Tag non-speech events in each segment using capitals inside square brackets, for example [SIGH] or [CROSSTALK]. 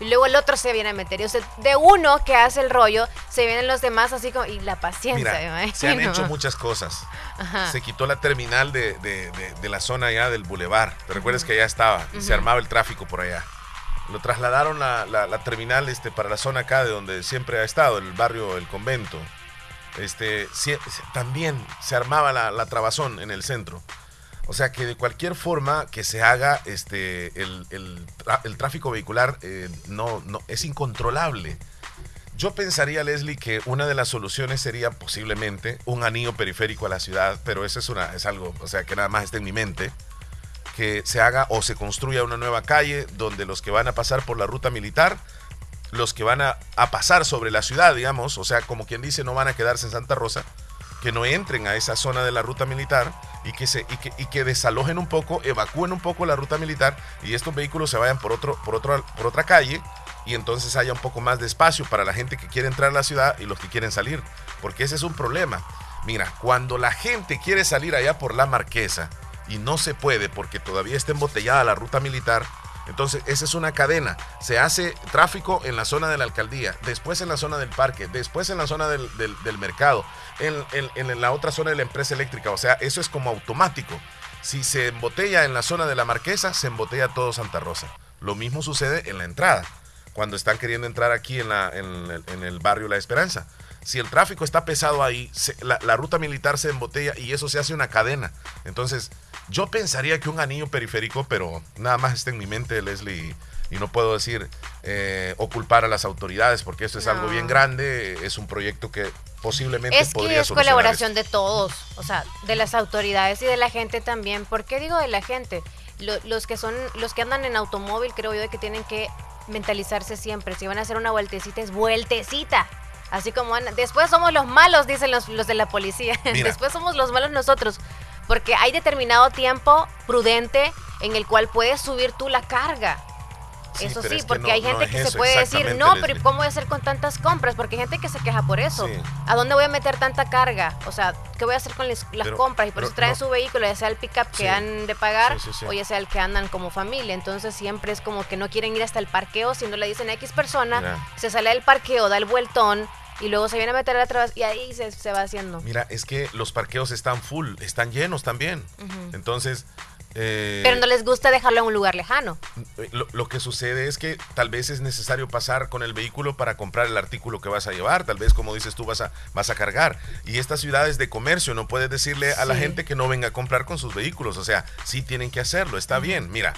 y luego el otro se viene a meter. Y, o sea, de uno que hace el rollo, se vienen los demás así como, y la paciencia. Mira, se han hecho muchas cosas. Se quitó la terminal de, la zona allá del bulevar. ¿Te recuerdas que allá estaba? Y se armaba el tráfico por allá. Lo trasladaron la, la, terminal este, para la zona acá de donde siempre ha estado, el barrio El Convento. Este, también se armaba la, la trabazón en el centro. O sea que de cualquier forma que se haga, este, el, el, tráfico vehicular eh, no, no, es incontrolable. Yo pensaría, Leslie, que una de las soluciones sería posiblemente un anillo periférico a la ciudad, pero eso es, una, es algo, o sea, que nada más está en mi mente, que se haga o se construya una nueva calle donde los que van a pasar por la ruta militar, los que van a, a pasar sobre la ciudad, digamos, o sea, como quien dice, no van a quedarse en Santa Rosa, que no entren a esa zona de la ruta militar y que, se, y que, y que desalojen un poco, evacúen un poco la ruta militar y estos vehículos se vayan por, otro, por, otro, por otra calle y entonces haya un poco más de espacio para la gente que quiere entrar a la ciudad y los que quieren salir. Porque ese es un problema. Mira, cuando la gente quiere salir allá por la marquesa y no se puede porque todavía está embotellada la ruta militar, entonces, esa es una cadena. Se hace tráfico en la zona de la alcaldía, después en la zona del parque, después en la zona del, mercado, en, la otra zona de la empresa eléctrica. O sea, eso es como automático. Si se embotella en la zona de la Marquesa, se embotella todo Santa Rosa. Lo mismo sucede en la entrada, cuando están queriendo entrar aquí en, el, barrio La Esperanza. Si el tráfico está pesado ahí, la, la ruta militar se embotella y eso se hace una cadena. Entonces, yo pensaría que un anillo periférico, pero nada más está en mi mente, Leslie, y no puedo decir eh, o culpar a las autoridades, porque esto es algo bien grande, es un proyecto que posiblemente es podría que es colaboración de todos, o sea, de las autoridades y de la gente también. ¿Por qué digo de la gente? los que son, los que andan en automóvil, creo yo que tienen que mentalizarse siempre. Si van a hacer una vueltecita, es vueltecita. Así como después somos los malos, dicen los, los de la policía. [LAUGHS] después somos los malos nosotros porque hay determinado tiempo prudente en el cual puedes subir tú la carga. eso sí, porque hay gente que se puede decir, no, pero ¿cómo voy a hacer con tantas compras? Porque hay gente que se queja por eso. ¿A dónde voy a meter tanta carga? O sea, ¿qué voy a hacer con las compras? Y por eso traen su vehículo, ya sea el pickup que han de pagar o ya sea el que andan como familia. Entonces siempre es como que no quieren ir hasta el parqueo, si no le dicen a X persona, se sale del parqueo, da el vueltón, y luego se viene a meter atrás y ahí se, se, va haciendo. Mira, es que los parqueos están full, están llenos también. Entonces... Eh, Pero no les gusta dejarlo en un lugar lejano. Lo, que sucede es que tal vez es necesario pasar con el vehículo para comprar el artículo que vas a llevar. Tal vez, como dices tú, vas a, vas a cargar. Y estas ciudades de comercio no puedes decirle a la gente que no venga a comprar con sus vehículos. O sea, sí tienen que hacerlo, está bien. Mira,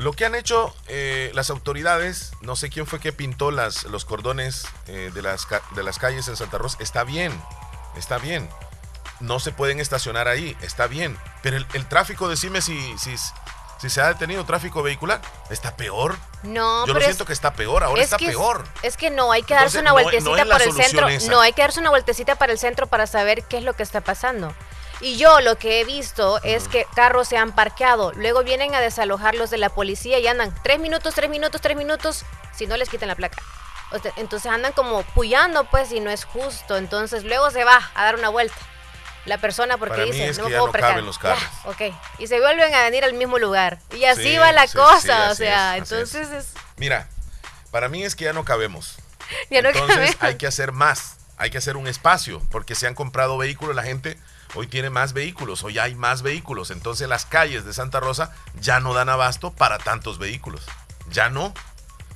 lo que han hecho eh, las autoridades, no sé quién fue que pintó las, los cordones eh, de, las, de las calles en Santa Rosa, está bien, está bien. No se pueden estacionar ahí, está bien. Pero el, tráfico, decime si, si, si se ha detenido tráfico vehicular, ¿está peor? No, Yo lo siento que está peor, ahora está peor. Es, que no, hay que darse una vueltecita por el centro. No, hay que darse una vueltecita para el centro para saber qué es lo que está pasando. Y yo lo que he visto es que carros se han parqueado, luego vienen a desalojarlos de la policía y andan tres minutos, tres minutos, tres minutos, si no les quitan la placa. Entonces andan como puyando, pues, y no es justo. Entonces luego se va a dar una vuelta la persona porque dice, no me puedo no los carros. ok. Y se vuelven a venir al mismo lugar. Y así va la cosa, o sea, entonces es, Mira, para mí es que ya no cabemos. Ya no entonces hay que hacer más, hay que hacer un espacio, porque se han comprado vehículos, la gente hoy tiene más vehículos, hoy hay más vehículos. Entonces las calles de Santa Rosa ya no dan abasto para tantos vehículos. Ya no.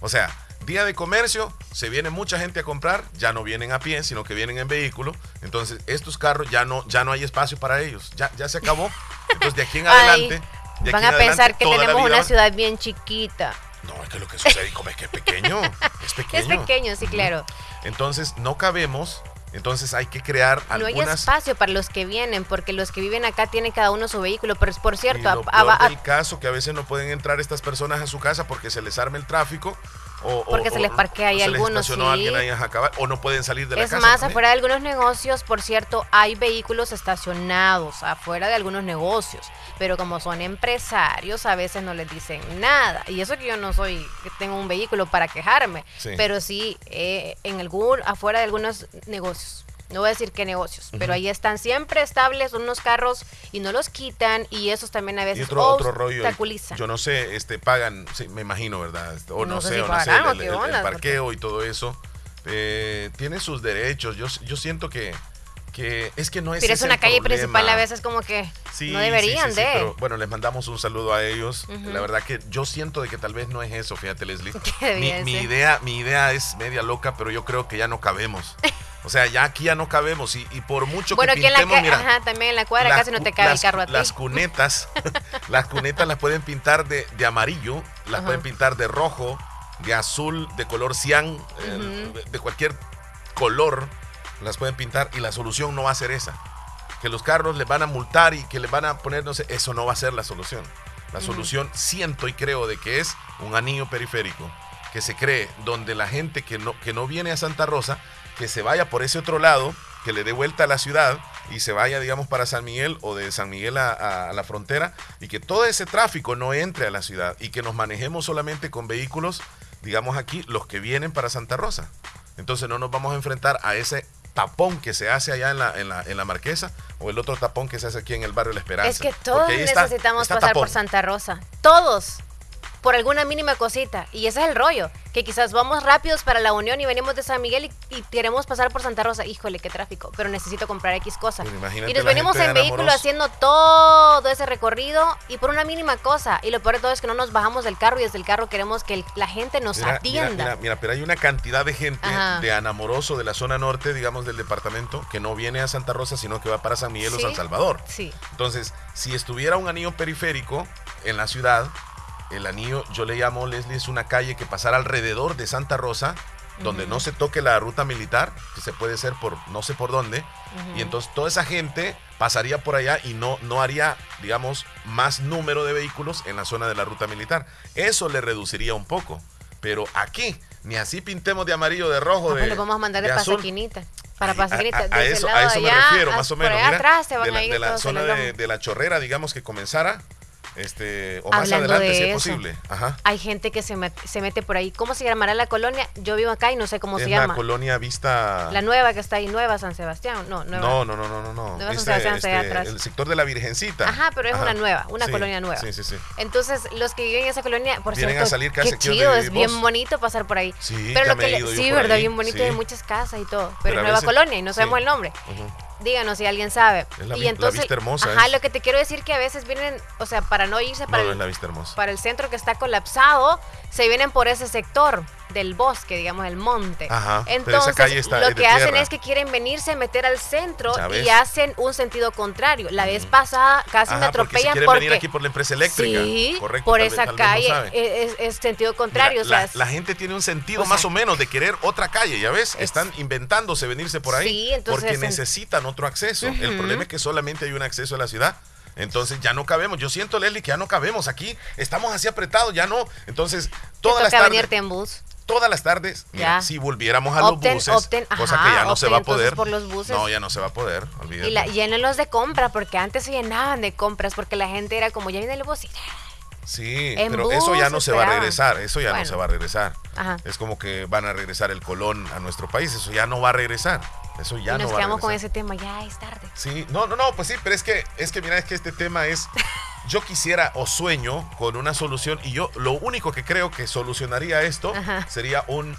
O sea, día de comercio, se viene mucha gente a comprar, ya no vienen a pie, sino que vienen en vehículo. Entonces estos carros ya no, ya no hay espacio para ellos. Ya, ya se acabó. Entonces de aquí en [LAUGHS] adelante... van a pensar que tenemos una ciudad bien chiquita. No, es que lo que sucede es que es pequeño. [LAUGHS] Es pequeño. Es pequeño, sí, claro. Entonces no cabemos entonces hay que crear algunas... No hay espacio para los que vienen, porque los que viven acá tienen cada uno su vehículo, pero por cierto... Y lo el caso que a veces no pueden entrar estas personas a su casa porque se les arma el tráfico porque se les parquea ahí algunos. Sí. o no pueden salir de la casa. Es más, afuera de algunos negocios, por cierto, hay vehículos estacionados afuera de algunos negocios. Pero como son empresarios, a veces no les dicen nada. Y eso que yo no soy, que tengo un vehículo para quejarme. Pero sí, eh, en algún, afuera de algunos negocios. No voy a decir qué negocios, pero ahí están siempre estables unos carros y no los quitan y esos también a veces otro, otro rollo, yo no sé, este pagan, me imagino, ¿verdad? O no, sé, o no sé, el, parqueo y todo eso. Eh, tiene sus derechos. Yo, yo siento que, que es que no es. Pero es una calle principal a veces como que no deberían de. Pero, bueno, les mandamos un saludo a ellos. La verdad que yo siento de que tal vez no es eso, fíjate, Leslie. [LAUGHS] Mi, mi, idea, mi idea es media loca, pero yo creo que ya no cabemos. O sea, ya aquí ya no cabemos y, por mucho que pintemos, mira, ajá, también en la cuadra casi no te cabe el carro a ti. Las cunetas, [LAUGHS] las cunetas las pueden pintar de, de amarillo, las pueden pintar de rojo, de azul, de color cian, eh, de cualquier color, las pueden pintar y la solución no va a ser esa. Que los carros les van a multar y que les van a poner, no sé, eso no va a ser la solución. La solución siento y creo de que es un anillo periférico que se cree donde la gente que no, que no viene a Santa Rosa que se vaya por ese otro lado, que le dé vuelta a la ciudad y se vaya, digamos, para San Miguel o de San Miguel a, la frontera y que todo ese tráfico no entre a la ciudad y que nos manejemos solamente con vehículos, digamos aquí, los que vienen para Santa Rosa. Entonces no nos vamos a enfrentar a ese tapón que se hace allá en la, en la, en la Marquesa o el otro tapón que se hace aquí en el barrio La Esperanza. Es que todos necesitamos pasar por Santa Rosa. Todos por alguna mínima cosita. Y ese es el rollo, que quizás vamos rápidos para la Unión y venimos de San Miguel y, queremos pasar por Santa Rosa. Híjole, qué tráfico, pero necesito comprar X cosa. Pues y nos venimos en vehículo haciendo todo ese recorrido y por una mínima cosa. Y lo peor de todo es que no nos bajamos del carro y desde el carro queremos que la gente nos atienda. Mira, mira, pero hay una cantidad de gente de Anamoroso, de la zona norte, digamos, del departamento, que no viene a Santa Rosa, sino que va para San Miguel o San Salvador. Sí. Entonces, si estuviera un anillo periférico en la ciudad, el anillo, yo le llamo, Leslie, es una calle que pasará alrededor de Santa Rosa, donde no se toque la ruta militar, que se puede hacer por no sé por dónde, y entonces toda esa gente pasaría por allá y no, no haría, digamos, más número de vehículos en la zona de la ruta militar. Eso le reduciría un poco, pero aquí, ni así pintemos de amarillo, de rojo, ah, pues de, vamos a mandar de, Para pasaquinita. A, eso, a eso me refiero, más o menos. de la, zona de la chorrera, digamos, que comenzara este, o más adelante, si es posible. Hay gente que se, se mete por ahí. ¿Cómo se llamará la colonia? Yo vivo acá y no sé cómo se llama. La colonia Vista. La nueva que está ahí, Nueva San Sebastián. No, nueva. no, no, no, no, no. Nueva San Sebastián está este, atrás. El sector de la Virgencita. Ajá, pero es una nueva, una colonia nueva. Sí, sí, sí. Entonces, los que viven en esa colonia, por Vienen cierto, a salir casi qué chido, es bien bonito pasar por ahí. Sí, pero lo que sí, verdad, bien bonito, hay muchas casas y todo. Pero, es nueva colonia y no sabemos el nombre. Díganos si alguien sabe. y entonces, vista hermosa. Ajá, lo que te quiero decir que a veces vienen, o sea, para no irse para, el, la vista hermosa. para el centro que está colapsado, se vienen por ese sector del bosque, digamos, el monte. Ajá, Entonces, lo que hacen es que quieren venirse a meter al centro y hacen un sentido contrario. La vez pasada casi me atropellan porque, venir aquí por la empresa eléctrica. Sí, por esa calle es, sentido contrario. la, gente tiene un sentido más o menos de querer otra calle, ya ves, están inventándose venirse por ahí porque necesitan otro acceso. El problema es que solamente hay un acceso a la ciudad. Entonces ya no cabemos. Yo siento, Leslie, que ya no cabemos aquí. Estamos así apretados, ya no. Entonces, todas las tardes. en bus todas las tardes, si volviéramos a los buses, cosa que ya no se va a poder. Por los buses. No, ya no se va a poder, Y la, los de compra, porque antes se llenaban de compras, porque la gente era como, ya viene el bus y... Sí, pero eso ya no se va a regresar, eso ya no se va a regresar. Es como que van a regresar el colón a nuestro país, eso ya no va a regresar. Eso ya y nos no quedamos con ese tema, ya es tarde. Sí, no, no, no, pues sí, pero es que, es que mira, es que este tema es, [LAUGHS] yo quisiera o sueño con una solución y yo lo único que creo que solucionaría esto sería un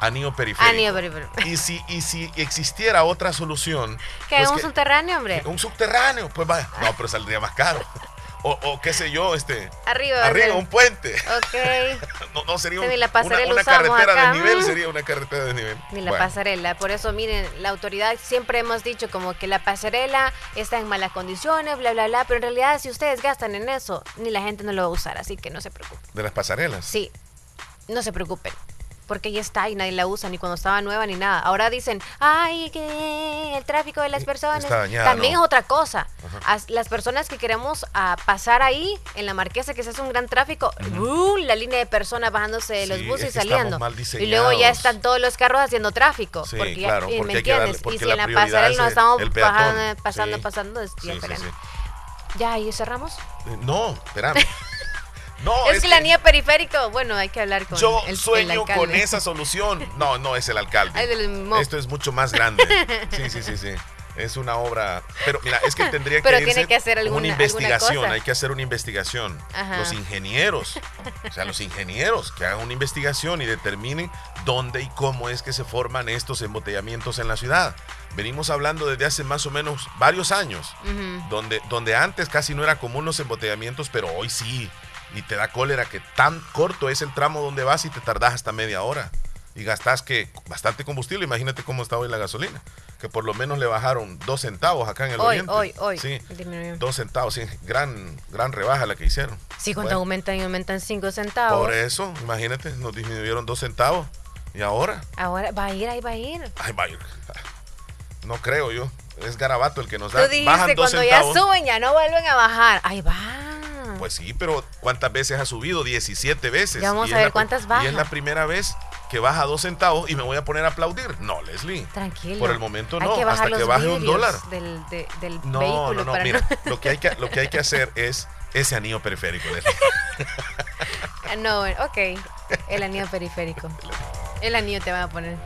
anillo periférico. Anillo periférico. Y si, y si existiera otra solución. Que pues un subterráneo, hombre. Un subterráneo, pues va. No, pero saldría más caro [LAUGHS] o, qué sé yo, este. Arriba. Arriba, un puente. Ok. [LAUGHS] no, sería una, carretera de nivel, sería una carretera de nivel. Ni la pasarela. Por eso, miren, la autoridad siempre hemos dicho como que la pasarela está en malas condiciones, bla, bla, bla. Pero en realidad, si ustedes gastan en eso, ni la gente no lo va a usar. Así que no se preocupen. ¿De las pasarelas? Sí. No se preocupen porque ya está y nadie la usa, ni cuando estaba nueva ni nada. Ahora dicen, ay, que el tráfico de las personas también es otra cosa. las personas que queremos ah, pasar ahí, en la marquesa, que se hace un gran tráfico, uh, la línea de personas bajándose de los buses y saliendo. Y luego ya están todos los carros haciendo tráfico. porque, claro, ¿me entiendes? y si en la pasarela nos estamos pasando, pasando, es Ya, ¿y cerramos? Eh, no, espérame. [LAUGHS] No, es, que, el anillo periférico, bueno, hay que hablar con Yo sueño con esa solución. No, no es el alcalde. Esto es mucho más grande. [LAUGHS] Sí, sí, sí, sí. Es una obra. Pero mira, es que tendría que, tiene que hacer alguna, una investigación. Hay que hacer una investigación. Los ingenieros, o sea, los ingenieros que hagan una investigación y determinen dónde y cómo es que se forman estos embotellamientos en la ciudad. Venimos hablando desde hace más o menos varios años, donde, donde antes casi no era común los embotellamientos, pero hoy sí. Y te da cólera que tan corto es el tramo donde vas y te tardas hasta media hora. Y gastas que bastante combustible. Imagínate cómo está hoy la gasolina que por lo menos le bajaron dos centavos acá en el hoy, oriente. Hoy, hoy, Sí, dos centavos, sí, gran, gran rebaja la que hicieron. Sí, cuando aumentan y aumentan cinco centavos. Por eso, imagínate, nos disminuyeron dos centavos. ¿Y ahora? Ahora va a ir, ahí va a ir. Ahí va a ir. No creo yo. Es garabato el que nos da. Tú dijiste, cuando ya suben, ya no vuelven a bajar. Ahí va. Pues sí, pero ¿cuántas veces ha subido? 17 veces. Ya vamos a ver cuántas baja. Y es la primera vez que baja dos centavos y me voy a poner a aplaudir. No, Leslie. Tranquilo. Por el momento no, hasta que baje un dólar. Del, del no, vehículo no, no, mira, lo que, hay que, lo que hay que hacer es ese anillo periférico. [LAUGHS] no, ok, el anillo periférico. El anillo te van a poner.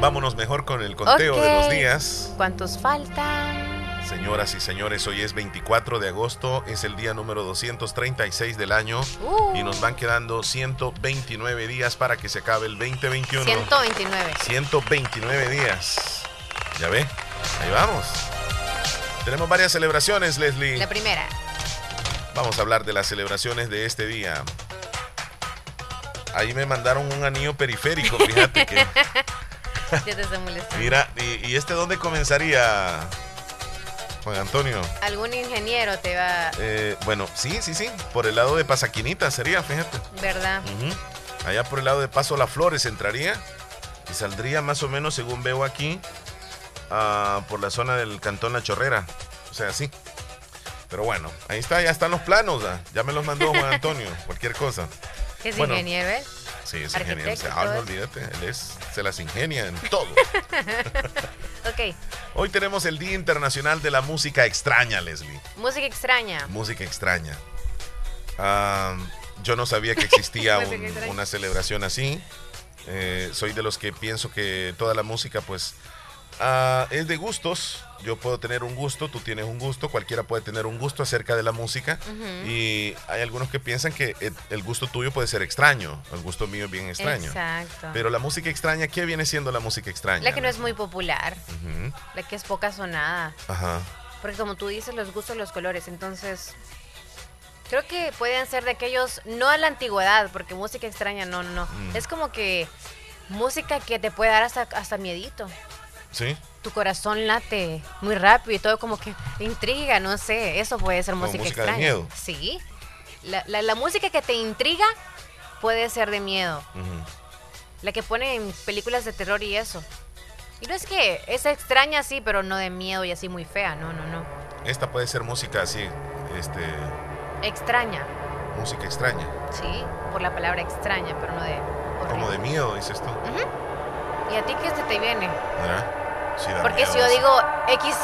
Vámonos mejor con el conteo de los días. ¿Cuántos faltan? Señoras y señores, hoy es 24 de agosto, es el día número 236 del año y nos van quedando 129 días para que se acabe el 2021. 129. 129 días. Ya ve, ahí vamos. Tenemos varias celebraciones, Leslie. La primera. Vamos a hablar de las celebraciones de este día. Ahí me mandaron un anillo periférico, fíjate que... [LAUGHS] ya te estoy molestando. Mira, ¿y, ¿y este dónde comenzaría? Juan Antonio. ¿Algún ingeniero te va...? Eh, bueno, sí, sí, sí. Por el lado de Pasaquinita sería, fíjate. ¿Verdad? Allá por el lado de Paso Las Flores entraría y saldría más o menos, según veo aquí, ah, por la zona del Cantón La Chorrera. O sea, sí. Pero bueno, ahí está, ya están los planos. Ya me los mandó Juan [LAUGHS] Antonio, cualquier cosa. ¿Es ingeniero, eh? Sí, es ingeniero. ah, no olvídate, él es, se las ingenia en todo. [LAUGHS] ok. Hoy tenemos el Día Internacional de la Música Extraña, Leslie. Música extraña. Música extraña. yo no sabía que existía [LAUGHS] una celebración así. Eh, soy de los que pienso que toda la música, pues, ah, es de gustos yo puedo tener un gusto, tú tienes un gusto, cualquiera puede tener un gusto acerca de la música y hay algunos que piensan que el, gusto tuyo puede ser extraño, el gusto mío es bien extraño. Exacto. Pero la música extraña, ¿qué viene siendo la música extraña? La que no es muy popular, la que es poca sonada. Ajá. Porque como tú dices, los gustos, los colores, entonces creo que pueden ser de aquellos, no a la antigüedad, porque música extraña no, no, mm. es como que música que te puede dar hasta, hasta miedito. Sí tu corazón late muy rápido y todo como que intriga, no sé, eso puede ser música, música extraña. De miedo. Sí, la, música que te intriga puede ser de miedo. La que pone en películas de terror y eso. Y no es que es extraña sí, pero no de miedo y así muy fea, no, no, no. Esta puede ser música así, este... Extraña. Música extraña. Sí, por la palabra extraña, pero no de... Como de miedo, dices tú. ¿Y a ti qué se te viene? Porque si yo digo X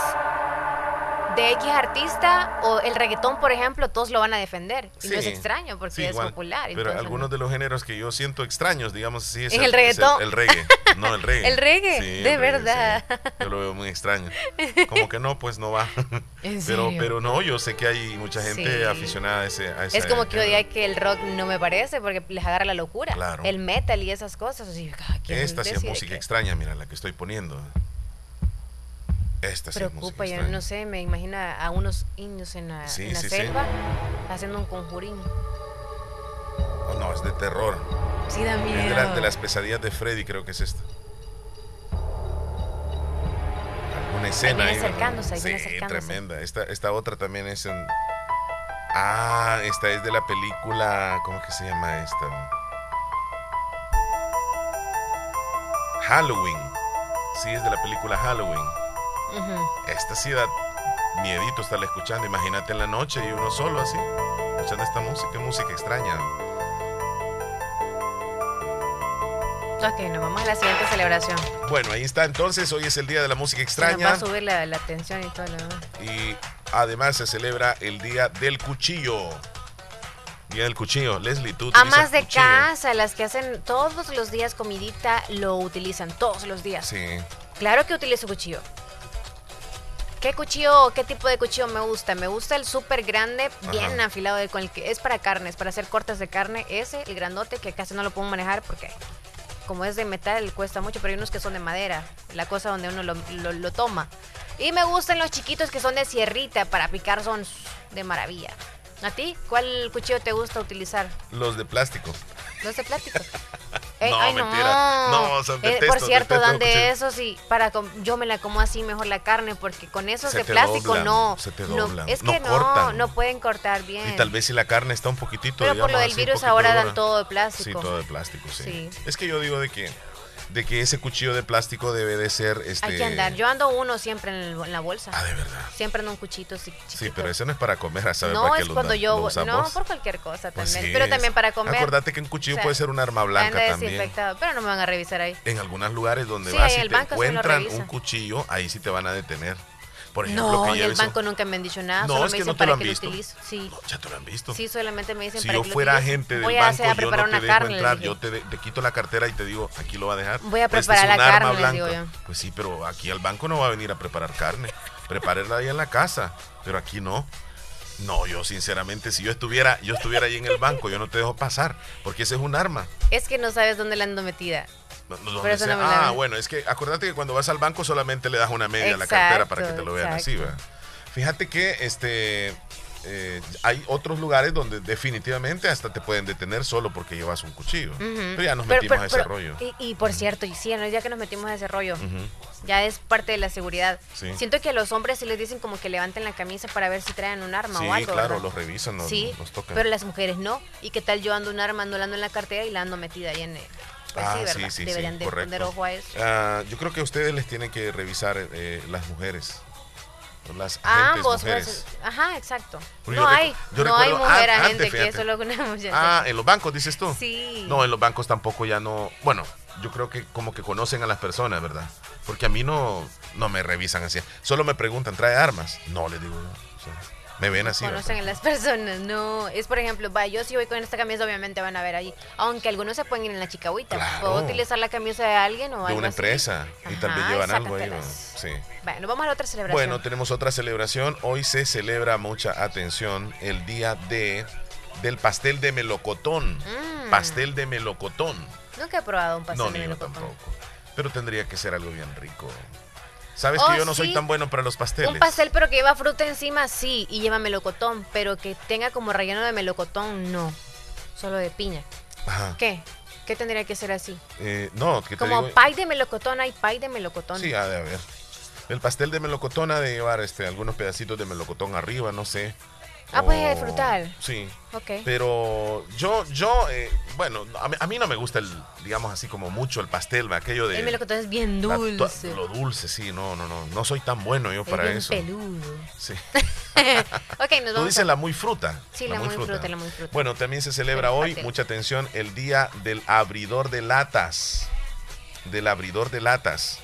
de X artista o el reggaetón, por ejemplo, todos lo van a defender. Y no es extraño porque es popular. Pero algunos de los géneros que yo siento extraños, digamos así, es, el, el, reggaetón. el, reggae. No, el reggae. [LAUGHS] el reggae, de verdad. Yo lo veo muy extraño. [LAUGHS] Como que no, pues no va. [LAUGHS] pero, pero no, yo sé que hay mucha gente aficionada a ese. A es como que hoy que el rock no me parece porque les agarra la locura. Claro. El metal y esas cosas. Así, Esta sí es música extraña, mira, la que estoy poniendo. Esta preocupa, yo no sé, me imagino a unos indios en la, selva haciendo un conjurín. Oh, no, es de terror. Sí, da miedo. Es de, las pesadillas de Freddy, creo que es esta. Una escena. Ahí viene acercándose, ahí sí, tremenda. Esta, esta otra también es en... Ah, esta es de la película... ¿Cómo que se llama esta? Halloween. Sí, es de la película Halloween. Esta da miedito estarla escuchando. Imagínate en la noche y uno solo así, escuchando esta música, música extraña. Ok, nos vamos a la siguiente celebración. Bueno, ahí está entonces. Hoy es el día de la música extraña. va a subir la, atención y todo Y además se celebra el día del cuchillo. Día del cuchillo. Leslie, tú Amas de casa, las que hacen todos los días comidita, lo utilizan todos los días. Sí. Claro que utilizo cuchillo. ¿Qué cuchillo, qué tipo de cuchillo me gusta? Me gusta el súper grande, bien afilado, con el que es para carnes, para hacer cortes de carne. Ese, el grandote, que casi no lo puedo manejar porque como es de metal cuesta mucho, pero hay unos que son de madera, la cosa donde uno lo, lo toma. Y me gustan los chiquitos que son de sierrita, para picar son de maravilla. ¿A ti? ¿Cuál cuchillo te gusta utilizar? Los de plástico. Los de plástico. [LAUGHS] no, ay, mentira. No, son eh, Por cierto, dan de esos y para yo me la como así mejor la carne porque con esos de plástico no. Se te doblan. es que no, no, pueden cortar bien. Y tal vez si la carne está un poquitito. Pero por lo del virus ahora dan todo de plástico. Sí, todo de plástico, sí. Es que yo digo de que de que ese cuchillo de plástico debe de ser este hay que andar. Yo ando uno siempre en, la bolsa. Ah de verdad. Siempre ando un cuchito sí, sí pero ese no es para comer a saber no para es cuando yo no por cualquier cosa pues también pero también para comer. Acordate que un cuchillo puede ser un arma blanca también. pero no me van a revisar ahí. En algunos lugares donde vas y te encuentran un cuchillo ahí sí te van a detener por ejemplo, no, en el banco nunca me han dicho nada. No, solo es me que dicen no te lo han que visto. Lo utilizo. Sí. ya te lo han visto. Sí, solamente me dicen si para yo que fuera agente del Voy banco, a, yo no te dejo carne, entrar. Yo te, te, quito la cartera y te digo, aquí lo va a dejar. Voy a pues preparar la carne, les digo yo. Pues sí, pero aquí al banco no va a venir a preparar carne. Prepárela ahí en la casa, pero aquí no. No, yo sinceramente, si yo estuviera, yo estuviera ahí en el banco, yo no te dejo pasar, porque ese es un arma. Es que no sabes dónde la ando metida. Ah, bueno, es que acuérdate que cuando vas al banco solamente le das una media a la cartera para que te lo vean así, ¿verdad? Fíjate que este eh, hay otros lugares donde definitivamente hasta te pueden detener solo porque llevas un cuchillo. Pero ya nos metimos a ese rollo. Y, por cierto, y sí, ya que nos metimos a ese rollo, ya es parte de la seguridad. Siento que a los hombres sí les dicen como que levanten la camisa para ver si traen un arma o algo. Sí, claro, los revisan, los, sí, tocan. Pero las mujeres no. ¿Y qué tal yo ando un arma, ando en la cartera y la ando metida ahí en el... Pues ah, sí, sí, sí, Deberían de poner ojo a eso. Ah, yo creo que a ustedes les tienen que revisar eh, las mujeres las ambos mujeres. ajá exacto. No hay no hay mujer agente que eso lo una [LAUGHS] mujer ah en los bancos dices tú. Sí. No en los bancos tampoco ya no bueno yo creo que como que conocen a las personas verdad porque a mí no no me revisan así. Solo me preguntan trae armas no le digo me ven así. Conocen a las personas, no. Es por ejemplo, va, yo si voy con esta camisa, obviamente van a ver ahí. Aunque algunos se pueden ir en la chicahuita. Puedo utilizar la camisa de alguien o De una empresa. Y también llevan algo ahí. Sí. Bueno, vamos a la otra celebración. Bueno, tenemos otra celebración. Hoy se celebra mucha atención el día de del pastel de melocotón. Mm. Pastel de melocotón. Nunca he probado un pastel de melocotón. tampoco. Pero tendría que ser algo bien rico. Sabes que oh, yo no soy tan bueno para los pasteles. Un pastel pero que lleva fruta encima, sí, y lleva melocotón, pero que tenga como relleno de melocotón, no. Solo de piña. Ajá. ¿Qué? ¿Qué tendría que ser así? Eh, no, que Como pie de melocotón, hay pie de melocotón. Sí, ha de haber. El pastel de melocotón ha de llevar este, algunos pedacitos de melocotón arriba, no sé. Ah, pues es frutal. Sí. Ok. Pero yo, yo, eh, bueno, a mí, no me gusta el, digamos así como mucho el pastel, aquello de. El melocotón es bien dulce. lo dulce, sí, no, no, no. No soy tan bueno yo para eso. peludo. Sí. [LAUGHS] ok, nos vamos. Tú dices la muy fruta. Sí, la, muy, fruta. la muy fruta. Bueno, también se celebra hoy, mucha atención, el día del abridor de latas. Del abridor de latas.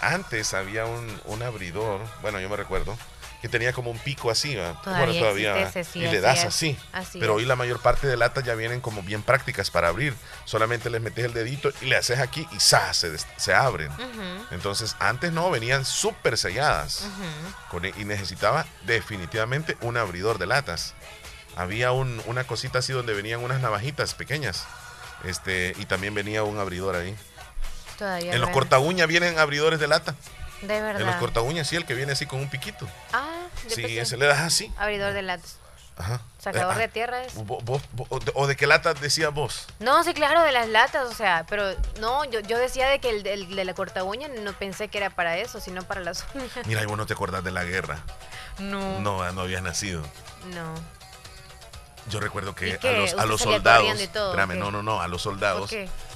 antes había un, un abridor, bueno, yo me recuerdo que tenía como un pico así, bueno, todavía y le das así. pero hoy la mayor parte de latas ya vienen como bien prácticas para abrir. Solamente les metes el dedito y le haces aquí y ¡zas! Se, se abren. Entonces, antes no, venían súper selladas e, y necesitaba definitivamente un abridor de latas. Había un, una cosita así donde venían unas navajitas pequeñas este y también venía un abridor ahí. en los corta vienen abridores de lata. De verdad. En los corta uñas, sí, el que viene así con un piquito. Ah, Sí, ese le das así. Abridor de latas. Ajá. Sacador ah, de tierra es. ¿O de qué lata decías vos? No, sí, claro, de las latas, o sea, pero no, yo, yo decía de que el, de la corta uña no pensé que era para eso, sino para las [LAUGHS] uñas. Mira, y vos no te acordás de la guerra. No. No, no habías nacido. No. Yo recuerdo que a los, a los soldados. espérame, no, no, no, a los soldados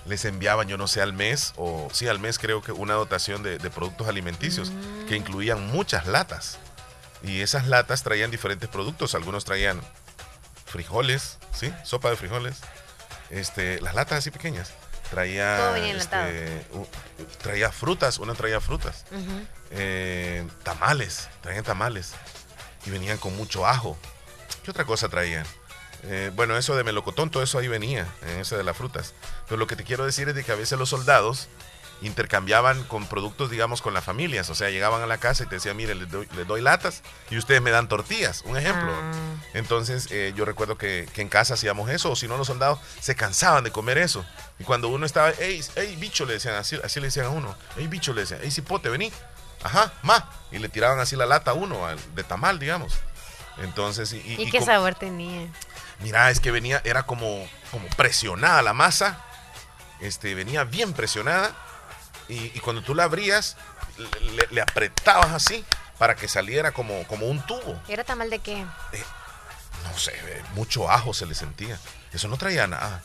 les enviaban, yo no sé, al mes, o sí, al mes creo que una dotación de, productos alimenticios mm. que incluían muchas latas. Y esas latas traían diferentes productos. Algunos traían frijoles, ¿sí? Sopa de frijoles. Este, las latas así pequeñas. Traía, este, traía frutas, una traía frutas. Eh, tamales, traían tamales. Y venían con mucho ajo. ¿Qué otra cosa traían? Eh, bueno, eso de melocotón, todo eso ahí venía, en ese de las frutas. Pero lo que te quiero decir es de que a veces los soldados intercambiaban con productos, digamos, con las familias. O sea, llegaban a la casa y te decían, mire, les doy, latas y ustedes me dan tortillas, un ejemplo. Ah. Entonces, eh, yo recuerdo que, en casa hacíamos eso, o si no, los soldados se cansaban de comer eso. Y cuando uno estaba, hey, hey, bicho, le decían, así, así le decían a uno, hey, bicho, le decían, hey, cipote, vení. Ajá, ma. Y le tiraban así la lata a uno, de tamal, digamos. Entonces, ¿y, ¿Y, qué sabor tenía? Mira, es que venía, era como, como presionada la masa. Este, venía bien presionada y, cuando tú la abrías, le, apretabas así para que saliera como, como un tubo. ¿Era tamal de qué? no sé, mucho ajo se le sentía. Eso no traía nada.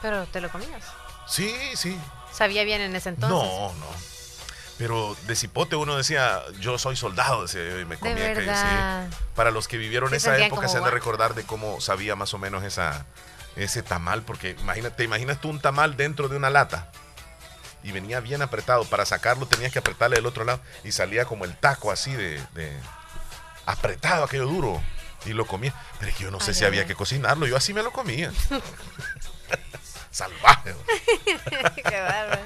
¿Pero te lo comías? Sí, sí. ¿Sabía bien en ese entonces? No, no. Pero de cipote uno decía, yo soy soldado, decía y me comía que Para los que vivieron esa época se han de recordar de cómo sabía más o menos esa, ese tamal, porque imagínate, ¿te imaginas tú un tamal dentro de una lata? y venía bien apretado. Para sacarlo tenías que apretarle del otro lado y salía como el taco así de, apretado, aquello duro. Y lo comía. Pero es que yo no sé si había que cocinarlo. Yo así me lo comía. [LAUGHS] Salvaje. [LAUGHS] Qué bárbaro.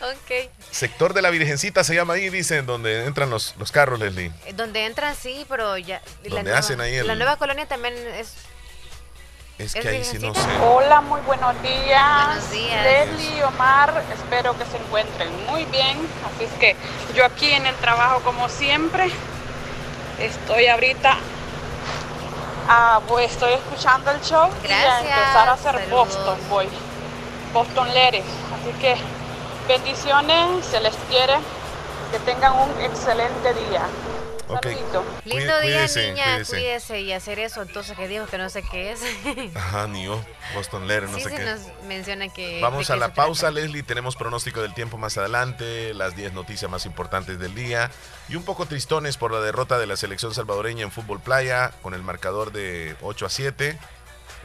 Ok. Sector de la Virgencita se llama ahí, dicen, donde entran los, los carros, Leslie. Donde entran, sí, pero ya. Donde hacen ahí La nueva colonia también es es que ahí sí no sé. Hola, muy buenos días. Buenos días. Leslie, Omar, espero que se encuentren muy bien. Así es que yo aquí en el trabajo, como siempre, estoy ahorita. Ah, pues estoy escuchando el show Gracias. y a empezar a hacer Boston, voy. Boston Leres. Así que bendiciones, se les quiere. Que tengan un excelente día. Lindo día, niña, cuídese. y hacer eso. Entonces, que dijo que no sé qué es. [LAUGHS] Ajá, ni yo. Boston Letter, no sé se qué. nos menciona que. Vamos a la pausa, Leslie. Tenemos pronóstico del tiempo más adelante, las 10 noticias más importantes del día y un poco tristones por la derrota de la selección salvadoreña en fútbol playa con el marcador de 8 a 7.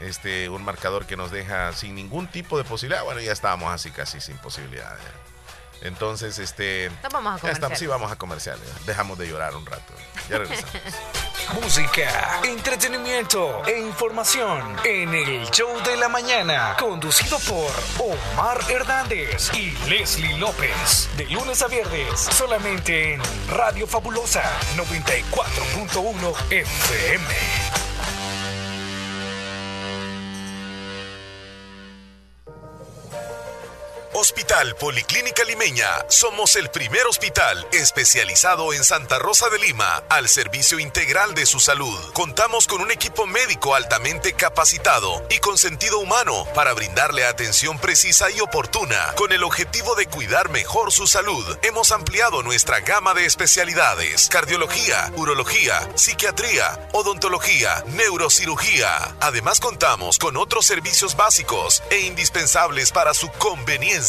Este, un marcador que nos deja sin ningún tipo de posibilidad. Bueno, ya estábamos así casi sin posibilidad. Entonces, este. vamos a estamos, sí, vamos a comerciales. Dejamos de llorar un rato. Ya [LAUGHS] regresamos. Música, entretenimiento e información en el show de la mañana, conducido por Omar Hernández y Leslie López. De lunes a viernes, solamente en Radio Fabulosa 94.1 FM. Hospital Policlínica Limeña. Somos el primer hospital especializado en Santa Rosa de Lima al servicio integral de su salud. Contamos con un equipo médico altamente capacitado y con sentido humano para brindarle atención precisa y oportuna. Con el objetivo de cuidar mejor su salud, hemos ampliado nuestra gama de especialidades: cardiología, urología, psiquiatría, odontología, neurocirugía. Además, contamos con otros servicios básicos e indispensables para su conveniencia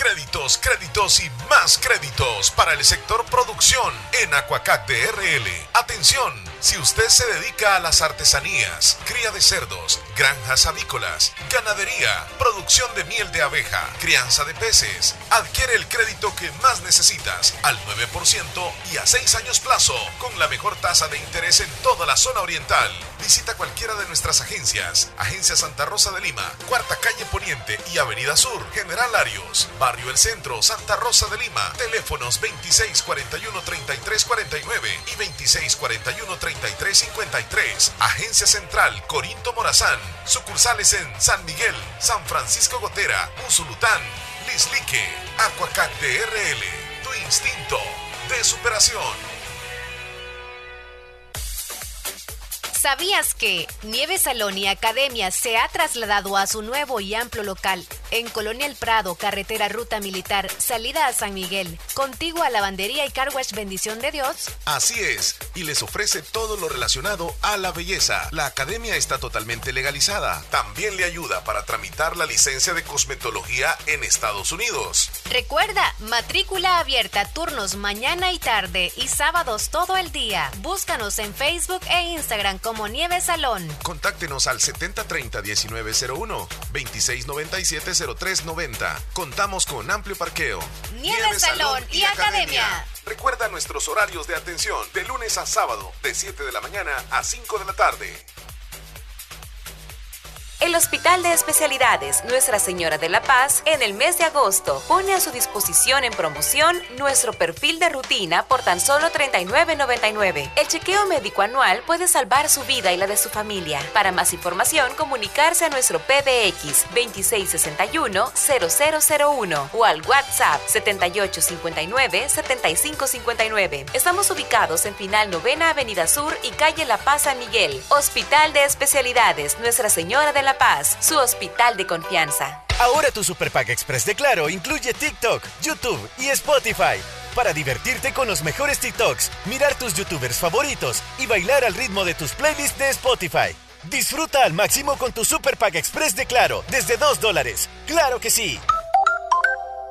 Créditos, créditos y más créditos para el sector producción en Aquacac DRL. Atención si usted se dedica a las artesanías, cría de cerdos, granjas avícolas, ganadería, producción de miel de abeja, crianza de peces, adquiere el crédito que más necesitas al 9% y a 6 años plazo, con la mejor tasa de interés en toda la zona oriental. Visita cualquiera de nuestras agencias. Agencia Santa Rosa de Lima, Cuarta Calle Poniente y Avenida Sur, General Arios, Barrio El Centro, Santa Rosa de Lima. Teléfonos 2641-3349 y 2641 3353. Agencia Central Corinto Morazán. Sucursales en San Miguel, San Francisco Gotera, Usulután, Lislique, Aquacat DRL. Tu instinto de superación. ¿Sabías que Nieve Salón y Academia se ha trasladado a su nuevo y amplio local en Colonia El Prado, carretera Ruta Militar, salida a San Miguel, contigo a Lavandería y Carwash Bendición de Dios. Así es, y les ofrece todo lo relacionado a la belleza. La academia está totalmente legalizada. También le ayuda para tramitar la licencia de cosmetología en Estados Unidos. Recuerda, matrícula abierta, turnos mañana y tarde y sábados todo el día. Búscanos en Facebook e Instagram como Nieve Salón. Contáctenos al 7030-1901, 2697-0390. Contamos con amplio parqueo. Nieve, Salón y, Academia. Recuerda nuestros horarios de atención de lunes a sábado, de 7 de la mañana a 5 de la tarde. El Hospital de Especialidades Nuestra Señora de la Paz en el mes de agosto pone a su disposición en promoción nuestro perfil de rutina por tan solo $39.99. El chequeo médico anual puede salvar su vida y la de su familia. Para más información, comunicarse a nuestro PBX 2661-0001 o al WhatsApp 7859-7559. Estamos ubicados en Final Novena Avenida Sur y Calle La Paz San Miguel. Hospital de Especialidades Nuestra Señora de la Paz, su hospital de confianza. Ahora tu Super Pack Express de Claro incluye TikTok, YouTube y Spotify. Para divertirte con los mejores TikToks, mirar tus youtubers favoritos y bailar al ritmo de tus playlists de Spotify. Disfruta al máximo con tu Super Pack Express de Claro desde 2 dólares. ¡Claro que sí!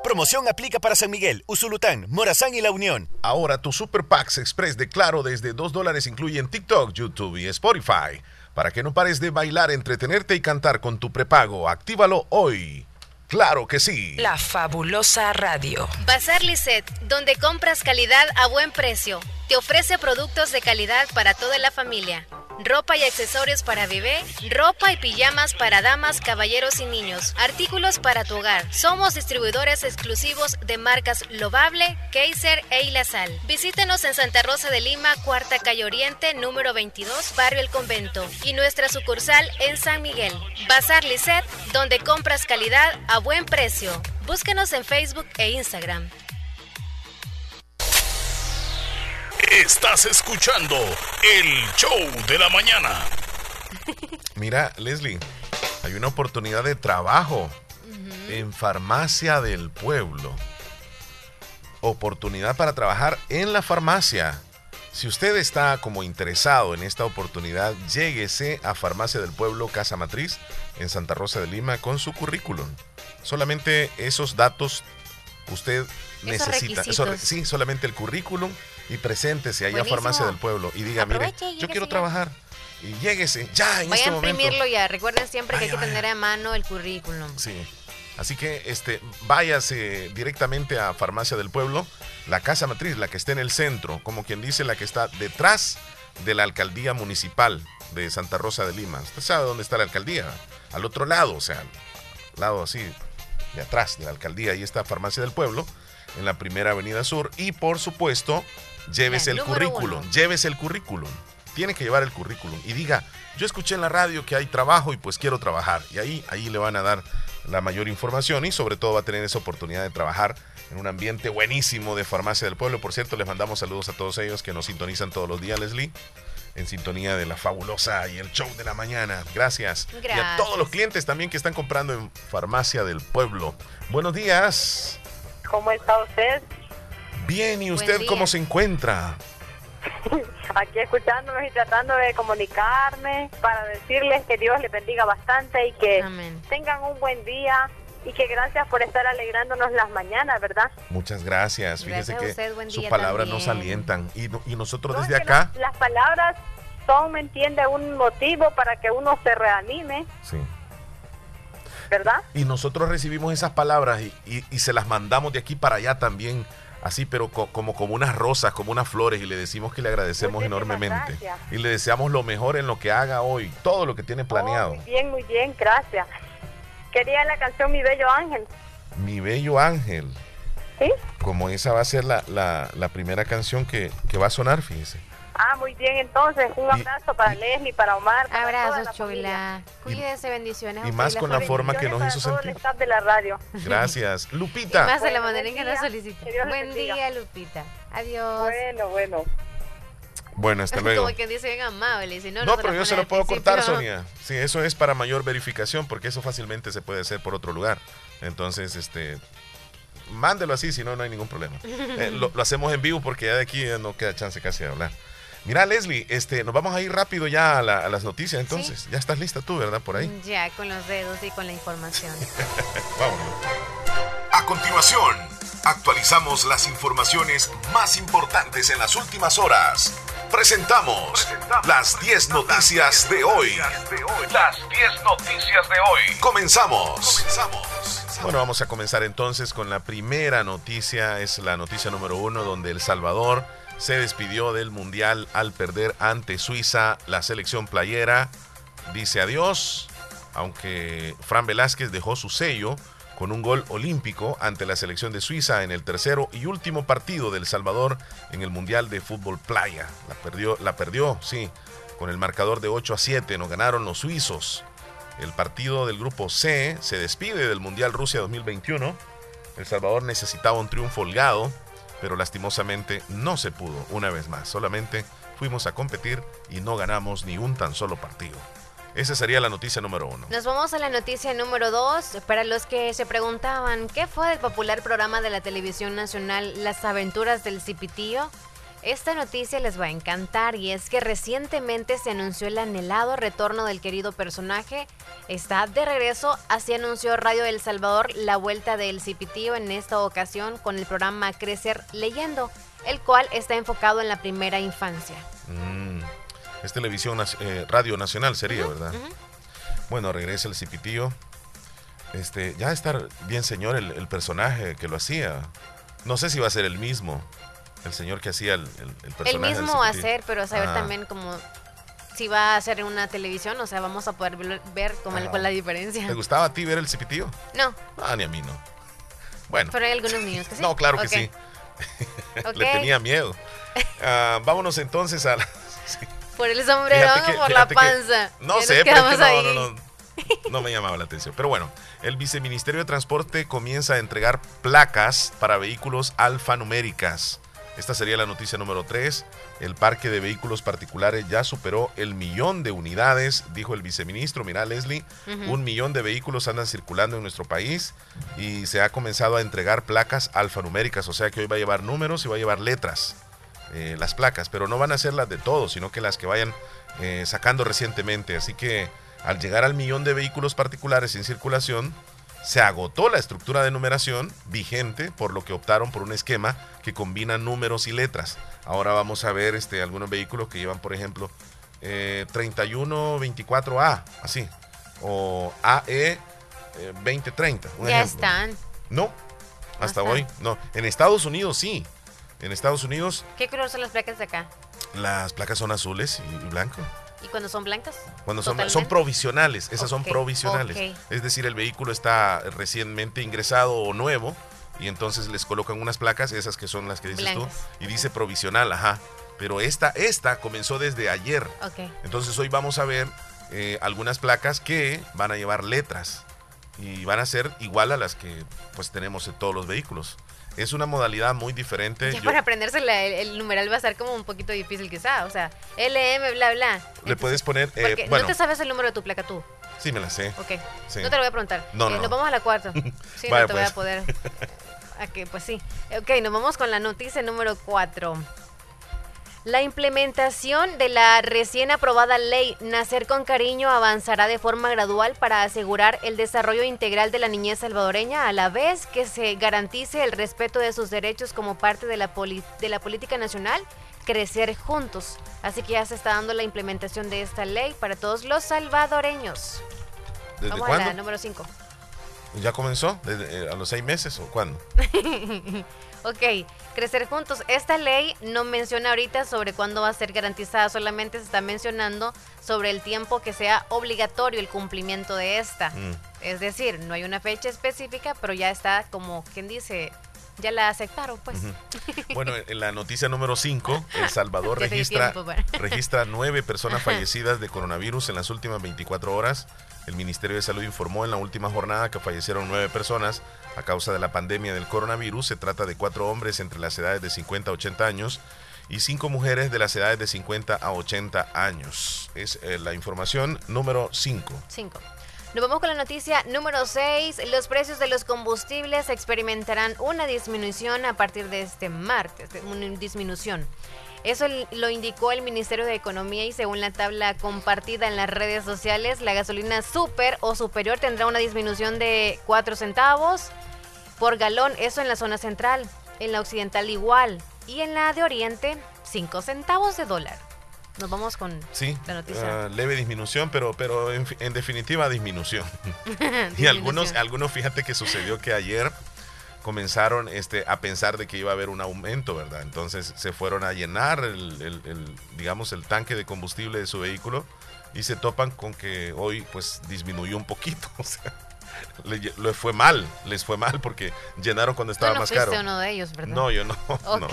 Promoción aplica para San Miguel, Usulután, Morazán y La Unión. Ahora tu Super Packs Express de Claro desde 2 dólares incluyen TikTok, YouTube y Spotify. Para que no pares de bailar, entretenerte y cantar con tu prepago, actívalo hoy. Claro que sí. La fabulosa radio. Bazar Lisset, donde compras calidad a buen precio. Te ofrece productos de calidad para toda la familia ropa y accesorios para bebé, ropa y pijamas para damas, caballeros y niños, artículos para tu hogar. Somos distribuidores exclusivos de marcas Lovable, Kaiser e Ilasal. Visítenos en Santa Rosa de Lima, Cuarta Calle Oriente, número 22, Barrio El Convento, y nuestra sucursal en San Miguel. Bazar Lisset, donde compras calidad a buen precio. Búsquenos en Facebook e Instagram. Estás escuchando el show de la mañana. Mira, Leslie, hay una oportunidad de trabajo en Farmacia del Pueblo. Oportunidad para trabajar en la farmacia. Si usted está como interesado en esta oportunidad, lléguese a Farmacia del Pueblo Casa Matriz en Santa Rosa de Lima con su currículum. Solamente esos datos usted necesita. sí, solamente el currículum y preséntese ahí a Farmacia del Pueblo y diga, mire, yo quiero trabajar. Y lléguese ya en Vaya este a imprimirlo ya. Recuerden siempre que hay que tener a mano el currículum. Sí. Así que este, váyase directamente a Farmacia del Pueblo, la casa matriz, la que está en el centro, como quien dice, la que está detrás de la alcaldía municipal de Santa Rosa de Lima. Usted sabe dónde está la alcaldía, al otro lado, o sea, al lado así, de atrás de la alcaldía, ahí está Farmacia del Pueblo, en la primera avenida sur, y por supuesto, llévese el currículum, llévese el currículum. Tiene que llevar el currículum y diga, yo escuché en la radio que hay trabajo y pues quiero trabajar. Y ahí, ahí le van a dar la mayor información y sobre todo va a tener esa oportunidad de trabajar en un ambiente buenísimo de farmacia del pueblo. Por cierto, les mandamos saludos a todos ellos que nos sintonizan todos los días, Leslie, en sintonía de la fabulosa y el show de la mañana. Gracias. Gracias. Y a todos los clientes también que están comprando en farmacia del pueblo. Buenos días. ¿Cómo está usted? Bien, ¿y usted cómo se encuentra? [LAUGHS] Aquí escuchándonos y tratando de comunicarme para decirles que Dios les bendiga bastante y que tengan un buen día y que gracias por estar alegrándonos las mañanas, ¿verdad? Muchas gracias. Fíjese que sus palabras nos alientan y, y nosotros desde acá. las palabras son, ¿me entiende? Un motivo para que uno se reanime. Sí. ¿Verdad? Y nosotros recibimos esas palabras y, y se las mandamos de aquí para allá también así, pero como, como unas rosas, como unas flores, y le decimos que le agradecemos enormemente. Y le deseamos lo mejor en lo que haga hoy, todo lo que tiene planeado. muy bien, muy bien, gracias. Quería la canción Mi Bello Ángel. Mi Bello Ángel. ¿Sí? Como esa va a ser la, la, primera canción que, que va a sonar, fíjese. Ah, muy bien, entonces un abrazo para Leslie, para Omar. Para Abrazos, Chula. Cuídense, bendiciones. Y más con la forma que nos hizo sentir. de la radio. [LAUGHS] Gracias. Lupita. Y más de la manera en que nos solicitó. Buen día, Lupita. Adiós. Bueno, bueno. Bueno, hasta [LAUGHS] luego. Como que dice bien amable. no, no, pero yo se lo puedo cortar, Sonia. Sí, eso es para mayor verificación, porque eso fácilmente se puede hacer por otro lugar. Entonces, este, mándelo así, si no, no hay ningún problema. [LAUGHS] Eh, lo, hacemos en vivo porque ya de aquí no queda chance casi de hablar. Mira, Leslie, este, nos vamos a ir rápido ya a, las noticias entonces. Ya estás lista tú, ¿verdad? Por ahí. Ya, con los dedos y con la información. [LAUGHS] Vámonos. A continuación, actualizamos las informaciones más importantes en las últimas horas. Presentamos, las 10 noticias, de hoy. Las 10 noticias de hoy. Comenzamos. Bueno, vamos a comenzar entonces con la primera noticia. Es la noticia número uno donde El Salvador se despidió del Mundial al perder ante Suiza la selección playera. Dice adiós, aunque Fran Velázquez dejó su sello con un gol olímpico ante la selección de Suiza en el tercero y último partido del Salvador en el Mundial de Fútbol Playa. La perdió, la perdió, sí, con el marcador de 8 a 7. Nos ganaron los suizos. El partido del grupo C se despide del Mundial Rusia 2021. El Salvador necesitaba un triunfo holgado pero lastimosamente no se pudo una vez más. Solamente fuimos a competir y no ganamos ni un tan solo partido. Esa sería la noticia número uno. Nos vamos a la noticia número dos. Para los que se preguntaban qué fue del popular programa de la televisión nacional Las aventuras del Cipitío, esta noticia les va a encantar y es que recientemente se anunció el anhelado retorno del querido personaje. Está de regreso, así anunció Radio El Salvador la vuelta del Cipitío en esta ocasión con el programa Crecer Leyendo, el cual está enfocado en la primera infancia. Mm, es televisión, eh, Radio Nacional sería, ¿verdad? Bueno, regresa el Cipitío. Este, ya está bien señor el, el personaje que lo hacía. No sé si va a ser el mismo el señor que hacía el, el, personaje. El mismo hacer, pero saber también como si va a hacer una televisión, o sea, vamos a poder ver cómo cuál la diferencia. ¿Te gustaba a ti ver el cipitío? No. Ah, ni a mí no. Bueno. Pero hay algunos niños que sí. No, claro que sí. [LAUGHS] Le tenía miedo. Ah, vámonos entonces a Por el sombrero o por la panza. no sé, pero no, no, no, no me llamaba la atención. Pero bueno, el Viceministerio de Transporte comienza a entregar placas para vehículos alfanuméricas. Esta sería la noticia número 3. El parque de vehículos particulares ya superó el millón de unidades, dijo el viceministro. Mira, Leslie, un millón de vehículos andan circulando en nuestro país y se ha comenzado a entregar placas alfanuméricas, o sea que hoy va a llevar números y va a llevar letras, eh, las placas, pero no van a ser las de todos, sino que las que vayan eh, sacando recientemente. Así que al llegar al millón de vehículos particulares en circulación, se agotó la estructura de numeración vigente, por lo que optaron por un esquema que combina números y letras. Ahora vamos a ver este, algunos vehículos que llevan, por ejemplo, eh, 3124A, así, o AE 2030. ya están. No, hasta hoy, no. En Estados Unidos sí. En Estados Unidos. ¿Qué color son las placas de acá? Las placas son azules y blanco. ¿Y cuando son blancas? Cuando son, son provisionales, esas son provisionales. Es decir, el vehículo está recientemente ingresado o nuevo y entonces les colocan unas placas, esas que son las que dices tú, y dice provisional, ajá. Pero esta, esta comenzó desde ayer. Entonces hoy vamos a ver eh, algunas placas que van a llevar letras y van a ser igual a las que pues tenemos en todos los vehículos. Es una modalidad muy diferente. Ya para aprenderse el, numeral va a ser como un poquito difícil quizá. O sea, LM, bla, bla. Le puedes poner... Eh, ¿No te sabes el número de tu placa tú? Sí, me la sé. Ok. No te lo voy a preguntar. No, eh, Nos vamos a la cuarta. [LAUGHS] Sí, no te voy a pues. poder... [LAUGHS] Ok, pues sí. Ok, nos vamos con la noticia número cuatro. La implementación de la recién aprobada ley Nacer con Cariño avanzará de forma gradual para asegurar el desarrollo integral de la niñez salvadoreña a la vez que se garantice el respeto de sus derechos como parte de la, de la política nacional Crecer Juntos. Así que ya se está dando la implementación de esta ley para todos los salvadoreños. ¿Desde Vamos a la número 5. ¿Ya comenzó? ¿Desde, eh, ¿A los seis meses o cuándo? [LAUGHS] ok, crecer juntos. Esta ley no menciona ahorita sobre cuándo va a ser garantizada, solamente se está mencionando sobre el tiempo que sea obligatorio el cumplimiento de esta. Mm. Es decir, no hay una fecha específica, pero ya está como quien dice, ya la aceptaron, pues. [LAUGHS] Bueno, en la noticia número 5, El Salvador [LAUGHS] registra, registra nueve [LAUGHS] personas fallecidas de coronavirus en las últimas 24 horas. El Ministerio de Salud informó en la última jornada que fallecieron nueve personas a causa de la pandemia del coronavirus. Se trata de cuatro hombres entre las edades de 50 a 80 años y cinco mujeres de las edades de 50 a 80 años. Es eh, la información número 5. 5. Nos vamos con la noticia número 6. Los precios de los combustibles experimentarán una disminución a partir de este martes, una disminución. Eso lo indicó el Ministerio de Economía y según la tabla compartida en las redes sociales, la gasolina super o superior tendrá una disminución de 4 centavos por galón, eso en la zona central, en la occidental igual y en la de oriente 5 centavos de dólar. Nos vamos con la noticia. Uh, leve disminución, pero, pero en, definitiva disminución. [LAUGHS] y algunos, algunos, fíjate que sucedió que ayer comenzaron este, a pensar de que iba a haber un aumento, ¿verdad? Entonces se fueron a llenar el, digamos, el tanque de combustible de su vehículo y se topan con que hoy pues disminuyó un poquito. [LAUGHS] O sea, les fue mal, les fue mal porque llenaron cuando estaba no más caro. uno de ellos, ¿verdad? No, yo no. [LAUGHS] Ok,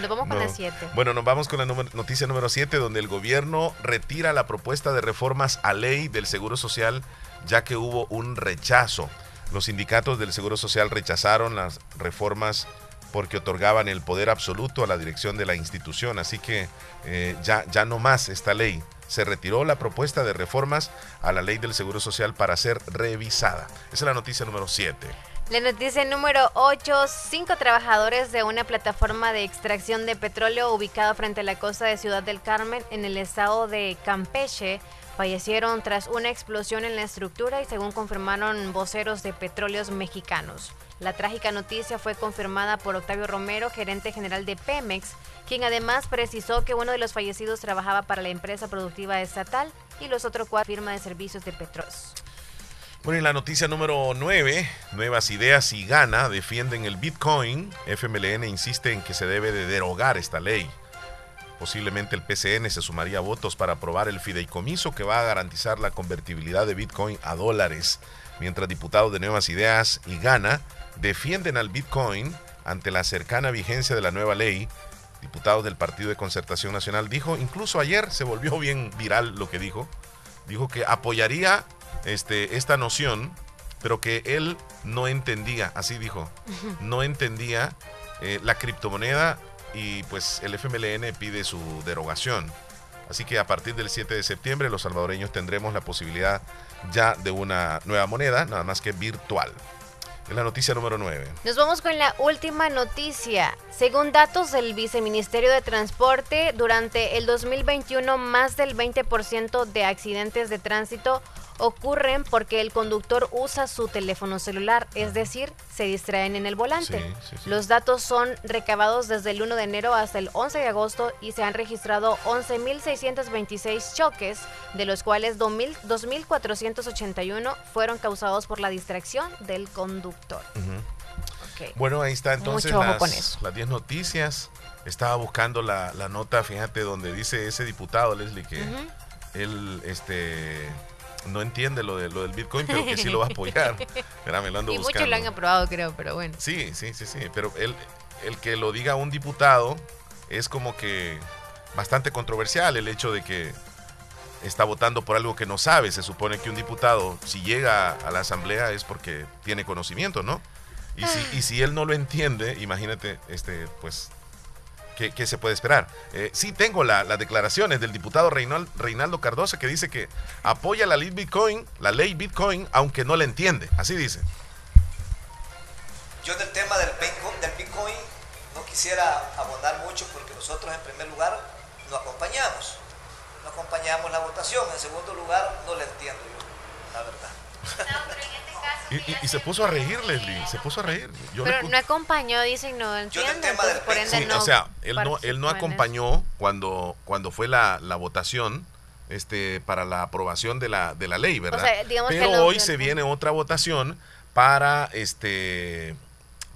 nos vamos con la 7. Bueno, nos vamos con la noticia número 7, donde el gobierno retira la propuesta de reformas a ley del Seguro Social, ya que hubo un rechazo. Los sindicatos del Seguro Social rechazaron las reformas porque otorgaban el poder absoluto a la dirección de la institución. Así que eh, ya, ya no más esta ley. Se retiró la propuesta de reformas a la ley del Seguro Social para ser revisada. Esa es la noticia número 7. La noticia número 8. Cinco trabajadores de una plataforma de extracción de petróleo ubicada frente a la costa de Ciudad del Carmen en el estado de Campeche fallecieron tras una explosión en la estructura y según confirmaron voceros de petróleos mexicanos. La trágica noticia fue confirmada por Octavio Romero, gerente general de Pemex, quien además precisó que uno de los fallecidos trabajaba para la empresa productiva estatal y los otros cuatro firma de servicios de petróleos. Bueno, y la noticia número 9, Nuevas Ideas y Gana defienden el Bitcoin. FMLN insiste en que se debe de derogar esta ley. Posiblemente el PCN se sumaría a votos para aprobar el fideicomiso que va a garantizar la convertibilidad de Bitcoin a dólares, mientras diputados de Nuevas Ideas y Gana defienden al Bitcoin ante la cercana vigencia de la nueva ley. Diputados del Partido de Concertación Nacional dijo, incluso ayer se volvió bien viral lo que dijo, dijo que apoyaría este, esta noción, pero que él no entendía, así dijo, no entendía eh, la criptomoneda y pues el FMLN pide su derogación. Así que a partir del 7 de septiembre los salvadoreños tendremos la posibilidad ya de una nueva moneda, nada más que virtual. Es la noticia número 9. Nos vamos con la última noticia. Según datos del Viceministerio de Transporte, durante el 2021 más del 20% de accidentes de tránsito ocurren porque el conductor usa su teléfono celular, es decir, se distraen en el volante. Los datos son recabados desde el 1 de enero hasta el 11 de agosto y se han registrado 11.626 choques, de los cuales 2.481 fueron causados por la distracción del conductor. Bueno, ahí está entonces las 10 noticias. Estaba buscando la, nota, fíjate, donde dice ese diputado, Leslie, que él este, no entiende lo, de, lo del Bitcoin, pero que sí lo va a apoyar. [LAUGHS] y muchos lo han aprobado, creo, pero bueno. Sí, sí, sí, sí. Pero el, el que lo diga un diputado es como que bastante controversial el hecho de que está votando por algo que no sabe. Se supone que un diputado, si llega a la asamblea, es porque tiene conocimiento, ¿no? Y si, y si él no lo entiende, imagínate, este, pues ¿Qué, se puede esperar? Eh, sí tengo las declaraciones del diputado Reinaldo Cardoso que dice que apoya la ley Bitcoin, la ley Bitcoin, aunque no la entiende. Así dice. Yo del tema del Bitcoin, no quisiera abonar mucho porque nosotros en primer lugar no acompañamos. No acompañamos la votación. En segundo lugar, no la entiendo yo, la verdad. [LAUGHS] Y, se puso a reír, Leslie, se puso a reír. pero no acompañó, dicen, no entiendo, por ende no O sea, él no, él no acompañó cuando, cuando fue la, la votación este, para la aprobación de la, de la ley, ¿verdad? pero hoy se viene otra votación para este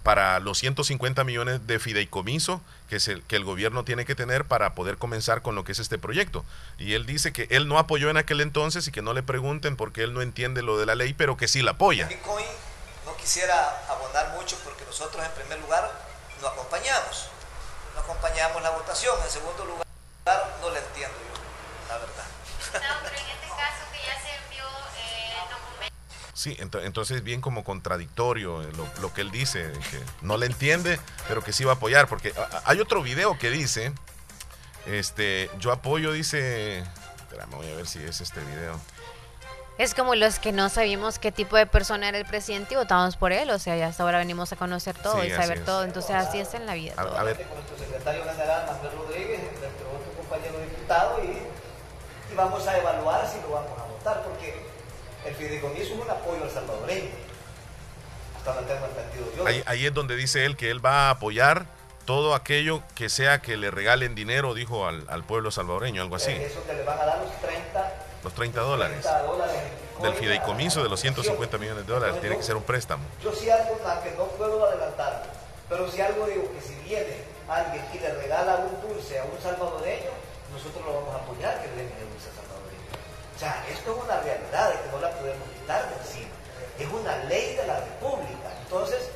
para los 150 millones de fideicomiso que, es el, que el gobierno tiene que tener para poder comenzar con lo que es este proyecto. Y él dice que él no apoyó en aquel entonces y que no le pregunten porque él no entiende lo de la ley, pero que sí la apoya. Bitcoin no quisiera abonar mucho porque nosotros en primer lugar no acompañamos. No acompañamos la votación. En segundo lugar, no la entiendo yo, la verdad. [LAUGHS] eh, Sí, entonces bien como contradictorio eh, lo, que él dice, que no le entiende, pero que sí va a apoyar, porque hay otro video que dice, este, yo apoyo, dice, espera, voy a ver si es este video. Es como los que no sabíamos qué tipo de persona era el presidente y votamos por él. O sea, ya hasta ahora venimos a conocer todo y saber todo. Entonces, así es en la vida. A, ver. Con nuestro secretario general, Manuel Rodríguez, nuestro otro compañero diputado, y, y, vamos a evaluar si lo vamos a votar, porque el fideicomiso es un apoyo al salvadoreño. Hasta donde tengo entendido yo. Ahí, ahí es donde dice él que él va a apoyar todo aquello que sea que le regalen dinero, dijo al, al pueblo salvadoreño, algo así. Eso que le van a dar los 30 los 30 dólares. Del fideicomiso de los 150 millones de dólares. Tiene que ser un préstamo. Yo sí algo, que no puedo adelantar, pero si algo digo que si viene alguien y le regala un dulce a un salvadoreño, nosotros lo vamos a apoyar que le den el dulce esto es una realidad que no la podemos quitar de encima. Es una ley de la República. Entonces,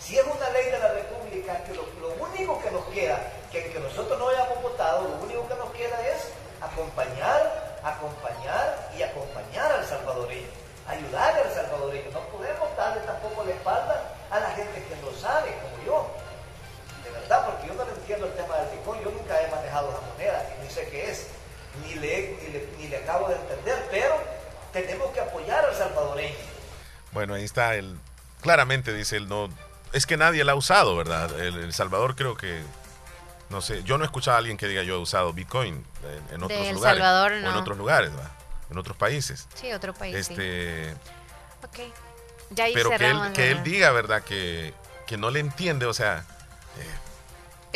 si es una ley de la República, que lo, único que nos queda, que, que nosotros no hayamos votado, lo único que nos queda es acompañar acompañar y acompañar al salvadoreño, ayudar al salvadoreño. No podemos darle tampoco la espalda a la gente que no sabe, como yo. De verdad, porque yo no entiendo el tema del Bitcoin, yo nunca he manejado esa moneda, ni sé qué es, ni le, ni le, acabo de entender, pero tenemos que apoyar al salvadoreño. Bueno, ahí está el. Claramente dice él, no. Es que nadie la ha usado, ¿verdad? El, Salvador creo que no sé, yo no he escuchado a alguien que diga yo he usado Bitcoin en, otros lugares. Salvador, no. en otros lugares, en otros países. Sí, otro país. Este, Ok. Ya ahí pero que él, que él diga, ¿verdad? Que, que no le entiende, o sea. Eh,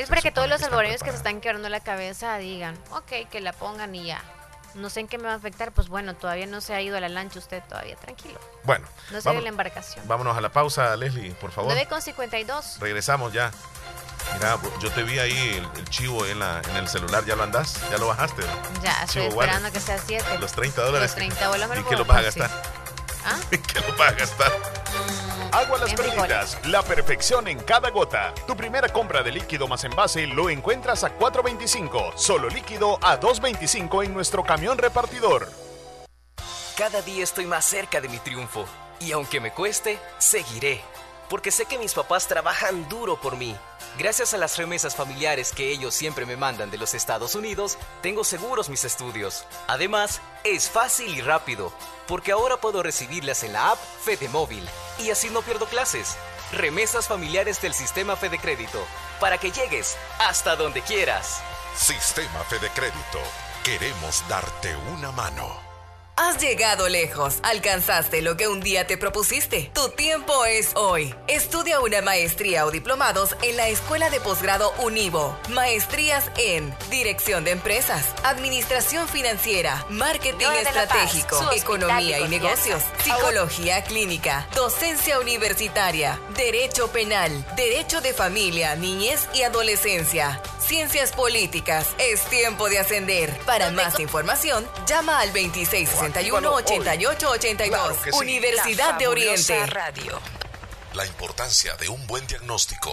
es para que todos los salvadoreños que se están quebrando la cabeza digan, ok, que la pongan y ya. No sé en qué me va a afectar, pues bueno, todavía no se ha ido a la lancha usted todavía, tranquilo. Bueno. No se ve la embarcación. Vámonos a la pausa, Leslie, por favor. 9 con 52. Regresamos ya. Mira, yo te vi ahí el, chivo en, la, en el celular, ¿ya lo andás? ¿Ya lo bajaste? Ya, estoy esperando que sea 7. Los 30 dólares. Los 30 dólares. ¿Y qué lo vas a gastar? ¿Ah? [LAUGHS] qué lo vas a gastar? Mm, Agua Las Perlitas, la perfección en cada gota. Tu primera compra de líquido más envase lo encuentras a 4.25, solo líquido a 2.25 en nuestro camión repartidor. Cada día estoy más cerca de mi triunfo y aunque me cueste, seguiré, porque sé que mis papás trabajan duro por mí Gracias a las remesas familiares que ellos siempre me mandan de los Estados Unidos, tengo seguros mis estudios. Además, es fácil y rápido, porque ahora puedo recibirlas en la app Fede Móvil y así no pierdo clases. Remesas familiares del sistema Fede Crédito, para que llegues hasta donde quieras. Sistema Fede Crédito, queremos darte una mano. Has llegado lejos, alcanzaste lo que un día te propusiste. Tu tiempo es hoy. Estudia una maestría o diplomados en la Escuela de Posgrado Univo. Maestrías en Dirección de Empresas, Administración Financiera, Marketing Estratégico, Economía y Negocios, Psicología Clínica, Docencia Universitaria, Derecho Penal, Derecho de Familia, Niñez y Adolescencia. Ciencias Políticas. Es tiempo de ascender. Para más información, llama al 2661-8882. Universidad de Oriente. Radio. La importancia de un buen diagnóstico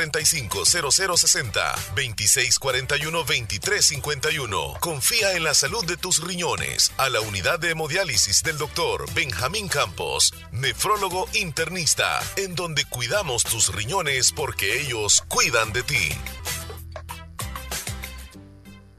2645-0060, 2641-2351. Confía en la salud de tus riñones a la unidad de hemodiálisis del doctor Benjamín Campos, nefrólogo internista, en donde cuidamos tus riñones porque ellos cuidan de ti.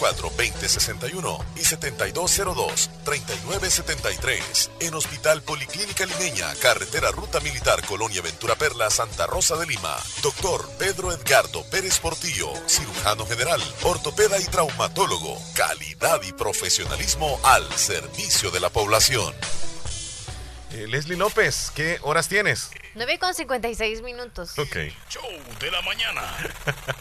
2061 y 7202-3973. En Hospital Policlínica Limeña, Carretera Ruta Militar Colonia Ventura Perla, Santa Rosa de Lima. Doctor Pedro Edgardo Pérez Portillo, cirujano general, ortopeda y traumatólogo. Calidad y profesionalismo al servicio de la población. Eh, Leslie López, ¿qué horas tienes? 9 con 56 minutos. Ok. Show de la mañana.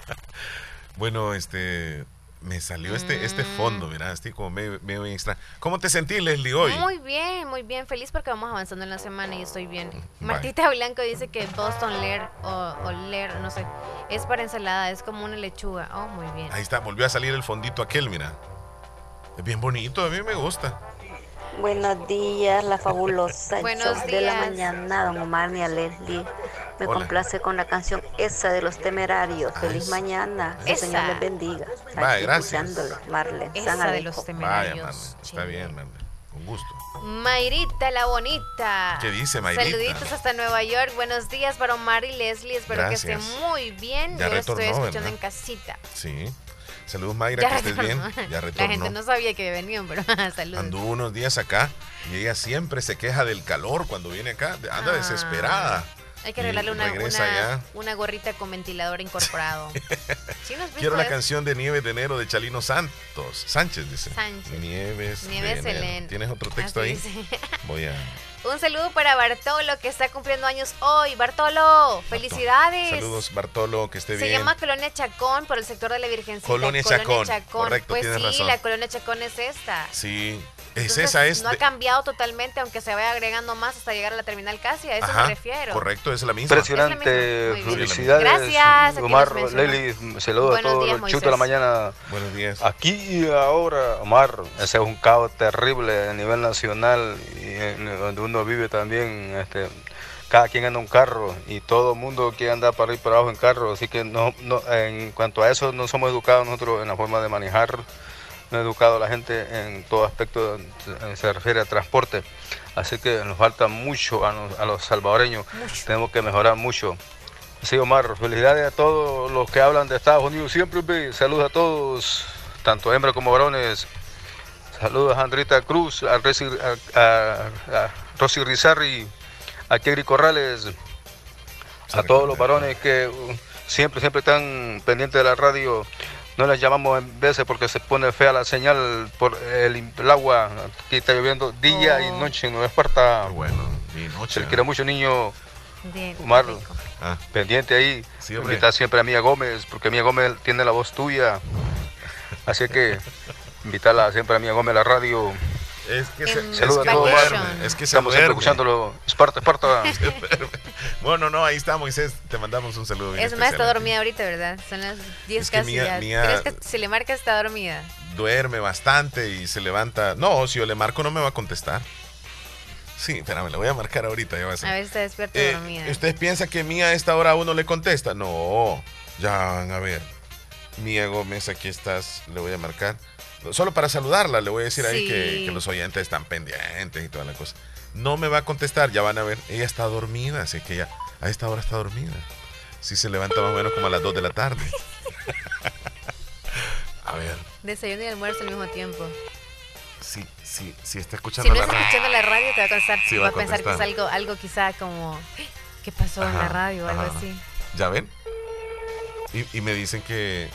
[LAUGHS] bueno, este me salió este, este fondo, mira, estoy como medio, medio extra. ¿Cómo te sentís, Leslie, hoy? Muy bien, muy bien, feliz porque vamos avanzando en la semana y estoy bien. Martita Blanco dice que Boston Lair o, o Lair, no sé, es para ensalada, es como una lechuga. Oh, muy bien. Ahí está, volvió a salir el fondito aquel, mira. Es bien bonito, a mí me gusta. Buenos días, la fabulosa [LAUGHS] de la mañana, don Omar y a Leslie. Me complace con la canción esa de los temerarios. Feliz mañana. El Señor les bendiga. Vaya, gracias. Marle. Esa de los temerarios. Vaya, Está bien, Marle. Un gusto. Mayrita la bonita. ¿Qué dice Mayrita? Saluditos hasta Nueva York. Buenos días para Omar y Leslie. Espero que estén muy bien. Ya Yo retornó, estoy escuchando ¿verdad? en casita. Sí. Saludos, Mayra, que estés bien. Ya retornó. La gente no sabía que venían, pero saludos. Anduvo unos días acá y ella siempre se queja del calor cuando viene acá. Anda Ah. desesperada. Hay que regalarle una, una, una gorrita con ventilador incorporado. [LAUGHS] ¿Sí nos Quiero la eso? canción de Nieves de Enero de Chalino Santos. Sánchez dice. Sánchez. Nieves, Nieves de enero. ¿Tienes otro texto Así ahí? dice. Voy a. Un saludo para Bartolo que está cumpliendo años hoy. Bartolo, felicidades. Saludos, Bartolo, que esté Se bien. llama Colonia Chacón por el sector de la Virgencita. Colonia Chacón, correcto, Pues tienes sí, razón. la Colonia Chacón es esta. Sí, es Entonces, esa, es. No ha cambiado totalmente, aunque se vaya agregando más hasta llegar a la terminal casi. A eso Ajá, me refiero. Correcto, es la misma. Impresionante, felicidades. Gracias, a Omar. Lely, saludos a todos días, los chutos de la mañana. Buenos días. Aquí y ahora, Omar, ese es un caos terrible a nivel nacional y en donde uno vive también. Este, cada quien anda en un carro y todo el mundo quiere andar para arriba y para abajo en carro, así que no, no, en cuanto a eso no somos educados nosotros en la forma de manejar, no he educado a la gente en todo aspecto en- se refiere al transporte, así que nos falta mucho a, nos- a los salvadoreños, tenemos que mejorar mucho. Sí, Omar, felicidades a todos los que hablan de Estados Unidos siempre, saludos a todos, tanto hembras como varones. Saludos a Andrita Cruz, a, Reci- a- a- a Rosy Rizarri, a Kegri Corrales, a todos los varones que uh, siempre, siempre están pendientes de la radio. No les llamamos en veces porque se pone fea la señal por el, el agua. Aquí está lloviendo día y noche en Nueva Esparta. Bueno, y noche. Se le quiere mucho, niño. Bien, Omar, Ah. pendiente ahí. Sí, hombre. Invita siempre a Mía Gómez, porque Mía Gómez tiene la voz tuya. Así que invitarla siempre a Mía Gómez a la radio. Es que se, es Saludos que duerme, es que se Estamos siempre escuchándolo. Esparta, Esparta. [LAUGHS] Bueno, no, ahí está Moisés, te mandamos un saludo. bien Es más, está dormida ahorita, ¿verdad? Son las 10 Es que casi Mía- ya. Mía- ¿Crees que se le marca está dormida? Duerme bastante y se levanta. No, si yo le marco no me va a contestar. Sí, espérame, le voy a marcar ahorita. Ya va a ser. A ver, está despierta Eh, dormida. ¿Ustedes piensan que Mía a esta hora uno le contesta? No, ya van a ver. Mía Gómez, aquí estás, le voy a marcar. Solo para saludarla, le voy a decir ahí que, Sí. que los oyentes están pendientes y toda la cosa. No me va a contestar, ya van a ver. Ella está dormida, así que ella a esta hora está dormida. Sí se levanta más o menos como a las 2 de la tarde. [LAUGHS] a ver, Desayuno y almuerzo al mismo tiempo. si, si, si está Si escuchando no la está radio. escuchando la radio, te va a contestar. Sí, va, va a pensar que es algo, algo quizá como. ¿Qué pasó en la radio? o Algo ajá. así. ¿Ya ven? Y, y me dicen que,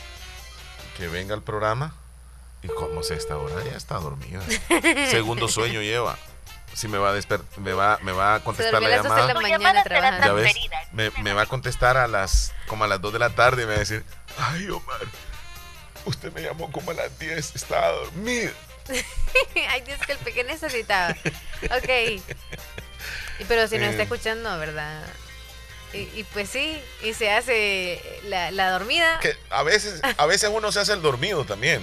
que venga al programa. ¿Y cómo se está ahora? Ya está dormida. [LAUGHS] Segundo sueño lleva. si me va a me va, me va a contestar la llamada. ya ves, me, me, va a contestar a las como a las 2 de la tarde y me va a decir, ay Omar, usted me llamó como a las 10, estaba dormido. [LAUGHS] ay Dios, que el pequeño necesitaba. Ok. Pero si no está escuchando, ¿verdad? Y, pues sí, y se hace la, la dormida. Que a veces, a veces uno se hace el dormido también,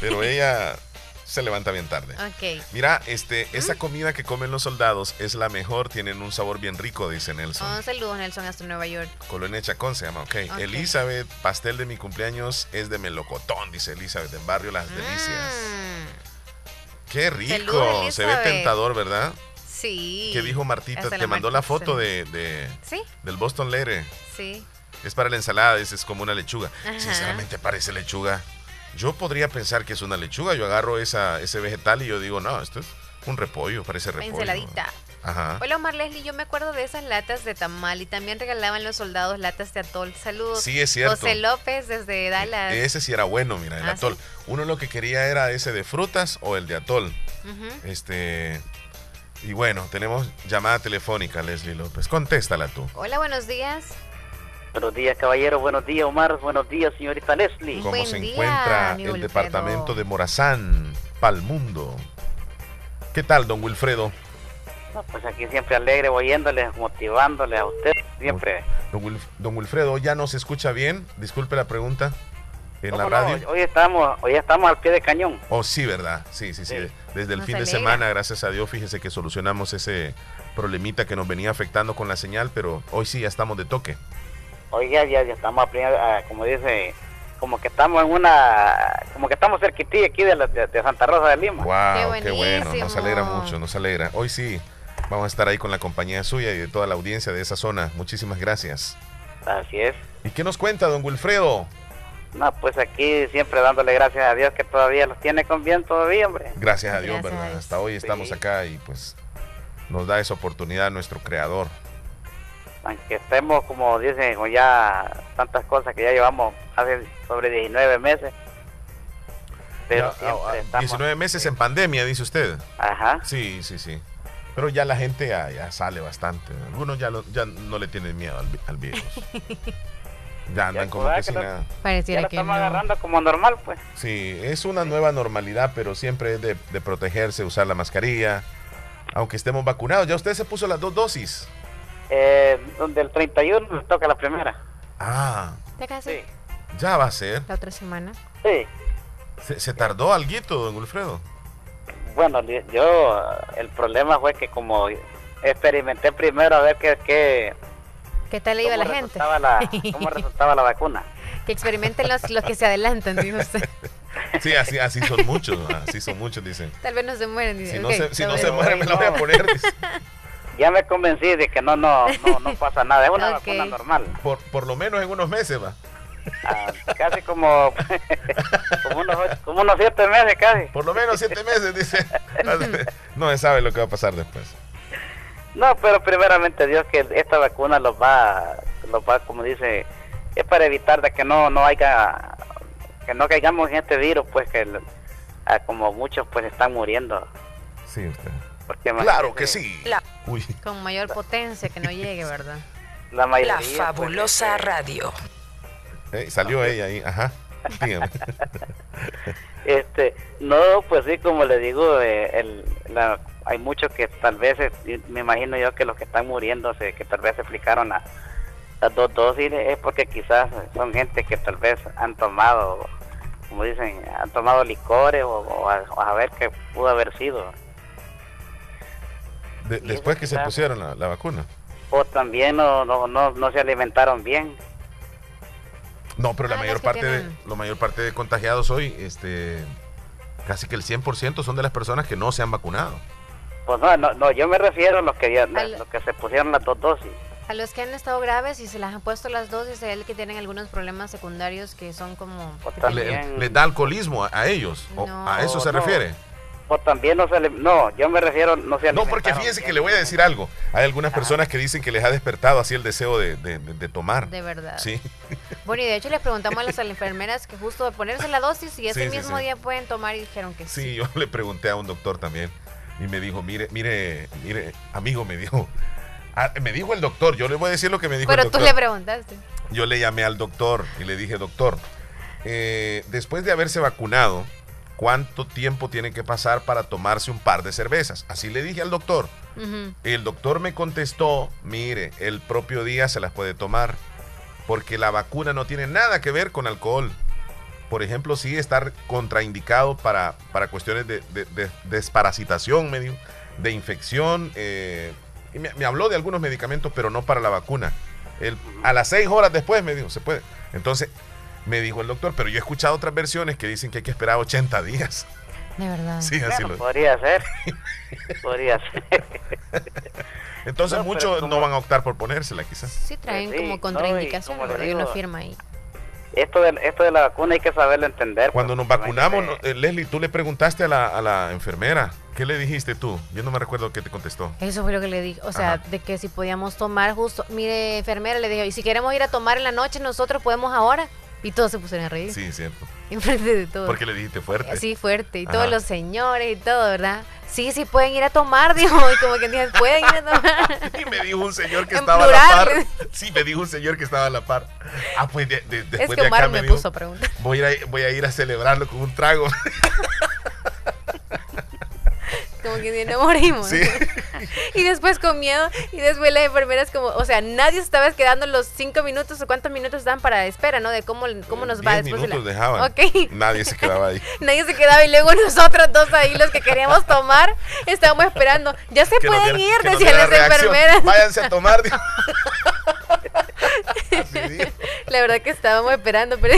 pero ella se levanta bien tarde. Ok. Mira, este, esa comida que comen los soldados es la mejor, tienen un sabor bien rico, dice Nelson. Un saludo, Nelson, hasta Nueva York. Colonia Chacón se llama, ok. Elizabeth, pastel de mi cumpleaños es de melocotón, dice Elizabeth, en barrio Las Delicias. Mm. Qué rico, se ve tentador, ¿verdad? Sí. ¿Qué dijo Martita? Te mandó la foto de, de ¿Sí? del Boston Leire. Sí. Es para la ensalada, es, es como una lechuga. Sinceramente parece lechuga. Yo podría pensar que es una lechuga. Yo agarro esa, ese vegetal y yo digo, no, esto es un repollo, parece repollo. Ensaladita. Ajá. Hola Omar Leslie, yo me acuerdo de esas latas de tamal y también regalaban los soldados latas de atol. Saludos. Sí, es cierto. José López desde Dallas. Ese sí era bueno, mira, el ah, atol. Uno lo que quería era ese de frutas o el de atol. Este. Y bueno, tenemos llamada telefónica, Leslie López. Contéstala tú. Hola, buenos días. Buenos días, caballero. Buenos días, Omar. Buenos días, señorita Leslie. ¿Cómo se encuentra el departamento de Morazán, Palmundo? ¿Qué tal, don Wilfredo? pues aquí siempre alegre, oyéndole, motivándole a usted, siempre. Don, Wilfredo, ¿ya nos escucha bien? Disculpe la pregunta. En la radio. Hoy estamos, hoy estamos al pie de cañón. Oh, sí, ¿verdad? Sí, sí, sí. Desde el fin de semana, gracias a Dios, fíjese que solucionamos ese problemita que nos venía afectando con la señal, pero hoy sí ya estamos de toque. Oiga, ya, ya estamos, a, como dice, como que estamos en una, como que estamos cerquití aquí de, de, Santa Rosa de Lima. Wow, qué, bueno, nos alegra mucho, nos alegra. Hoy sí, vamos a estar ahí con la compañía suya y de toda la audiencia de esa zona. Muchísimas gracias. Así es. ¿Y qué nos cuenta, don Wilfredo? No, pues aquí siempre dándole gracias a Dios que todavía los tiene con bien todavía, hombre. Gracias a Dios, ¿verdad? Hasta hoy estamos acá y pues nos da esa oportunidad nuestro creador aunque estemos, como dicen, con ya tantas cosas que ya llevamos hace sobre 19 meses. Pero 19 ah, meses en pandemia, dice usted. Ajá. Sí, sí, sí. Pero ya la gente ya, sale bastante. Algunos ya, ya no le tienen miedo al, al virus. [LAUGHS] ya andan como que sin nada. Pareciera ya lo estamos agarrando como normal, pues. Sí, es una nueva normalidad, pero siempre es de, de protegerse, usar la mascarilla. Aunque estemos vacunados. ¿Ya usted se puso las dos dosis? Eh, donde el 31 nos toca la primera. Ah. ¿Ya casi? Ya va a ser. La otra semana. Sí. ¿Se, tardó algo, don Wilfredo? Bueno, yo, el problema fue que como experimenté primero a ver qué... qué ¿Qué tal le iba la gente? ¿Cómo [LAUGHS] resultaba la vacuna? Que experimenten los, los que se adelantan, dijo usted. [LAUGHS] Sí, así, así son muchos, así son muchos, dicen. Tal vez no se mueren. Si, no, se, si no se mueren, me la voy a poner. [LAUGHS] ya me convencí de que no, no, no, no [LAUGHS] pasa nada. Es una vacuna normal. Por, por lo menos en unos meses va. Ah, casi como, [LAUGHS] como, unos, como unos siete meses casi. Por lo menos siete meses, dice. [LAUGHS] No se sabe lo que va a pasar después. No, pero primeramente Dios que esta vacuna los va, los va, como dice, es para evitar de que no, no haya, que no caigamos en este virus, pues que ah, como muchos pues están muriendo. Sí, usted claro que sí. Con mayor potencia que no llegue, ¿verdad? La, mayoría, la fabulosa radio. salió ella ahí, ajá. [LAUGHS] este, no, pues sí, como le digo, eh, hay muchos que tal vez, eh, me imagino yo que los que están muriéndose, que tal vez se aplicaron a, las dos dosis, es porque quizás son gente que tal vez han tomado, como dicen, han tomado licores o, a ver qué pudo haber sido después que se pusieron la, vacuna. O también no, no, no, se alimentaron bien. No, pero la ah, mayor parte de, la mayor parte de contagiados hoy, este, casi que el 100% son de las personas que no se han vacunado. Pues no, no, yo me refiero a los que, ya, los que se pusieron las dos dosis. A los que han estado graves y se las han puesto las dosis, a él que tienen algunos problemas secundarios que son como... Pues le, da alcoholismo a, ellos? ¿A eso se refiere? O también no se le, no, yo me refiero, no se No, porque fíjense que le voy a decir algo. Hay algunas personas que dicen que les ha despertado así el deseo de, tomar. De verdad. Sí. Bueno, y de hecho les preguntamos a las [LAUGHS] enfermeras que justo de ponerse la dosis y ese mismo día pueden tomar y dijeron que sí. Sí, yo le pregunté a un doctor también. Y me dijo, mire, mire, mire, amigo, me dijo, ah, me dijo el doctor, yo le voy a decir lo que me dijo Pero el doctor. tú le preguntaste. Yo le llamé al doctor y le dije, doctor, eh, después de haberse vacunado, ¿cuánto tiempo tiene que pasar para tomarse un par de cervezas? Así le dije al doctor. El doctor me contestó, mire, el propio día se las puede tomar, porque la vacuna no tiene nada que ver con alcohol. Por ejemplo, sí está contraindicado para, para cuestiones de, desparasitación, medio, de infección. Eh, y me, habló de algunos medicamentos, pero no para la vacuna. El, a las seis horas después me dijo, se puede. Entonces, me dijo el doctor, pero yo he escuchado otras versiones que dicen que hay que esperar 80 días. De verdad. Sí, así lo Podría ser. [LAUGHS] podría ser. Entonces muchos no van a optar por ponérsela, quizás. Sí, traen como contraindicación, no, hay una firma ahí. Esto de, esto de la vacuna hay que saberlo entender. Cuando nos vacunamos, eh, Leslie, tú le preguntaste a la, a la enfermera, ¿qué le dijiste tú? Yo no me recuerdo qué te contestó. Eso fue lo que le dije, o sea, de que si podíamos tomar justo, mire, enfermera, le dije, y si queremos ir a tomar en la noche, nosotros podemos ahora. Y todos se pusieron a reír. Sí, cierto. [LAUGHS] Enfrente de todos. Porque le dijiste fuerte. Sí, fuerte. Y todos los señores y todo, ¿verdad? Sí, sí, pueden ir a tomar, [LAUGHS] dijo. Y como que dije, pueden ir a tomar. [LAUGHS] y me dijo un señor que estaba a la par. Sí, me dijo un señor que estaba a la par. Ah, pues de, después es que Omar me, puso a preguntar. Voy a, ir voy a ir a celebrarlo con un trago. Como que no morimos. [LAUGHS] y después con miedo, y después la enfermera es como, o sea, nadie estaba quedando los cinco minutos o cuántos minutos dan para espera, ¿no? De cómo, cómo nos va después. minutos dejaban. Nadie se quedaba ahí. [LAUGHS] nadie se quedaba y luego nosotros dos ahí, los que queríamos tomar, estábamos esperando. Ya se pueden ir, decían las enfermeras. Váyanse a tomar. [LAUGHS] la verdad que estábamos esperando, pero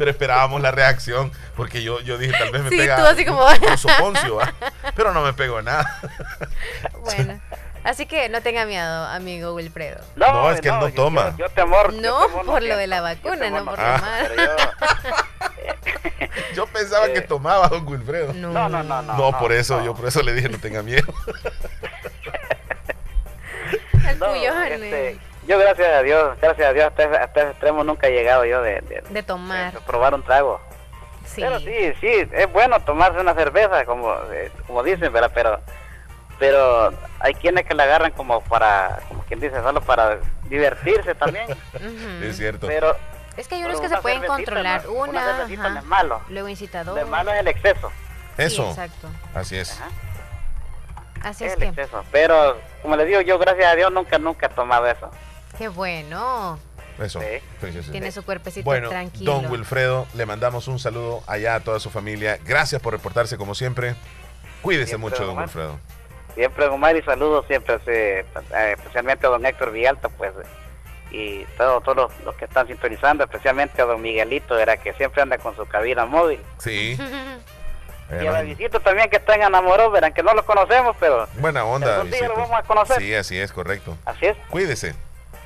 pero esperábamos la reacción, porque yo, yo dije, tal vez me sí, pega tú así como... [LAUGHS] pero no me pegó nada. [LAUGHS] bueno. Así que no tenga miedo, amigo Wilfredo. No, es que no, toma. Yo, temor. No, por lo de la vacuna, no por tomar. Yo, pensaba que eh, tomaba, don Wilfredo. No, no, no. No, no por eso, yo por eso le dije no tenga miedo. [LAUGHS] Al tuyo, este, yo gracias a Dios, gracias a Dios hasta, ese extremo nunca he llegado yo de, de, tomar. De, probar un trago. Sí. Pero sí, sí, es bueno tomarse una cerveza, como, eh, como dicen, ¿verdad? Pero, pero hay quienes que la agarran como para, como quien dice, solo para divertirse también. [LAUGHS] Es cierto. Pero es que hay unos que se pueden controlar. una, una es malo. Luego incitador. Lo malo es el exceso. Eso. exacto. Así es. Así es, que. Pero, como le digo, yo gracias a Dios nunca, nunca he tomado eso. Qué bueno. Eso. Tiene su cuerpecito bueno, tranquilo. Don Wilfredo, le mandamos un saludo allá a toda su familia. Gracias por reportarse como siempre. Cuídese mucho, don Wilfredo. Siempre, Omar, y saludos siempre, eh, especialmente a don Héctor Villalta, pues, y todos, todos los, que están sintonizando, especialmente a don Miguelito, era que siempre anda con su cabina móvil. Sí. [LAUGHS] y a la visita también que están enamorados, verán que no los conocemos, pero... Buena onda. día lo vamos a conocer. Sí, así es, correcto. Así es. Cuídese.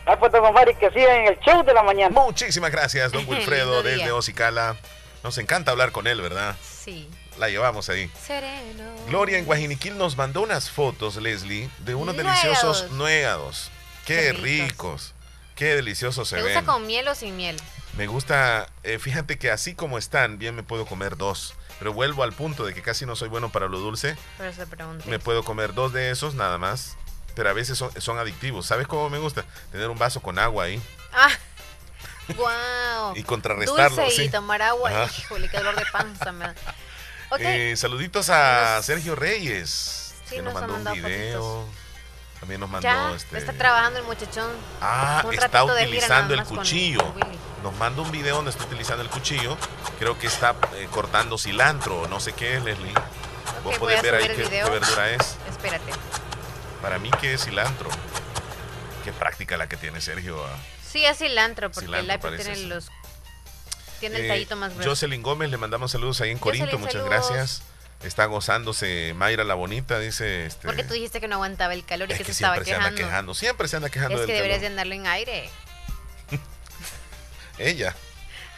Ah, pues, don Omar, y que siga en el show de la mañana. Muchísimas gracias, don [LAUGHS] Wilfredo, desde Ocicala. Nos encanta hablar con él, ¿verdad? Sí. La llevamos ahí. Sereno. Gloria en Guajiniquil nos mandó unas fotos, Leslie, de unos deliciosos nuegados. Qué, ricos. Qué deliciosos se ven. ¿Te gusta con miel o sin miel? Me gusta, eh, fíjate que así como están, bien me puedo comer dos. Pero vuelvo al punto de que casi no soy bueno para lo dulce. me puedo comer dos de esos nada más pero a veces son, adictivos. ¿Sabes cómo me gusta? Tener un vaso con agua ahí. Ah, [LAUGHS] wow. y contrarrestarlo. Dulce y tomar agua. Híjole, qué dolor de panza me da. [LAUGHS] Eh, saluditos a Sergio Reyes, que nos, mandó un video. También nos mandó ya, este. Está trabajando el muchachón. Ah, está utilizando el cuchillo. Nos manda un video donde está utilizando el cuchillo. Creo que está eh, cortando cilantro, no sé qué es, Leslie. Vos podés ver ahí qué, qué verdura es. Espérate. Para mí que es cilantro. Qué práctica la que tiene Sergio. Ah. Sí, es cilantro, porque el lápiz tiene los... Tiene el eh, tallito más grueso. Jocelyn Gómez, le mandamos saludos ahí en Corinto, muchas gracias. Está gozándose Mayra la Bonita, dice. Este, porque tú dijiste que no aguantaba el calor y que, se estaba quejando. Se anda quejando. Siempre se anda quejando. Es que deberías de andarlo en aire. [LAUGHS] Ella.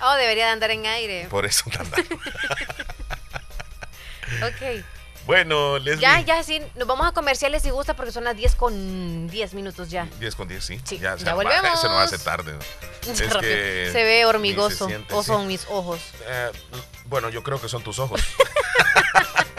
Oh, debería de andar en aire. Por eso anda. [LAUGHS] ok. Bueno, Leslie. Ya, ya, sí. Nos vamos a comerciales si gusta porque son las 10 con 10 minutos ya. 10 con 10, sí. sí. Ya, ya volvemos. se nos hace tarde. [LAUGHS] Es que se ve hormigoso. o son mis ojos. Eh, bueno, yo creo que son tus ojos. [LAUGHS]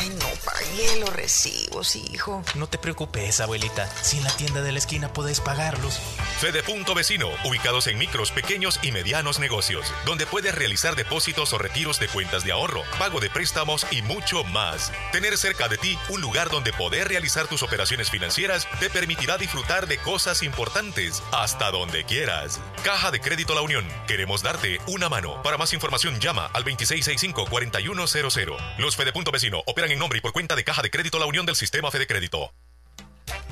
Ay, no, pagué los recibos, hijo. No te preocupes, abuelita. Si en la tienda de la esquina puedes pagarlos. Fede Punto Vecino, ubicados en micros, pequeños y medianos negocios, donde puedes realizar depósitos o retiros de cuentas de ahorro, pago de préstamos y mucho más. Tener cerca de ti un lugar donde poder realizar tus operaciones financieras te permitirá disfrutar de cosas importantes hasta donde quieras. Caja de Crédito La Unión. Queremos darte una mano. Para más información llama al 2665-4100. Los Fede Punto Vecino operan en nombre y por cuenta de Caja de Crédito La Unión del Sistema Fede Crédito.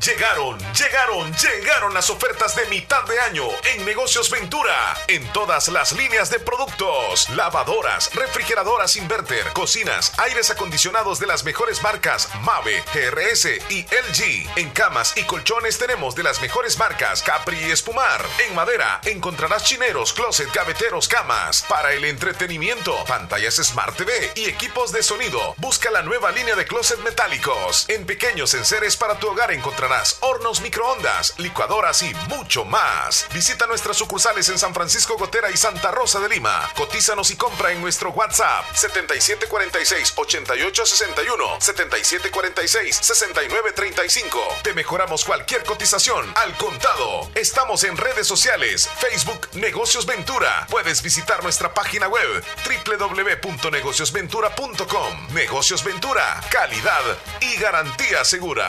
Llegaron, llegaron, llegaron las ofertas de mitad de año en Negocios Ventura. En todas las líneas de productos. Lavadoras, refrigeradoras inverter, cocinas, aires acondicionados de las mejores marcas Mave, GRS y LG. En camas y colchones tenemos de las mejores marcas Capri y Espumar. En madera encontrarás chineros, closet, gaveteros, camas. Para el entretenimiento, pantallas Smart TV y equipos de sonido. Busca la nueva línea de closet metálicos. En pequeños enseres para tu hogar encontrarás hornos microondas, licuadoras y mucho más. Visita nuestras sucursales en San Francisco Gotera y Santa Rosa de Lima. Cotízanos y compra en nuestro WhatsApp 7746-8861, 7746-6935. Te mejoramos cualquier cotización al contado. Estamos en redes sociales, Facebook Negocios Ventura. Puedes visitar nuestra página web www.negociosventura.com. Negocios Ventura, calidad y garantía segura.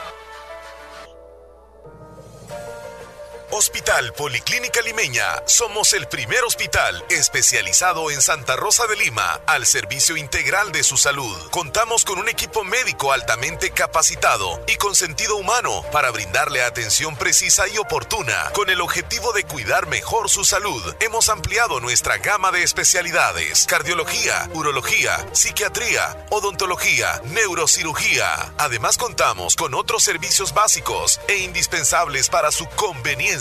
Hospital Policlínica Limeña. Somos el primer hospital especializado en Santa Rosa de Lima al servicio integral de su salud. Contamos con un equipo médico altamente capacitado y con sentido humano para brindarle atención precisa y oportuna. Con el objetivo de cuidar mejor su salud, hemos ampliado nuestra gama de especialidades: cardiología, urología, psiquiatría, odontología, neurocirugía. Además, contamos con otros servicios básicos e indispensables para su conveniencia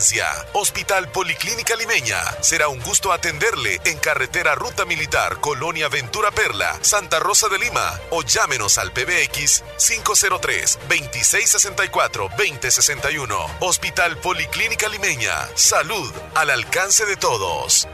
Hospital Policlínica Limeña. Será un gusto atenderle en carretera Ruta Militar, Colonia Ventura Perla, Santa Rosa de Lima. O llámenos al PBX 503-2664-2061. Hospital Policlínica Limeña. Salud al alcance de todos.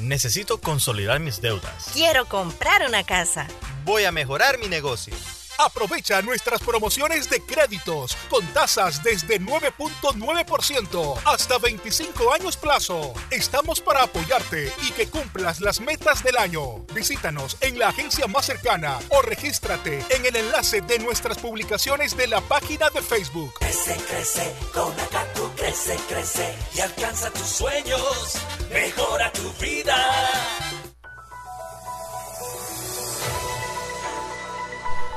Necesito consolidar mis deudas. Quiero comprar una casa. Voy a mejorar mi negocio. Aprovecha nuestras promociones de créditos con tasas desde 9.9% hasta 25 años plazo. Estamos para apoyarte y que cumplas las metas del año. Visítanos en la agencia más cercana o regístrate en el enlace de nuestras publicaciones de la página de Facebook. Crece, crece, con Acatu crece, crece y alcanza tus sueños. Mejora tu vida.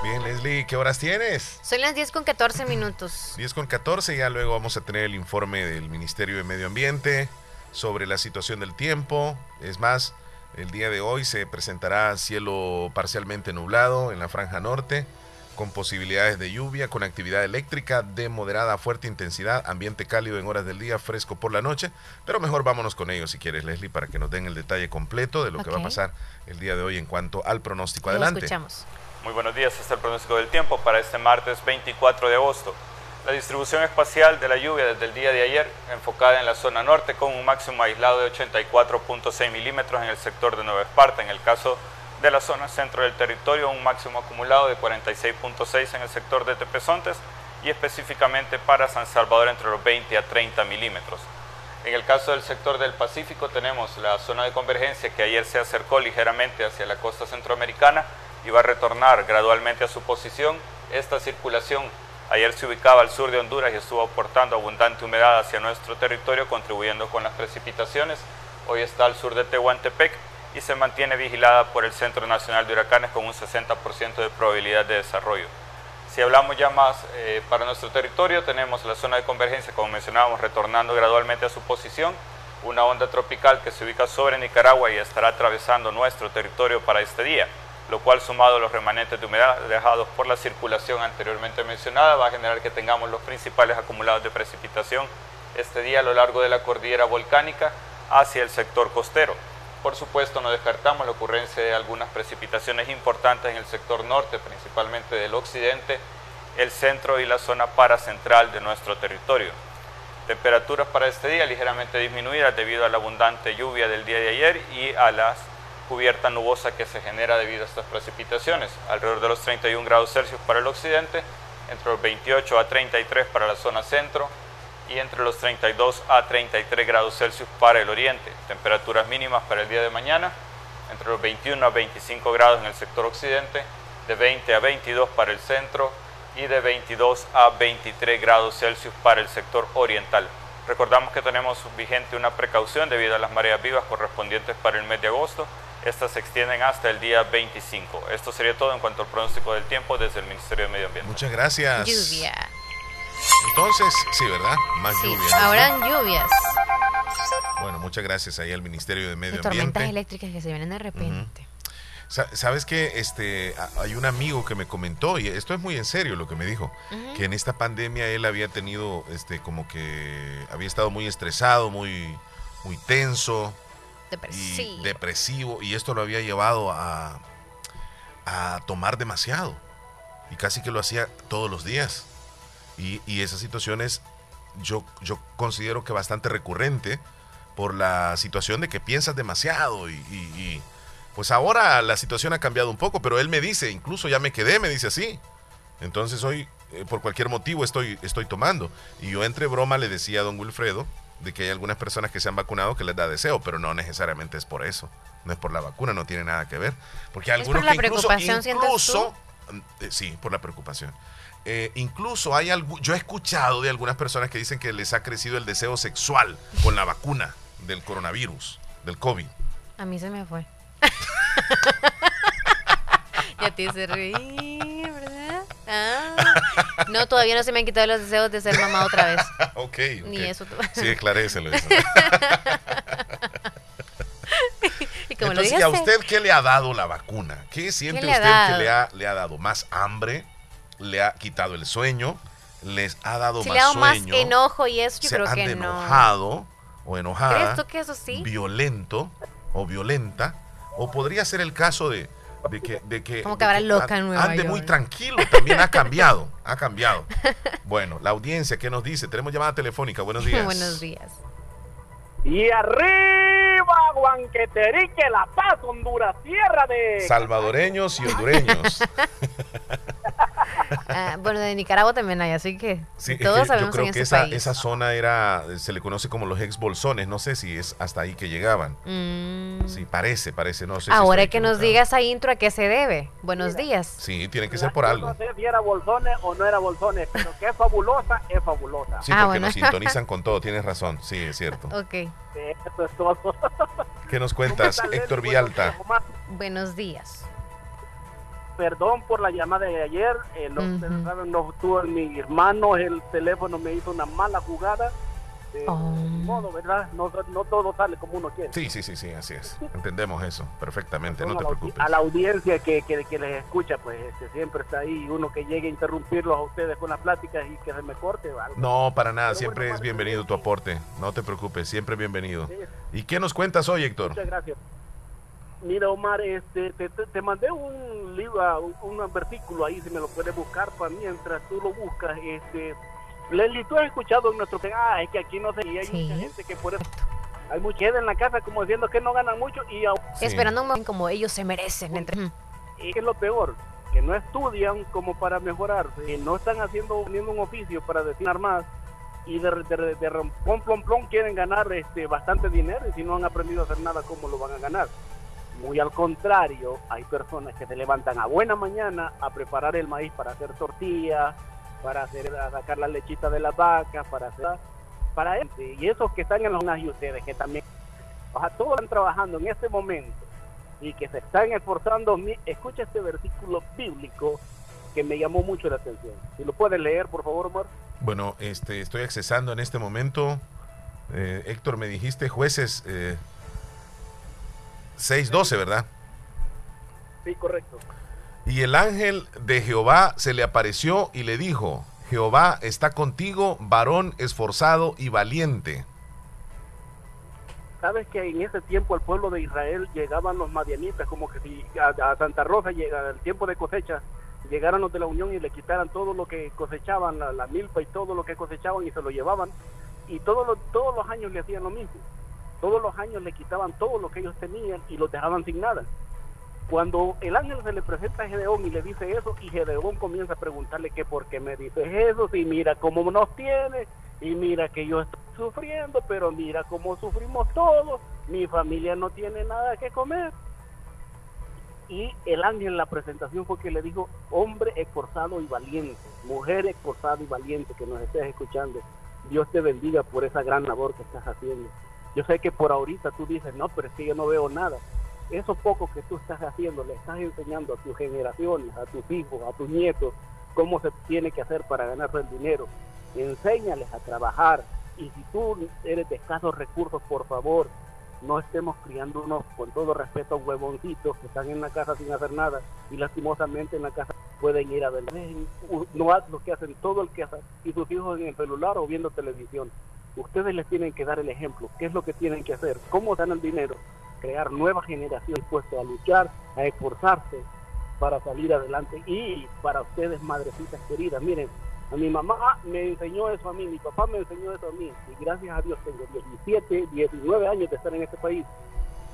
Bien, Leslie, ¿qué horas tienes? Son las 10 con 14 minutos. [CLEARS THROAT] 10 con 14, ya luego vamos a tener el informe del Ministerio de Medio Ambiente sobre la situación del tiempo. Es más, el día de hoy se presentará cielo parcialmente nublado en la franja norte, con posibilidades de lluvia, con actividad eléctrica de moderada a fuerte intensidad, ambiente cálido en horas del día, fresco por la noche. Pero mejor vámonos con ellos si quieres, Leslie, para que nos den el detalle completo de lo que va a pasar el día de hoy en cuanto al pronóstico. Adelante. escuchamos. Muy buenos días, este es el pronóstico del tiempo para este martes 24 de agosto. La distribución espacial de la lluvia desde el día de ayer, enfocada en la zona norte, con un máximo aislado de 84.6 milímetros en el sector de Nueva Esparta. En el caso de la zona centro del territorio, un máximo acumulado de 46.6 en el sector de Tepezontes y específicamente para San Salvador entre los 20 a 30 milímetros. En el caso del sector del Pacífico tenemos la zona de convergencia que ayer se acercó ligeramente hacia la costa centroamericana y va a retornar gradualmente a su posición. Esta circulación ayer se ubicaba al sur de Honduras y estuvo aportando abundante humedad hacia nuestro territorio, contribuyendo con las precipitaciones. Hoy está al sur de Tehuantepec y se mantiene vigilada por el Centro Nacional de Huracanes con un 60% de probabilidad de desarrollo. Si hablamos ya más eh, para nuestro territorio, tenemos la zona de convergencia, como mencionábamos, retornando gradualmente a su posición, una onda tropical que se ubica sobre Nicaragua y estará atravesando nuestro territorio para este día, lo cual sumado a los remanentes de humedad dejados por la circulación anteriormente mencionada va a generar que tengamos los principales acumulados de precipitación este día a lo largo de la cordillera volcánica hacia el sector costero. Por supuesto, no descartamos la ocurrencia de algunas precipitaciones importantes en el sector norte, principalmente del occidente, el centro y la zona paracentral de nuestro territorio. Temperaturas para este día ligeramente disminuidas debido a la abundante lluvia del día de ayer y a la cubierta nubosa que se genera debido a estas precipitaciones, alrededor de los 31 grados Celsius para el occidente, entre los 28 a 33 para la zona centro, y entre los 32 a 33 grados Celsius para el oriente. Temperaturas mínimas para el día de mañana, entre los 21 a 25 grados en el sector occidente, de 20 a 22 para el centro y de 22 a 23 grados Celsius para el sector oriental. Recordamos que tenemos vigente una precaución debido a las mareas vivas correspondientes para el mes de agosto. Estas se extienden hasta el día 25. Esto sería todo en cuanto al pronóstico del tiempo desde el Ministerio de Medio Ambiente. Muchas gracias. Lluvia. Entonces, sí, ¿verdad? Más sí, lluvias. Habrán lluvias. Bueno, muchas gracias ahí al Ministerio de Medio tormentas Ambiente. eléctricas que se vienen de repente. Sa- Sabes que este hay un amigo que me comentó y esto es muy en serio lo que me dijo, Ujú. que en esta pandemia él había tenido este como que había estado muy estresado, muy muy tenso y Depresivo. depresivo y esto lo había llevado a a tomar demasiado y casi que lo hacía todos los días. Y, y esa situación es, yo, yo considero que bastante recurrente por la situación de que piensas demasiado y, y- y, pues ahora la situación ha cambiado un poco, pero él me dice, incluso ya me quedé, me dice así. Entonces hoy, eh, por cualquier motivo, estoy, estoy tomando. Y yo entre broma le decía a don Wilfredo de que hay algunas personas que se han vacunado que les da deseo, pero no necesariamente es por eso. No es por la vacuna, no tiene nada que ver. Porque hay ¿Es algunos por la que incluso, preocupación, incluso eh, sí, por la preocupación. Eh, incluso hay algo, yo he escuchado de algunas personas que dicen que les ha crecido el deseo sexual con la vacuna del coronavirus, del COVID. A mí se me fue. [LAUGHS] ya te reír, ¿verdad? Ah. No, todavía no se me han quitado los deseos de ser mamá otra vez. [LAUGHS] ok. Ni eso. Sí, aclarécelo eso. [LAUGHS] y como lo Entonces, dije ¿y a hace- usted qué le ha dado la vacuna? ¿Qué siente ha usted que dado? le ha, le ha dado? ¿Más hambre? ¿Le ha quitado el sueño? ¿Les ha dado Si más le hago más sueño? enojo y eso, yo ¿Se creo han que de no. enojado o enojada? ¿Crees tú que eso sí? Violento o violenta. O podría ser el caso de, de que... De que Como que de habrá loca en Nueva Ande muy York. tranquilo, también ha cambiado. Ha cambiado. Bueno, la audiencia, ¿qué nos dice? Tenemos llamada telefónica. Buenos [LAUGHS] días. Buenos días. Y arriba, Guanqueterique, La Paz, Honduras, tierra de... Salvadoreños y hondureños. [LAUGHS] Ah, bueno, de Nicaragua también hay, así que Sí, es todos que sabemos yo creo en que ese esa, país. esa zona era, se le conoce como los ex bolsones, no sé si es hasta ahí que llegaban. Mm. Sí, parece, parece, no sé. Ahora que nos diga esa intro a qué se debe. Buenos días. Sí, tiene que ser por algo. No sé si era bolsones o no era bolsones, pero que es fabulosa, es fabulosa. Sí, Ah, porque nos [LAUGHS] sintonizan con todo, tienes razón, sí, es cierto. Ok. Eso es todo. ¿Qué nos cuentas, ¿Cómo está, Héctor? Omar, Buenos días. Perdón por la llamada de ayer. eh, no, ustedes saben, no estuvo mi hermano, el teléfono me hizo una mala jugada. Eh, ni modo, ¿verdad? No, no todo sale como uno quiere. Sí, sí, sí, sí, así es. Entendemos eso perfectamente, no te preocupes. a la audiencia que, que, que les escucha, pues este, siempre está ahí. Uno que llegue a interrumpirlos a ustedes con las pláticas y que se me corte. algo. No, para nada, Pero siempre bueno, es bienvenido tu aporte, no te preocupes, siempre bienvenido. ¿Y qué nos cuentas hoy, Héctor? Muchas gracias. Mira, Omar, este, te, te- te mandé un libro, un, un versículo ahí, si me lo puedes buscar para mientras tú lo buscas. Este, Leslie, tú has escuchado en nuestro ah, es que aquí no sé, y hay mucha gente que por eso, hay mucha gente en la casa como diciendo que no ganan mucho y aún- Esperando como ellos se merecen. Entre... y es lo peor, que no estudian como para mejorar, eh, no están haciendo teniendo un oficio para destinar más y de, de, de, de rompón, plom, plom, quieren ganar este bastante dinero y si no han aprendido a hacer nada, ¿cómo lo van a ganar? Muy al contrario, hay personas que se levantan a buena mañana a preparar el maíz para hacer tortillas, para hacer sacar la lechita de las vacas, para hacer para él. Y esos que están en los y ustedes que también, o sea, todos están trabajando en este momento y que se están esforzando. Escucha este versículo bíblico que me llamó mucho la atención. Si lo puedes leer, por favor, Omar. Bueno, este, estoy accesando en este momento. Eh, Héctor, me dijiste jueces eh, 6.12, ¿verdad? Sí, correcto. Y el ángel de Jehová se le apareció y le dijo, Jehová está contigo, varón esforzado y valiente. Sabes que en ese tiempo al pueblo de Israel llegaban los madianitas, como que si a, Santa Rosa llega el tiempo de cosecha, llegaran los de la Unión y le quitaran todo lo que cosechaban, la, milpa y todo lo que cosechaban y se lo llevaban. Y todos los, todos los años le hacían lo mismo. Todos los años le quitaban todo lo que ellos tenían y los dejaban sin nada. Cuando el ángel se le presenta a Gedeón y le dice eso, y Gedeón comienza a preguntarle que por qué me dices eso, si mira cómo nos tiene, y mira que yo estoy sufriendo, pero mira cómo sufrimos todos, mi familia no tiene nada que comer. Y el ángel en la presentación fue que le dijo, hombre esforzado y valiente, mujer esforzada y valiente que nos estés escuchando, Dios te bendiga por esa gran labor que estás haciendo. Yo sé que por ahorita tú dices, no, pero es que yo no veo nada. Eso poco que tú estás haciendo, le estás enseñando a tus generaciones, a tus hijos, a tus nietos, cómo se tiene que hacer para ganar el dinero. Enséñales a trabajar. Y si tú eres de escasos recursos, por favor, no estemos criando unos, con todo respeto, huevoncitos que están en la casa sin hacer nada y lastimosamente en la casa pueden ir a ver. No haz lo que hacen todo el que hace y sus hijos en el celular o viendo televisión ustedes les tienen que dar el ejemplo, qué es lo que tienen que hacer, cómo el dinero, crear nueva generación dispuesta a luchar, a esforzarse para salir adelante y para ustedes madrecitas queridas, miren, a mi mamá me enseñó eso a mí, mi papá me enseñó eso a mí y gracias a Dios tengo 17, 19 años de estar en este país.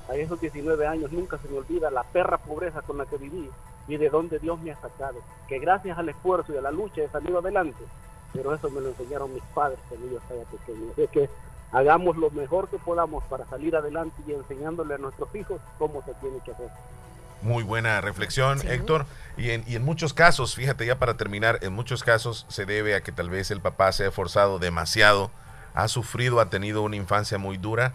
A esos 19 años nunca se me olvida la perra pobreza con la que viví y de dónde Dios me ha sacado. Que gracias al esfuerzo y a la lucha he salido adelante pero eso me lo enseñaron mis padres cuando yo estaba pequeño. Así que hagamos lo mejor que podamos para salir adelante y enseñándole a nuestros hijos cómo se tiene que hacer. Muy buena reflexión, Héctor. Y en, y en muchos casos, fíjate ya para terminar, en muchos casos se debe a que tal vez el papá se ha esforzado demasiado, ha sufrido, ha tenido una infancia muy dura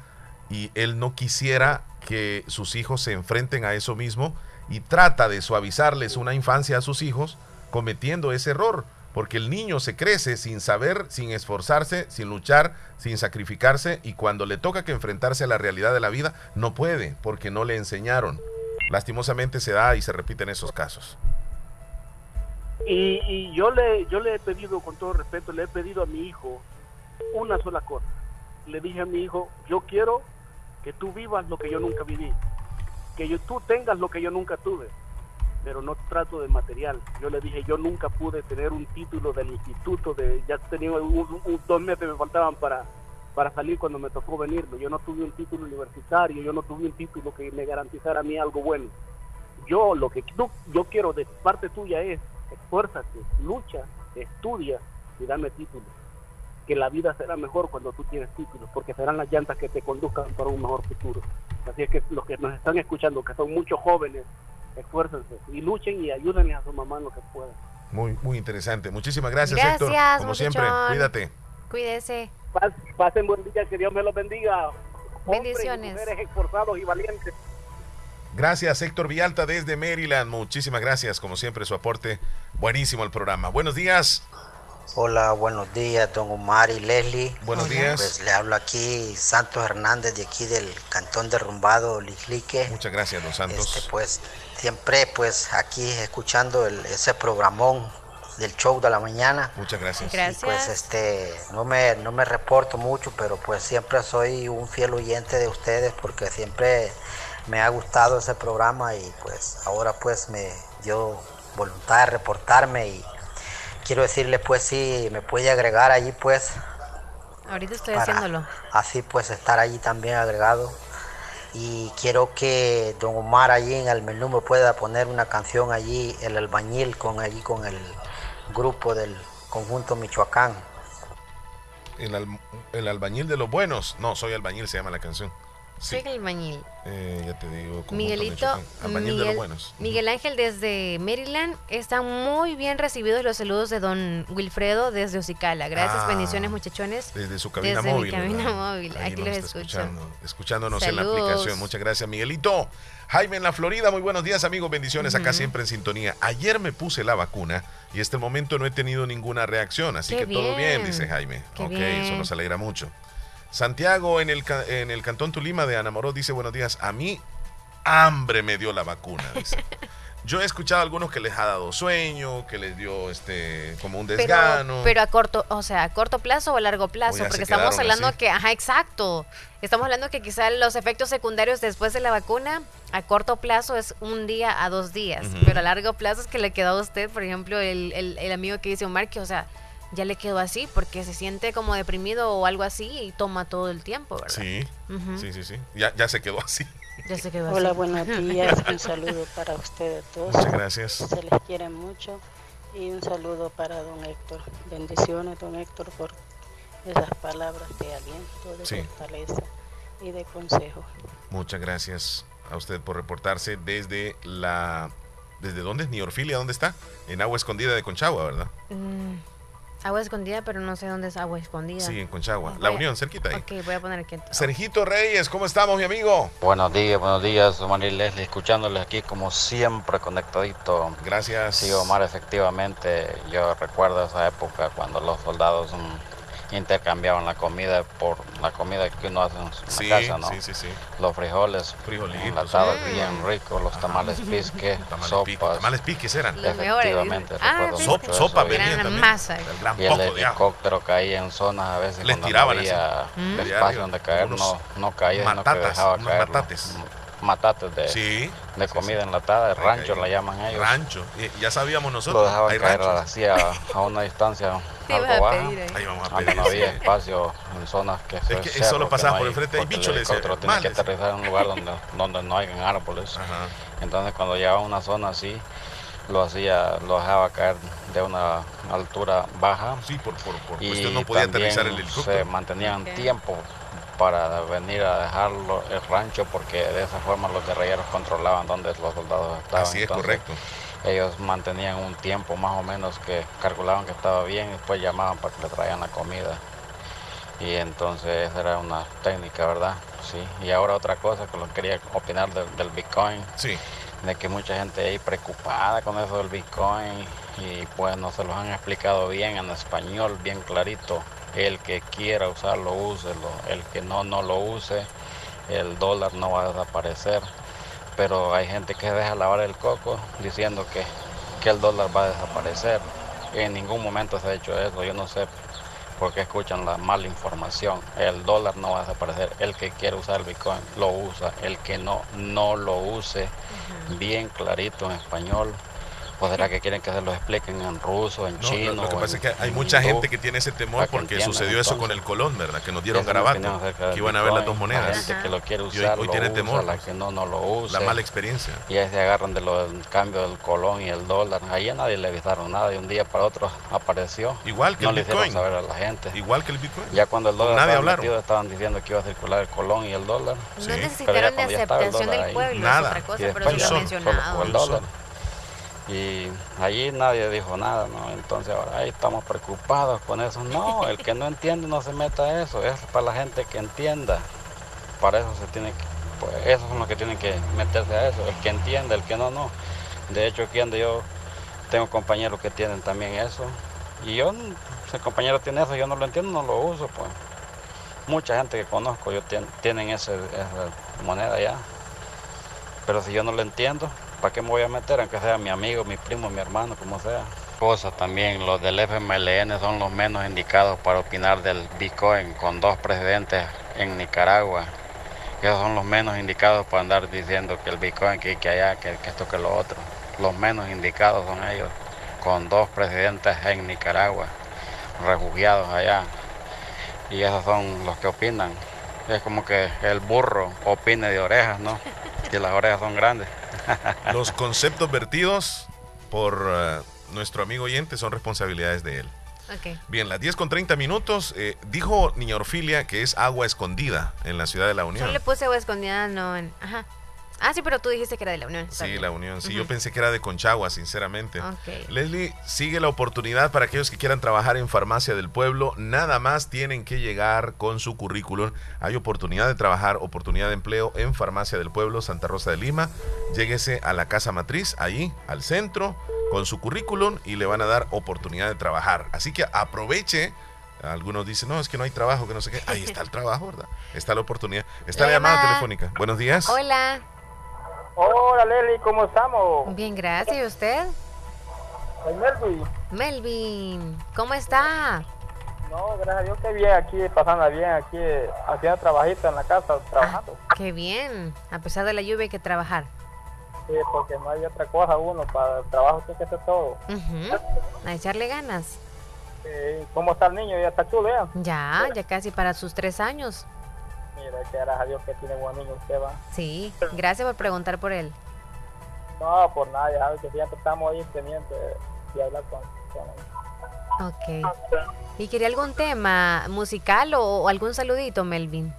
y él no quisiera que sus hijos se enfrenten a eso mismo y trata de suavizarles una infancia a sus hijos cometiendo ese error porque el niño se crece sin saber, sin esforzarse, sin luchar, sin sacrificarse y cuando le toca que enfrentarse a la realidad de la vida, no puede porque no le enseñaron. Lastimosamente se da y se repiten esos casos. Y, yo, le, yo le he pedido, con todo respeto, le he pedido a mi hijo una sola cosa. Le dije a mi hijo, yo quiero que tú vivas lo que yo nunca viví, que tú tengas lo que yo nunca tuve pero no trato de material. Yo le dije, yo nunca pude tener un título del instituto, de ya tenía un, dos meses me faltaban para, para salir cuando me tocó venirme. Yo no tuve un título universitario, yo no tuve un título que me garantizara a mí algo bueno. Yo lo que yo quiero de parte tuya es, esfuérzate, lucha, estudia y dame título. Que la vida será mejor cuando tú tienes títulos, porque serán las llantas que te conduzcan para un mejor futuro. Así es que los que nos están escuchando, que son muchos jóvenes, esfuércense y luchen y ayúdenle a su mamá lo que puedan. Muy, muy interesante. Muchísimas gracias, Héctor. Como siempre, cuídate. Cuídese. pasen buen día, que Dios me los bendiga. Bendiciones. mujeres esforzados y valientes. Gracias, Héctor Villalta desde Maryland. Muchísimas gracias, como siempre, su aporte buenísimo al programa. Buenos días. Hola, buenos días, don Omar y Leslie. Buenos días. Pues le hablo aquí Santos Hernández de aquí del Cantón Derrumbado, Lislique. Muchas gracias, don Santos. Este, pues siempre pues aquí escuchando ese programón del show de la mañana. Muchas gracias. Gracias. pues este no me no me reporto mucho, pero pues siempre soy un fiel oyente de ustedes porque siempre me ha gustado ese programa y pues ahora pues me dio voluntad de reportarme y quiero decirle pues si me puede agregar allí pues. Ahorita estoy haciéndolo. Así pues estar allí también agregado. Y quiero que don Omar allí en el menú me pueda poner una canción allí, el albañil, con allí con el grupo del conjunto Michoacán. El, el albañil de los buenos. No, soy albañil, se llama la canción. Sí. el albañil. Eh, ya te digo. Miguelito, Miguel, Ángel desde Maryland. Están muy bien recibidos los saludos de don Wilfredo desde Ocicala. Gracias, ah, bendiciones muchachones. Desde su cabina móvil. cabina móvil. Aquí los escucho. escuchándonos en la aplicación. Muchas gracias, Miguelito. Jaime en la Florida, muy buenos días amigos, bendiciones acá siempre en sintonía. Ayer me puse la vacuna y hasta el momento no he tenido ninguna reacción, así que todo bien, dice Jaime. ok, eso nos alegra mucho. Santiago en el, en el Cantón Tulima de Anamoró dice buenos días. A mí hambre me dio la vacuna, dice. [LAUGHS] Yo he escuchado a algunos que les ha dado sueño, que les dio este como un desgano. Pero, a corto, o sea, a corto plazo o a largo plazo, porque estamos hablando que, ajá, exacto. Estamos hablando que quizá los efectos secundarios después de la vacuna a corto plazo es un día a dos días, pero a largo plazo es que le quedó a usted, por ejemplo, el, el, el amigo que dice Omar, que, o sea, ya le quedó así porque se siente como deprimido o algo así y toma todo el tiempo, ¿verdad? Sí, sí, sí, sí. Ya, ya se quedó así. Ya se quedó Hola, buenos [LAUGHS] días. un saludo para ustedes todos. Muchas gracias. Se les quiere mucho. Y un saludo para don Héctor. Bendiciones, don Héctor, por esas palabras de aliento, de fortaleza y de consejo. Muchas gracias a usted por reportarse desde la... ¿Desde dónde? ¿Niorfilia? ¿Dónde está? En Agua Escondida de Conchagua, ¿verdad? Mm, Agua escondida, pero no sé dónde es agua escondida. Sí, en Conchagua. La Unión, cerquita ahí. Ok, voy a poner aquí. Sergito Reyes, ¿cómo estamos, mi amigo? Buenos días, buenos días, Omar y Leslie, escuchándoles aquí como siempre conectadito. Gracias. Sí, Omar, efectivamente, yo recuerdo esa época cuando los soldados intercambiaban la comida por la comida que uno hace en su casa, ¿no? Sí, sí, sí. Los frijoles enlatados bien ricos, los tamales pisque, [LAUGHS] sopas. Tamales pisques eran. Efectivamente, ah, sopa venían también. Masa. El gran y el helicóptero caía en zonas a veces Les cuando tiraban no había espacio donde caer, no, no caía, sino que dejaba caer. Matates matates de, de comida enlatada, de rancho la llaman ellos. Rancho, y ya sabíamos nosotros. Lo dejaban caer así a, a, una distancia algo baja. Ahí vamos a pedir. no había espacio en zonas que, es que solo pasaba por enfrente, hay bichos. El helicóptero tiene que aterrizar en un lugar [LAUGHS] donde, donde no hay árboles. Ajá. Entonces cuando llegaba a una zona así, lo hacía, lo dejaba caer de una altura baja. Sí, por, por, por y no podía aterrizar el helicóptero. Se mantenían tiempo para venir a dejarlo el rancho porque de esa forma los guerrilleros controlaban dónde los soldados estaban. Así es correcto. Ellos mantenían un tiempo más o menos que calculaban que estaba bien y después llamaban para que le traían la comida. Y entonces esa era una técnica, ¿verdad? Sí. Y ahora otra cosa que lo quería opinar del, Bitcoin. Sí. De que mucha gente ahí preocupada con eso del Bitcoin y pues no se los han explicado bien en español, bien clarito el que quiera usarlo, úselo. El que no, no lo use. El dólar no va a desaparecer. Pero hay gente que deja lavar el coco diciendo que, que el dólar va a desaparecer. En ningún momento se ha hecho eso. Yo no sé por qué escuchan la mala información. El dólar no va a desaparecer. El que quiere usar el Bitcoin lo usa. El que no, no lo use. Bien clarito en español ¿O será que quieren que se lo expliquen en ruso, en chino? Lo, que pasa es que hay mucha gente que tiene ese temor porque sucedió eso con el colón, ¿verdad? Que nos dieron garabato, que iban a ver las dos monedas. La gente que lo quiere usar, hoy, tiene temor. La que no, no lo usa. La mala experiencia. Y ahí se agarran de lo, del cambio del colón y el dólar. Ahí a nadie le avisaron nada y un día para otro [LAUGHS] apareció. Igual que no el le Bitcoin. saber a la gente. Igual que el Bitcoin. Ya cuando el dólar nadie estaba metido, estaban diciendo que iba a circular el colón y el dólar. No necesitaron de aceptación del pueblo, nada. es otra cosa, pero lo mencionado. El dólar y allí nadie dijo nada, ¿no? Entonces ahora ahí estamos preocupados con eso. No, el que no entiende no se meta a eso, es para la gente que entienda. Para eso se tiene que, pues esos son los que tienen que meterse a eso, el que entiende, el que no, no. De hecho aquí donde yo tengo compañeros que tienen también eso. Y yo, si compañero tiene eso, yo no lo entiendo, no lo uso, pues. Mucha gente que conozco yo tienen esa moneda ya. Pero si yo no lo entiendo, ¿Para qué me voy a meter? Aunque sea mi amigo, mi primo, mi hermano, como sea. Cosa también, los del FMLN son los menos indicados para opinar del Bitcoin con dos presidentes en Nicaragua. Esos son los menos indicados para andar diciendo que el Bitcoin, que, que allá, que, que esto, que lo otro. Los menos indicados son ellos, con dos presidentes en Nicaragua, refugiados allá. Y esos son los que opinan. Es como que el burro opine de orejas, ¿no? [LAUGHS] Y las orejas son grandes. [LAUGHS] Los conceptos vertidos por eh, nuestro amigo oyente son responsabilidades de él. Bien, las 10 con 30 minutos. Eh, dijo Niña Orfilia que es agua escondida en la ciudad de la Unión. Yo le puse agua escondida, no en. Ajá. Ah, sí, pero tú dijiste que era de la Unión. Sí, la Unión. Sí, yo pensé que era de Conchagua, sinceramente. Leslie, sigue la oportunidad para aquellos que quieran trabajar en Farmacia del Pueblo. Nada más tienen que llegar con su currículum. Hay oportunidad de trabajar, oportunidad de empleo en Farmacia del Pueblo, Santa Rosa de Lima. Lléguese a la casa matriz, ahí, al centro, con su currículum y le van a dar oportunidad de trabajar. Así que aproveche. Algunos dicen, no, es que no hay trabajo, que no sé qué. Ahí está el [LAUGHS] trabajo, ¿verdad? Está la oportunidad. Está la llamada telefónica. Buenos días. Hola. Hola Leli, ¿cómo estamos? Bien, gracias. ¿Y usted? Soy Melvin. Melvin, ¿cómo está? No, gracias a Dios que bien aquí, pasando bien aquí, haciendo trabajito en la casa, trabajando. Ah, qué bien, a pesar de la lluvia hay que trabajar. Sí, porque no hay otra cosa uno, para el trabajo tiene que hacer todo. A echarle ganas. ¿Cómo está el niño? ¿Ya está chulo Ya, ya casi para sus tres años. Gracias a Dios que tiene buen niño usted, va. Sí, gracias por preguntar por él. No, por nada, ya sabes que siempre estamos ahí pendientes de hablar con, él. Ok. ¿Y quería algún tema musical o, algún saludito, Melvin?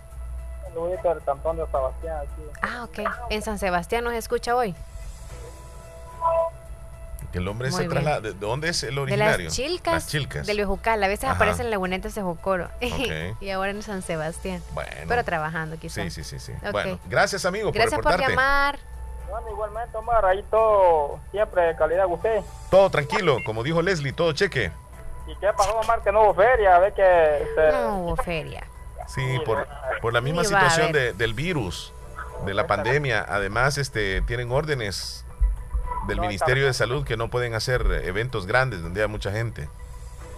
Saludito del cantón de Sebastián aquí. Ah, ok. ¿En San Sebastián nos escucha hoy? Que el hombre se traslada. ¿De dónde es el originario? De las Chilcas. Las Chilcas. Del Bejucal. A veces aparece en Laguneta Sejocoro. [LAUGHS] y ahora en San Sebastián. Bueno. Pero trabajando quizás. Sí, sí, sí. sí. Bueno, gracias, amigo, gracias por, llamar. Bueno, igualmente, Omar, ahí todo siempre de calidad usted. Todo tranquilo, como dijo Leslie, todo cheque. ¿Y qué pasó, Omar, que no hubo feria? A ver que... No hubo feria. Sí, por, por la misma situación de, del virus, de la pandemia. Además, este, tienen órdenes del Ministerio de Salud que no pueden hacer eventos grandes donde haya mucha gente.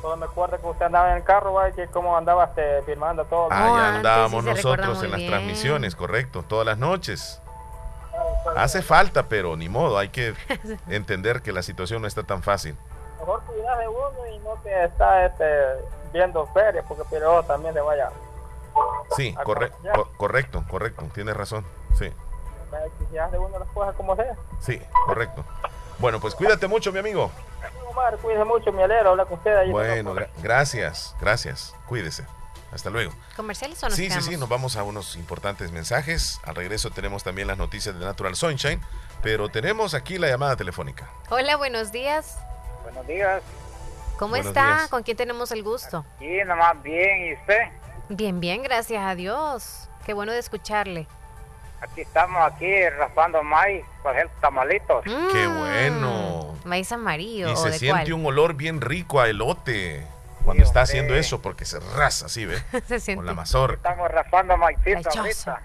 Todo me acuerdo que usted andaba en el carro, que como andaba este, firmando todo. Ah, ya andábamos nosotros en las transmisiones, correcto, todas las noches. Hace falta, pero ni modo, hay que [LAUGHS] entender que la situación no está tan fácil. Mejor cuidarse uno y no que está este, viendo ferias, porque pero también le vaya. Sí, correcto, correcto, tienes razón, sí de uno las cosas como sea. Sí, correcto. Bueno, pues cuídate mucho, mi amigo. Omar, cuídese mucho, mi alero, habla con usted ahí. Bueno, gracias, gracias. Cuídese. Hasta luego. ¿Comerciales o nos Sí, sí, sí, nos vamos a unos importantes mensajes. Al regreso tenemos también las noticias de Natural Sunshine, pero tenemos aquí la llamada telefónica. Hola, buenos días. Buenos días. ¿Cómo está? ¿Con quién tenemos el gusto? Sí, nomás bien, ¿y usted? Bien, bien, gracias a Dios. Qué bueno de escucharle. Aquí estamos aquí raspando maíz para hacer tamalitos. ¡Qué mm. bueno! Maíz amarillo. Y se siente un olor bien rico a elote cuando está haciendo eso porque se rasa así, ¿ve? [LAUGHS] se siente. Con la mazorca. Estamos raspando maíz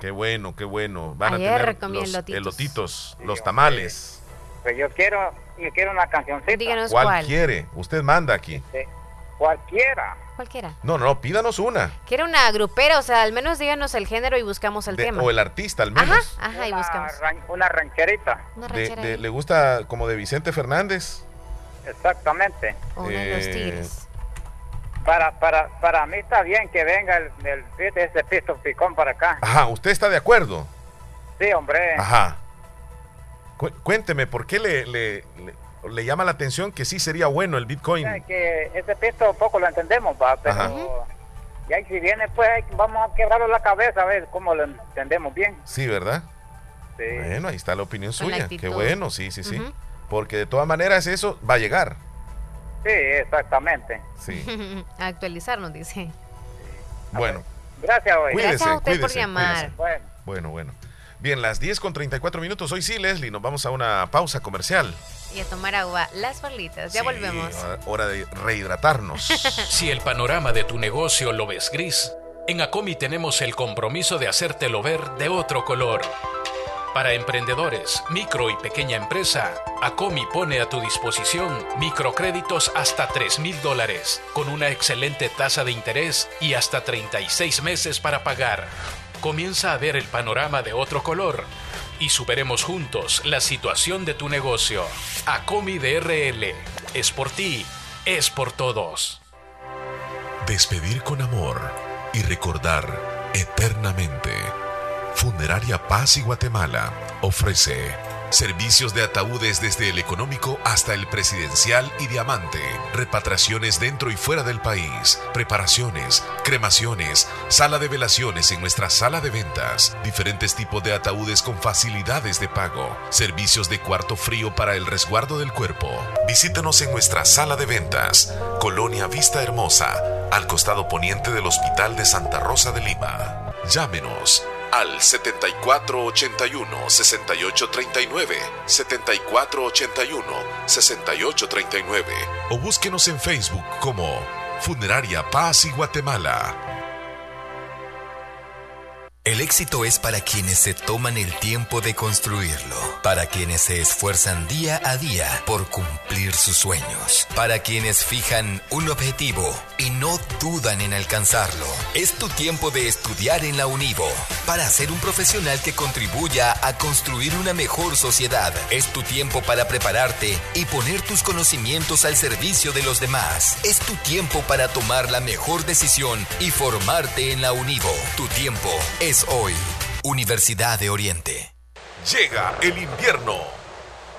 Qué bueno, qué bueno. Van a tener los elotitos, los tamales. Pues yo quiero, yo quiero una cancioncita. Díganos cuál. quiere? Usted manda aquí. Sí. Cualquiera. Cualquiera. No, no, pídanos una. Quiere una grupera, o sea, al menos díganos el género y buscamos el tema. O el artista, al menos. Ajá, ajá, y buscamos. una rancherita. Una de, ¿Le gusta como de Vicente Fernández? Exactamente. O uno de los eh, tigres. Para, para, para mí está bien que venga el, el, ese pisto picón para acá. Ajá, ¿usted está de acuerdo? Sí, hombre. Ajá. cuénteme, ¿por qué le, le le llama la atención que sí sería bueno el Bitcoin. que ese pisto poco lo entendemos, va, pero ya si viene, pues vamos a quebrarlo la cabeza a ver cómo lo entendemos bien. Sí, ¿verdad? Sí. Bueno, ahí está la opinión suya. Qué bueno, sí, sí, sí. Porque de todas maneras eso va a llegar. Sí, exactamente. Sí. [LAUGHS] actualizarnos, dice. Bueno. Gracias, hoy. Gracias a usted por llamar. Bueno. bueno, bueno. Bien, las 10 con 34 minutos. Hoy sí, Leslie, nos vamos a una pausa comercial y a tomar agua las bolitas. Ya volvemos. Hora de rehidratarnos. [LAUGHS] si el panorama de tu negocio lo ves gris, en Acomi tenemos el compromiso de hacértelo ver de otro color. Para emprendedores, micro y pequeña empresa, Acomi pone a tu disposición microcréditos hasta 3 mil dólares, con una excelente tasa de interés y hasta 36 meses para pagar. Comienza a ver el panorama de otro color y superemos juntos la situación de tu negocio. Acomi DRL. Es por ti, es por todos. Despedir con amor y recordar eternamente. Funeraria Paz y Guatemala ofrece Servicios de ataúdes desde el económico hasta el presidencial y diamante. Repatriaciones dentro y fuera del país. Preparaciones, cremaciones, sala de velaciones en nuestra sala de ventas. Diferentes tipos de ataúdes con facilidades de pago. Servicios de cuarto frío para el resguardo del cuerpo. Visítanos en nuestra sala de ventas. Colonia Vista Hermosa, al costado poniente del Hospital de Santa Rosa de Lima. Llámenos al 7481-6839, 7481-6839 o búsquenos en Facebook como Funeraria Paz y Guatemala. El éxito es para quienes se toman el tiempo de construirlo, para quienes se esfuerzan día a día por cumplir sus sueños, para quienes fijan un objetivo y no dudan en alcanzarlo. Es tu tiempo de estudiar en la Univo, para ser un profesional que contribuya a construir una mejor sociedad. Es tu tiempo para prepararte y poner tus conocimientos al servicio de los demás. Es tu tiempo para tomar la mejor decisión y formarte en la Univo. Tu tiempo es hoy. Universidad de Oriente. Llega el invierno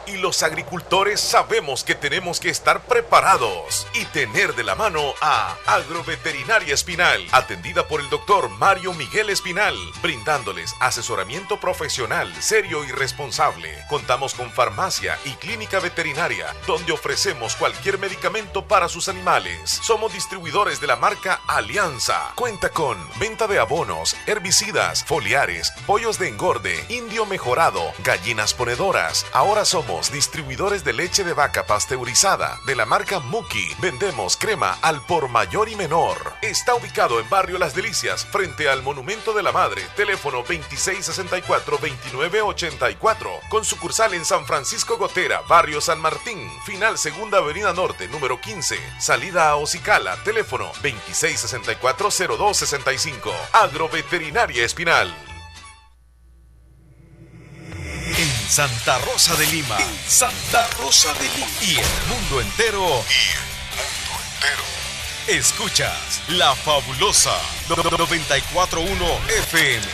y los agricultores sabemos que tenemos que estar preparados y tener de la mano a Agroveterinaria Espinal, atendida por el doctor Mario Miguel Espinal, brindándoles asesoramiento profesional, serio y responsable. Contamos con farmacia y clínica veterinaria, donde ofrecemos cualquier medicamento para sus animales. Somos distribuidores de la marca Alianza. Cuenta con venta de abonos, herbicidas, foliares, pollos de engorde, indio mejorado, gallinas ponedoras. Ahora somos distribuidores de leche de vaca pasteurizada de la marca Muki. Vendemos crema al por mayor y menor. Está ubicado en Barrio Las Delicias, frente al Monumento de la Madre. Teléfono 2664-2984. Con sucursal en San Francisco Gotera, Barrio San Martín. Final Segunda Avenida Norte, número 15. Salida a Ocicala. Teléfono 2664-0265. Agroveterinaria Espinal. Santa Rosa de Lima. Santa Rosa de Lima. Y el mundo entero. Y el mundo entero. Escuchas La Fabulosa 941 FM.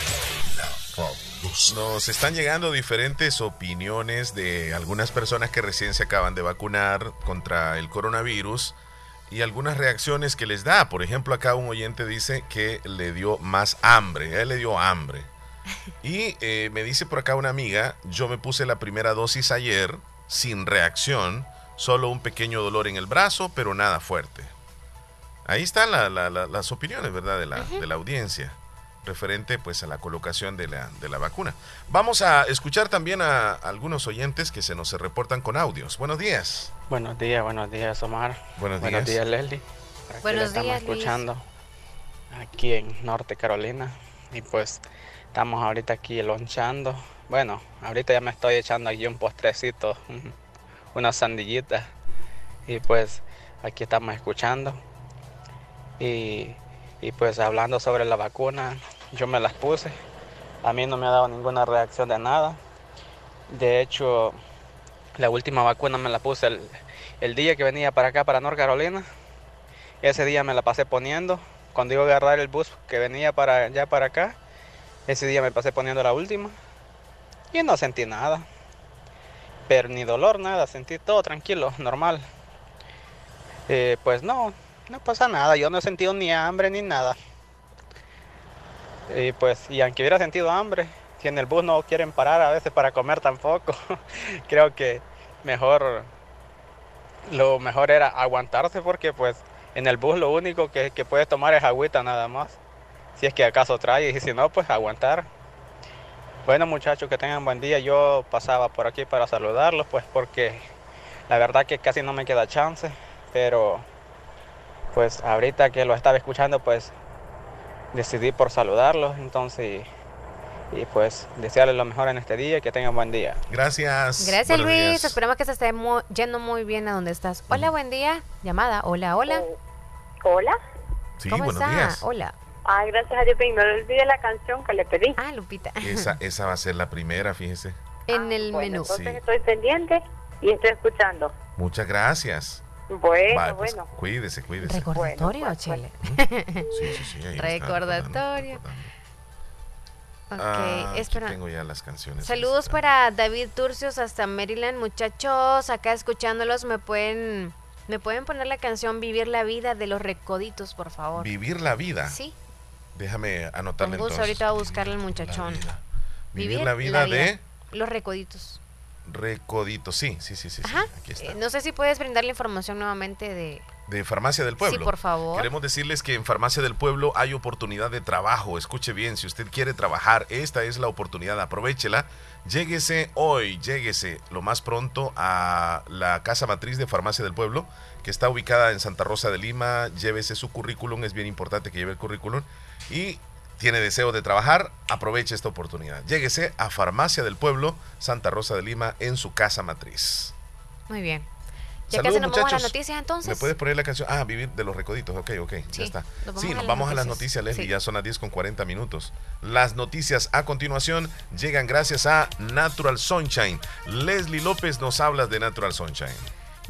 La Fabulosa. Nos están llegando diferentes opiniones de algunas personas que recién se acaban de vacunar contra el coronavirus y algunas reacciones que les da. Por ejemplo, acá un oyente dice que le dio más hambre. Él le dio hambre. Y eh, me dice por acá una amiga, yo me puse la primera dosis ayer sin reacción, solo un pequeño dolor en el brazo, pero nada fuerte. Ahí están las opiniones, ¿verdad? De la, de la audiencia referente pues a la colocación de la, de la vacuna. Vamos a escuchar también a, algunos oyentes que se nos reportan con audios. Buenos días. Buenos días, buenos días Omar. Buenos días. Buenos días Leslie. buenos días. Estamos escuchando aquí en Norte Carolina y pues Estamos ahorita aquí lonchando. Bueno, ahorita ya me estoy echando aquí un postrecito, [LAUGHS] una sandillita. Y pues aquí estamos escuchando. Y, pues hablando sobre la vacuna, yo me las puse. A mí no me ha dado ninguna reacción de nada. De hecho, la última vacuna me la puse el, el día que venía para acá, para North Carolina. Ese día me la pasé poniendo. Cuando iba a agarrar el bus que venía para allá para acá, ese día me pasé poniendo la última y no sentí nada. Pero ni dolor, nada, sentí todo tranquilo, normal. Eh, pues no, no pasa nada, yo no he sentido ni hambre ni nada. Y pues, y aunque hubiera sentido hambre, si en el bus no quieren parar a veces para comer tampoco, [LAUGHS] creo que mejor, lo mejor era aguantarse porque pues en el bus lo único que, que puedes tomar es agüita nada más si es que acaso trae y si no, pues aguantar. Bueno muchachos, que tengan buen día. Yo pasaba por aquí para saludarlos, pues porque la verdad que casi no me queda chance, pero pues ahorita que lo estaba escuchando, pues decidí por saludarlos, entonces y, pues desearles lo mejor en este día y que tengan buen día. Gracias. Gracias Luis, esperamos que se esté yendo muy bien a donde estás. Hola, buen día. Llamada, hola, hola. hola. Sí, ¿Cómo buenos está? días. Hola. Ay, gracias a Dios, no le olvide la canción que le pedí. Ah, Lupita. Esa, [LAUGHS] esa va a ser la primera, fíjese. En el Bueno, menú. entonces estoy pendiente y estoy escuchando. Muchas gracias. Bueno, Vale, pues, bueno. Cuídese, cuídese. Recordatorio, Bueno, pues, Chile. [LAUGHS] Sí, sí, sí. ahí está Recordatorio. Ok, Ah, espera. tengo ya las canciones. Saludos para David Turcios hasta Maryland, muchachos, acá escuchándolos, me pueden me pueden poner la canción Vivir la vida de los Recoditos, por favor. Vivir la vida. Sí. Déjame Con anotarle gusto, entonces. ahorita a buscarle al muchachón. Vivir la vida de los Recoditos. Recodito. Sí, sí, sí, sí. sí, Ajá. Aquí está. Eh, no sé si puedes brindar la información nuevamente de De Farmacia del Pueblo. Sí, por favor. Queremos decirles que en Farmacia del Pueblo hay oportunidad de trabajo. Escuche bien, si usted quiere trabajar, esta es la oportunidad. Aprovechela. Lléguese hoy, lléguese lo más pronto a la casa matriz de Farmacia del Pueblo, que está ubicada en Santa Rosa de Lima. Llévese su currículum, es bien importante que lleve el currículum. Y tiene deseo de trabajar, aproveche esta oportunidad. Lléguese a Farmacia del Pueblo, Santa Rosa de Lima, en su casa matriz. Muy bien. Ya Saludos, casi nos vamos a las muchachos. noticias entonces. ¿Me puedes poner la canción? Ah, Vivir de los Recoditos. Ok, ok, Sí, ya está. nos sí, nos vamos a las noticias. noticias, Leslie. Sí. Ya son las 10 con 40 minutos. Las noticias a continuación llegan gracias a Natural Sunshine. Leslie López nos habla de Natural Sunshine.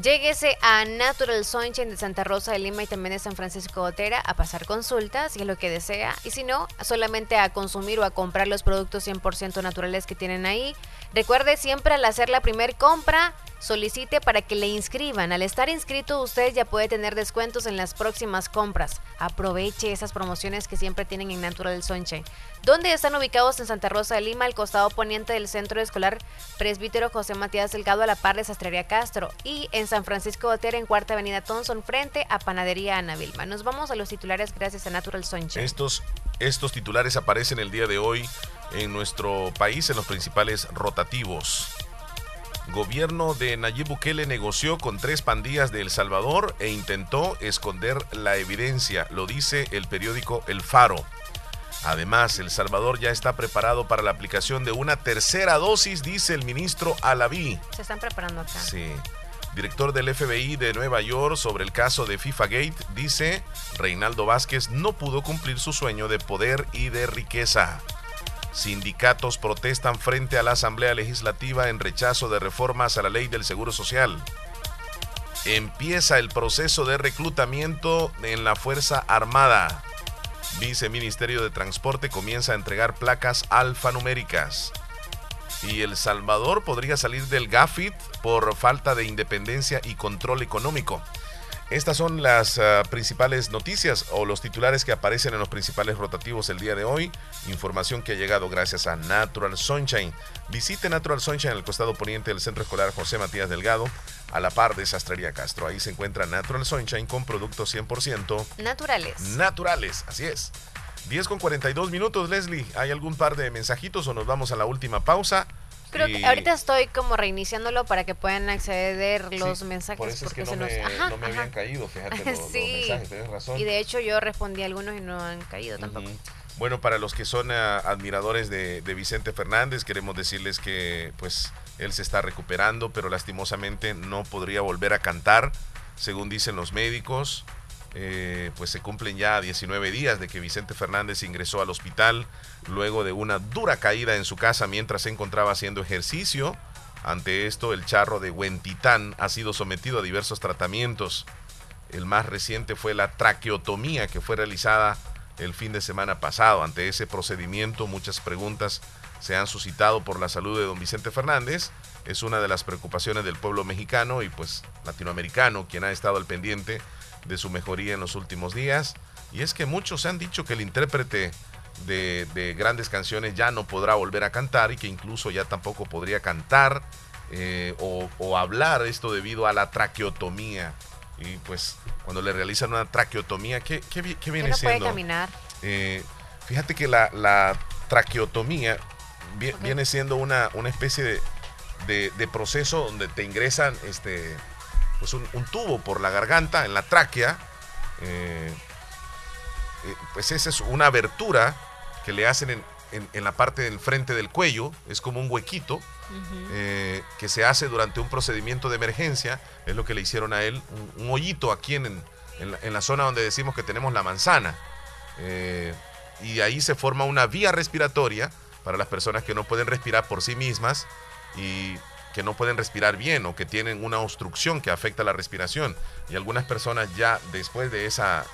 Lléguese a Natural Sunshine de Santa Rosa de Lima y también de San Francisco de Otera a pasar consultas, si es lo que desea. Y si no, solamente a consumir o a comprar los productos 100% naturales que tienen ahí. Recuerde siempre al hacer la primer compra, solicite para que le inscriban. Al estar inscrito, usted ya puede tener descuentos en las próximas compras. Aproveche esas promociones que siempre tienen en Natural Sunshine. ¿Dónde están ubicados en Santa Rosa de Lima, al costado poniente del Centro Escolar Presbítero José Matías Delgado, a la par de Sastrería Castro? Y en San Francisco de Otera, en Cuarta Avenida Thompson, frente a Panadería Ana Vilma. Nos vamos a los titulares gracias a Natural Sunshine. Estos, estos titulares aparecen el día de hoy en nuestro país en los principales rotativos. Gobierno de Nayib Bukele negoció con tres pandillas de El Salvador e intentó esconder la evidencia, lo dice el periódico El Faro. Además, El Salvador ya está preparado para la aplicación de una tercera dosis, dice el ministro Alaví. Se están preparando acá. Sí. Director del FBI de Nueva York sobre el caso de FIFA Gate dice, Reinaldo Vázquez no pudo cumplir su sueño de poder y de riqueza. Sindicatos protestan frente a la Asamblea Legislativa en rechazo de reformas a la ley del Seguro Social. Empieza el proceso de reclutamiento en la Fuerza Armada. Viceministerio de Transporte comienza a entregar placas alfanuméricas. Y El Salvador podría salir del GAFIT por falta de independencia y control económico. Estas son las ah, principales noticias o los titulares que aparecen en los principales rotativos el día de hoy. Información que ha llegado gracias a Natural Sunshine. Visite Natural Sunshine en el costado poniente del Centro Escolar José Matías Delgado, a la par de Sastrería Castro. Ahí se encuentra Natural Sunshine con productos 100% Naturales. naturales. Así es. 10 con 42 minutos, Leslie. ¿Hay algún par de mensajitos o nos vamos a la última pausa? Creo Y- que ahorita estoy como reiniciándolo para que puedan acceder los Sí, mensajes. Por eso es que no me, nos... Ajá, no me ajá. habían caído, fíjate, [LAUGHS] los, los Sí. mensajes, tienes razón. Y de hecho yo respondí a algunos y no han caído tampoco. Bueno, para los que son ah, admiradores de, de Vicente Fernández, queremos decirles que pues él se está recuperando, pero lastimosamente no podría volver a cantar, según dicen los médicos. Eh, pues se cumplen ya 19 días de que Vicente Fernández ingresó al hospital luego de una dura caída en su casa mientras se encontraba haciendo ejercicio. Ante esto, el charro de Huentitán ha sido sometido a diversos tratamientos. El más reciente fue la traqueotomía que fue realizada el fin de semana pasado. Ante ese procedimiento, muchas preguntas se han suscitado por la salud de don Vicente Fernández. Es una de las preocupaciones del pueblo mexicano y pues latinoamericano, quien ha estado al pendiente de su mejoría en los últimos días. Y es que muchos han dicho que el intérprete de, de grandes canciones ya no podrá volver a cantar y que incluso ya tampoco podría cantar eh, o, o hablar esto debido a la traqueotomía. Y pues cuando le realizan una traqueotomía, ¿qué, qué, qué viene no puede siendo? caminar. Eh, fíjate que la, la traqueotomía vi- viene siendo una, una especie de, de- de proceso donde te ingresan este, pues un, un tubo por la garganta, en la tráquea. eh, eh, pues esa es una abertura que le hacen en, en- en la parte del frente del cuello, es como un huequito eh, que se hace durante un procedimiento de emergencia, es lo que le hicieron a él, un, un hoyito aquí en, la, en la zona donde decimos que tenemos la manzana. Eh, y ahí se forma una vía respiratoria para las personas que no pueden respirar por sí mismas y que no pueden respirar bien o que tienen una obstrucción que afecta la respiración. Y algunas personas ya después de esa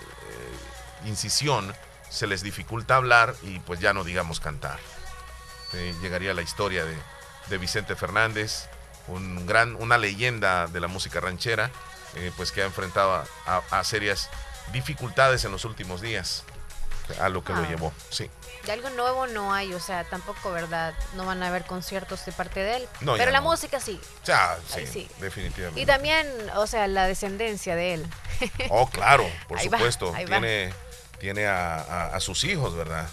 incisión se les dificulta hablar y pues ya no digamos cantar. eh, llegaría la historia de, de, Vicente Fernández, un gran, una leyenda de la música ranchera, eh, pues que ha enfrentado a, a, serias dificultades en los últimos días, a lo que lo ah. llevó, sí. De algo nuevo no hay, o sea, tampoco, ¿verdad? No van a haber conciertos de parte de él. pero la música sí. Ya, sí, sí, definitivamente. Y también, o sea, la descendencia de él. Oh, claro, por [LAUGHS] supuesto. tiene tiene a, sus hijos, ¿verdad?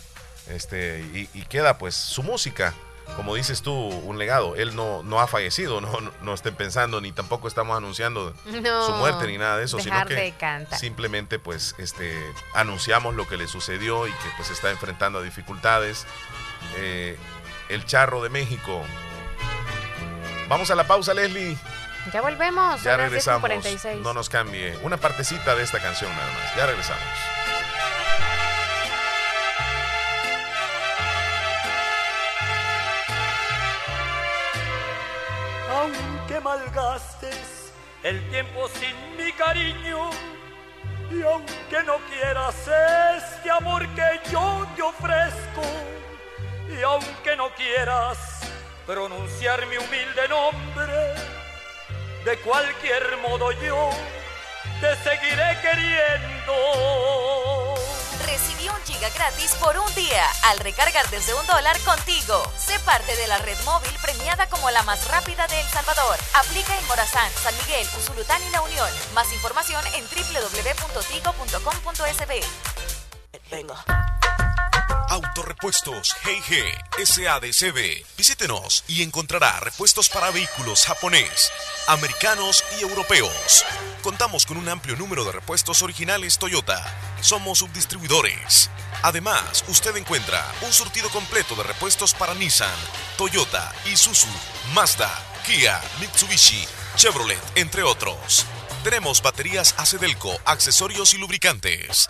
Este, y, y, queda pues su música como dices tú, un legado. Él no, no ha fallecido, no, no, estén pensando, ni tampoco estamos anunciando su muerte ni nada de eso, sino que simplemente pues este, anunciamos lo que le sucedió y que pues está enfrentando a dificultades. Eh, el charro de México. Vamos a la pausa, Leslie. Ya volvemos. Ya regresamos. No nos cambie. Una partecita de esta canción nada más. Ya regresamos. El tiempo sin mi cariño, y aunque no quieras este amor que yo te ofrezco, y aunque no quieras pronunciar mi humilde nombre, de cualquier modo yo te seguiré queriendo. Recibí un giga gratis por un día al recargar desde un dólar contigo. Sé parte de la red móvil premiada como la más rápida de El Salvador. Aplica en Morazán, San Miguel, Usulután y La Unión. Más información en www.tigo.com.sb. Venga. Autorepuestos GG SADCB. Visítenos y encontrará repuestos para vehículos japonés, americanos y europeos. Contamos con un amplio número de repuestos originales Toyota. Somos subdistribuidores. Además, usted encuentra un surtido completo de repuestos para Nissan, Toyota, Isuzu, Mazda, Kia, Mitsubishi, Chevrolet, entre otros. Tenemos baterías Acedelco, accesorios y lubricantes.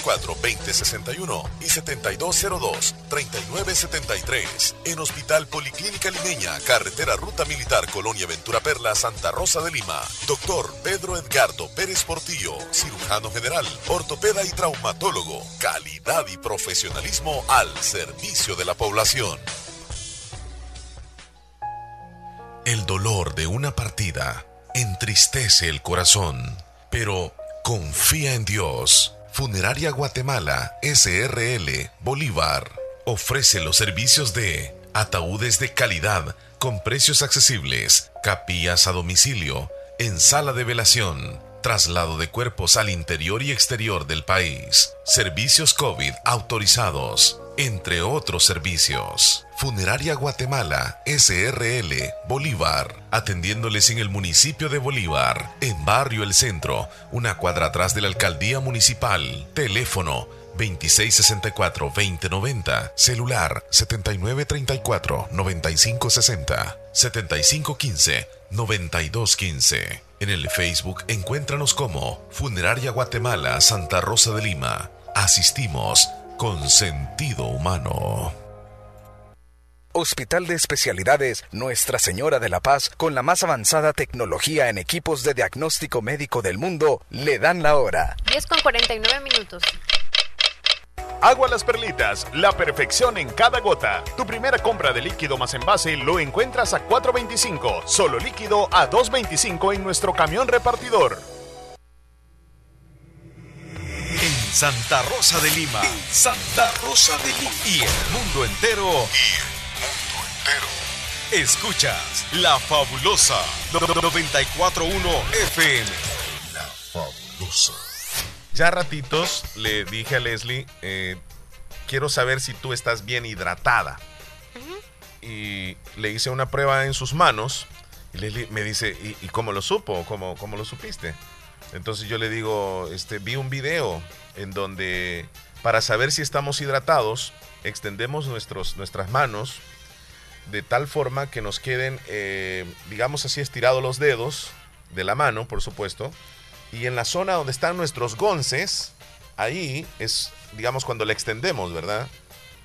2061 y 7202-3973. En Hospital Policlínica Limeña, Carretera Ruta Militar Colonia Ventura Perla, Santa Rosa de Lima. Doctor Pedro Edgardo Pérez Portillo, cirujano general, ortopeda y traumatólogo. Calidad y profesionalismo al servicio de la población. El dolor de una partida entristece el corazón, pero confía en Dios Funeraria Guatemala SRL Bolívar. Ofrece los servicios de ataúdes de calidad con precios accesibles, capillas a domicilio, en sala de velación, traslado de cuerpos al interior y exterior del país, servicios COVID autorizados, entre otros servicios. Funeraria Guatemala, SRL, Bolívar, atendiéndoles en el municipio de Bolívar, en Barrio El Centro, una cuadra atrás de la Alcaldía Municipal. Teléfono 2664-2090, celular 7934-9560, 7515-9215. En el Facebook encuéntranos como Funeraria Guatemala Santa Rosa de Lima. Asistimos con sentido humano. Hospital de Especialidades Nuestra Señora de la Paz, con la más avanzada tecnología en equipos de diagnóstico médico del mundo, le dan la hora. 10 con 49 minutos. Agua Las Perlitas, la perfección en cada gota. Tu primera compra de líquido más envase lo encuentras a 4.25, solo líquido a 2.25 en nuestro camión repartidor. Santa Rosa de Lima. Santa Rosa de Lima. Y el mundo entero. Escuchas La Fabulosa 941 FM. La Fabulosa. Ya a ratitos le dije a Leslie, eh, quiero saber si tú estás bien hidratada. Y le hice una prueba en sus manos. Y Leslie me dice, ¿y, y cómo lo supo? ¿Cómo, ¿Cómo lo supiste? Entonces yo le digo, este, vi un video en donde para saber si estamos hidratados, extendemos nuestros, nuestras manos de tal forma que nos queden, eh, digamos así, estirados los dedos de la mano, por supuesto, y en la zona donde están nuestros gonces, ahí es, digamos, cuando le extendemos, ¿verdad?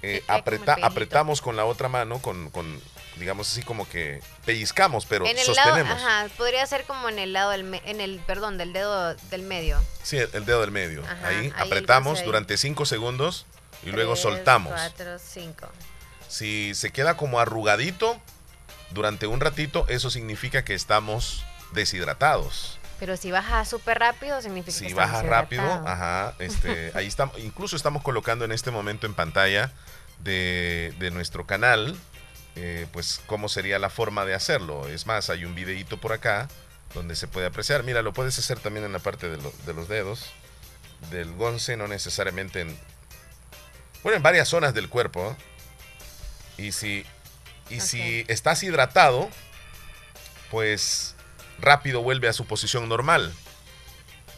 Eh, apreta- apretamos con la otra mano, con, con, digamos así como que pellizcamos, pero en el sostenemos. lado, ajá, podría ser como en el lado del, me- en el, perdón, del dedo del medio. Sí, el, dedo del medio. Ajá, ahí apretamos ahí. durante 5 segundos y luego soltamos. Cuatro, cinco. Si se queda como arrugadito durante un ratito, eso significa que estamos deshidratados. Pero si baja súper rápido, significa que Si baja rápido, ajá, este, [LAUGHS] ahí estamos, incluso estamos colocando en este momento en pantalla de, de nuestro canal, eh, pues cómo sería la forma de hacerlo. Es más, hay un videíto por acá donde se puede apreciar. Mira, lo puedes hacer también en la parte de, lo- de los dedos, del gonce, no necesariamente en, bueno, en varias zonas del cuerpo. Y si, y si estás hidratado, pues rápido vuelve a su posición normal.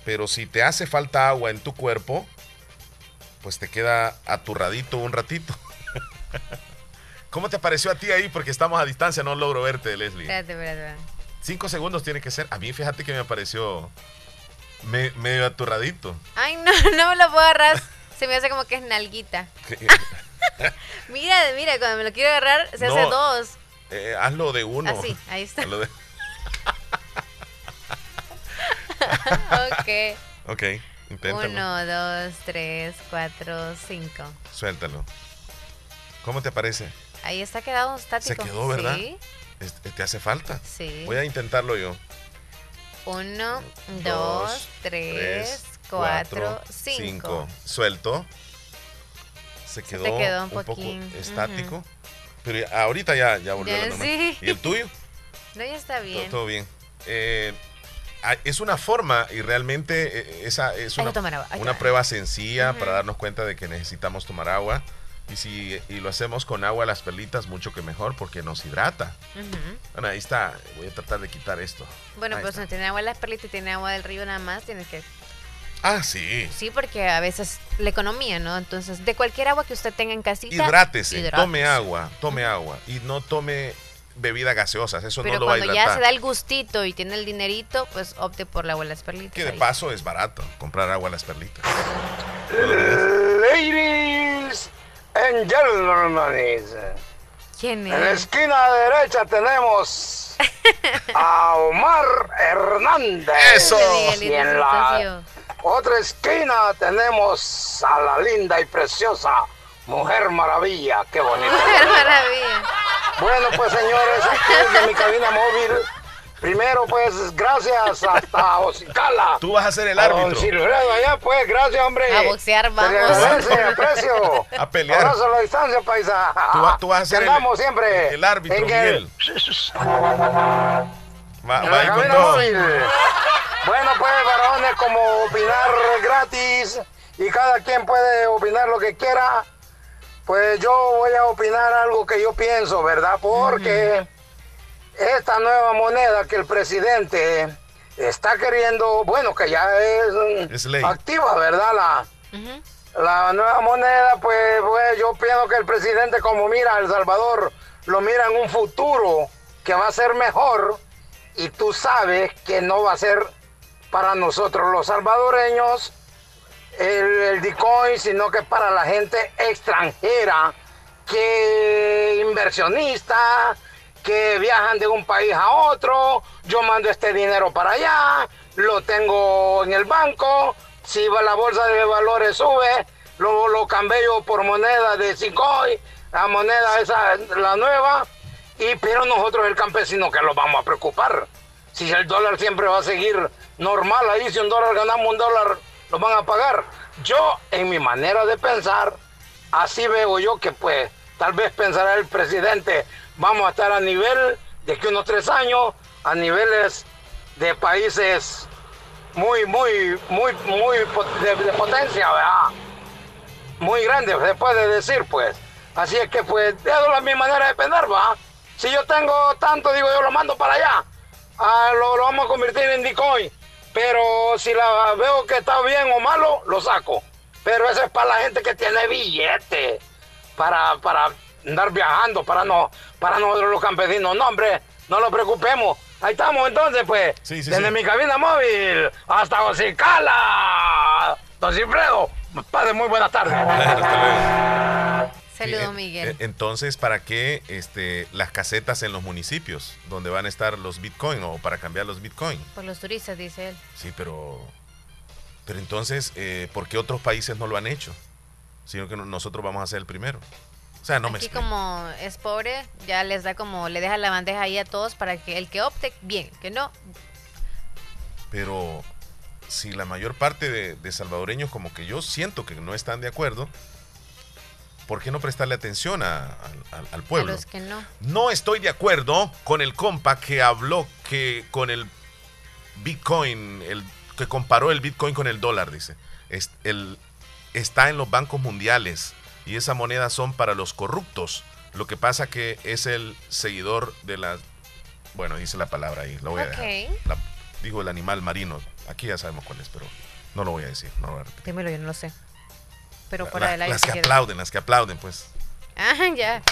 Pero si te hace falta agua en tu cuerpo, pues te queda aturradito un ratito. [LAUGHS] ¿Cómo te pareció a ti ahí? Porque estamos a distancia, no logro verte, Leslie. Espérate, espérate, espérate. Cinco segundos tiene que ser. A mí fíjate que me pareció me- medio aturradito. Ay, no, [LAUGHS] no me lo puedo agarrar. Se me hace como que es nalguita. [LAUGHS] Mira, mira, cuando me lo quiero agarrar, se No. hace dos. Eh, hazlo de uno. Así, ahí está. Hazlo de- [LAUGHS] ok. Ok, inténtalo. Uno, dos, tres, cuatro, cinco. Suéltalo. ¿Cómo te parece? Ahí está quedado estático. Se quedó, ¿verdad? Sí. Es- ¿Te hace falta? Sí. Voy a intentarlo yo. Uno, dos, Dos, tres, cuatro, cinco. Suelto. Se quedó, un un, poco estático. Pero ahorita ya, ya volvió a la Ya, normal. sí. ¿Y el tuyo? [LAUGHS] No, ya está Todo, bien. todo bien. Eh, ah, es una forma y realmente eh, esa es una, prueba sencilla para darnos cuenta de que necesitamos tomar agua. Y si y lo hacemos con agua las perlitas, mucho que mejor porque nos hidrata. Bueno, ahí está. Voy a tratar de quitar esto. Bueno, Ahí pues está. no tiene agua las perlitas y tiene agua del río nada más, tienes que... Ah, sí. Sí, porque a veces la economía, ¿no? Entonces, de cualquier agua que usted tenga en casita... Hidrátese, hidrátese. tome agua, tome agua. Y no tome bebidas gaseosas, eso Pero no lo va a cuando ya se da el gustito y tiene el dinerito, pues opte por el agua de las perlitas. Que de ahí. paso es barato comprar agua a las perlitas. Ladies and gentlemen. ¿Quién En la esquina derecha tenemos a Omar Hernández. Eso. Y en la otra esquina tenemos a la linda y preciosa Mujer Maravilla. Qué bonita. Mujer Maravilla. Bueno, pues señores, aquí desde mi cabina móvil. Primero, pues, gracias hasta [LAUGHS] Ocicala. Tú vas a ser el árbitro. Silfredo allá, pues, gracias, hombre. A boxear vamos. agradece, aprecio. [LAUGHS] A pelear. Abrazo a la distancia, paisa. Tú, va- tú vas a ser el, siempre. el árbitro, en Miguel. Va, en va la ahí con todo. móvil. Bueno, pues, varones, como opinar gratis y cada quien puede opinar lo que quiera, pues yo voy a opinar algo que yo pienso, ¿verdad? Porque esta nueva moneda que el presidente está queriendo, bueno, que ya es, mm, Es ley. activa, ¿verdad? La, la nueva moneda, pues, pues, yo pienso que el presidente, como mira El Salvador, lo mira en un futuro que va a ser mejor y tú sabes que no va a ser para nosotros los salvadoreños el, el Bitcoin, sino que para la gente extranjera que inversionista, que viajan de un país a otro, yo mando este dinero para allá, lo tengo en el banco, si va- la bolsa de valores sube, lo, lo cambio por moneda de Bitcoin, la moneda esa, la nueva, y pero nosotros el campesino que lo vamos a preocupar. Si el dólar siempre va a seguir normal ahí, si un dólar ganamos un dólar, lo van a pagar. Yo, en mi manera de pensar, así veo yo que pues tal vez pensará el presidente, vamos a estar a nivel de que unos tres años, a niveles de países muy, muy, muy, muy de, potencia, ¿verdad? Muy grande, se puede decir, pues. Así es que, pues, es la mi manera de pensar, ¿va? Si yo tengo tanto, digo, yo lo mando para allá. Ah, lo, lo, vamos a convertir en Bitcoin. Pero si la veo que está bien o malo, lo saco. Pero eso es para la gente que tiene billete. Para, para andar viajando, para no, para nosotros los campesinos. No, hombre, no lo preocupemos. Ahí estamos entonces, pues. desde mi cabina móvil hasta Ocicala. Don Cifredo, padre, muy buenas tardes. [LAUGHS] Saludos, Miguel. Entonces, ¿para qué este, las casetas en los municipios donde van a estar los bitcoin o para cambiar los bitcoin? Por los turistas, dice él. Sí, pero. Pero entonces, eh, ¿por qué otros países no lo han hecho? Sino que nosotros vamos a ser el primero. Sea, no Aquí como es pobre, ya les da como, le deja la bandeja ahí a todos para que el que opte, bien, que no. Pero si la mayor parte de, de salvadoreños como que yo siento que no están de acuerdo, ¿por qué no prestarle atención al pueblo? que no. no estoy de acuerdo con el compa que habló que con el Bitcoin, el, que comparó el Bitcoin con el dólar, dice. Es, el, está en los bancos mundiales y esa moneda son para los corruptos. Lo que pasa que es el seguidor de la... Bueno, dice la palabra ahí, lo voy a dejar. digo el animal marino. Aquí ya sabemos cuál es, pero no lo voy a decir. No lo Dímelo, yo no lo sé pero fuera del aire. Las que aplauden, las que aplauden, pues. Ah, ya.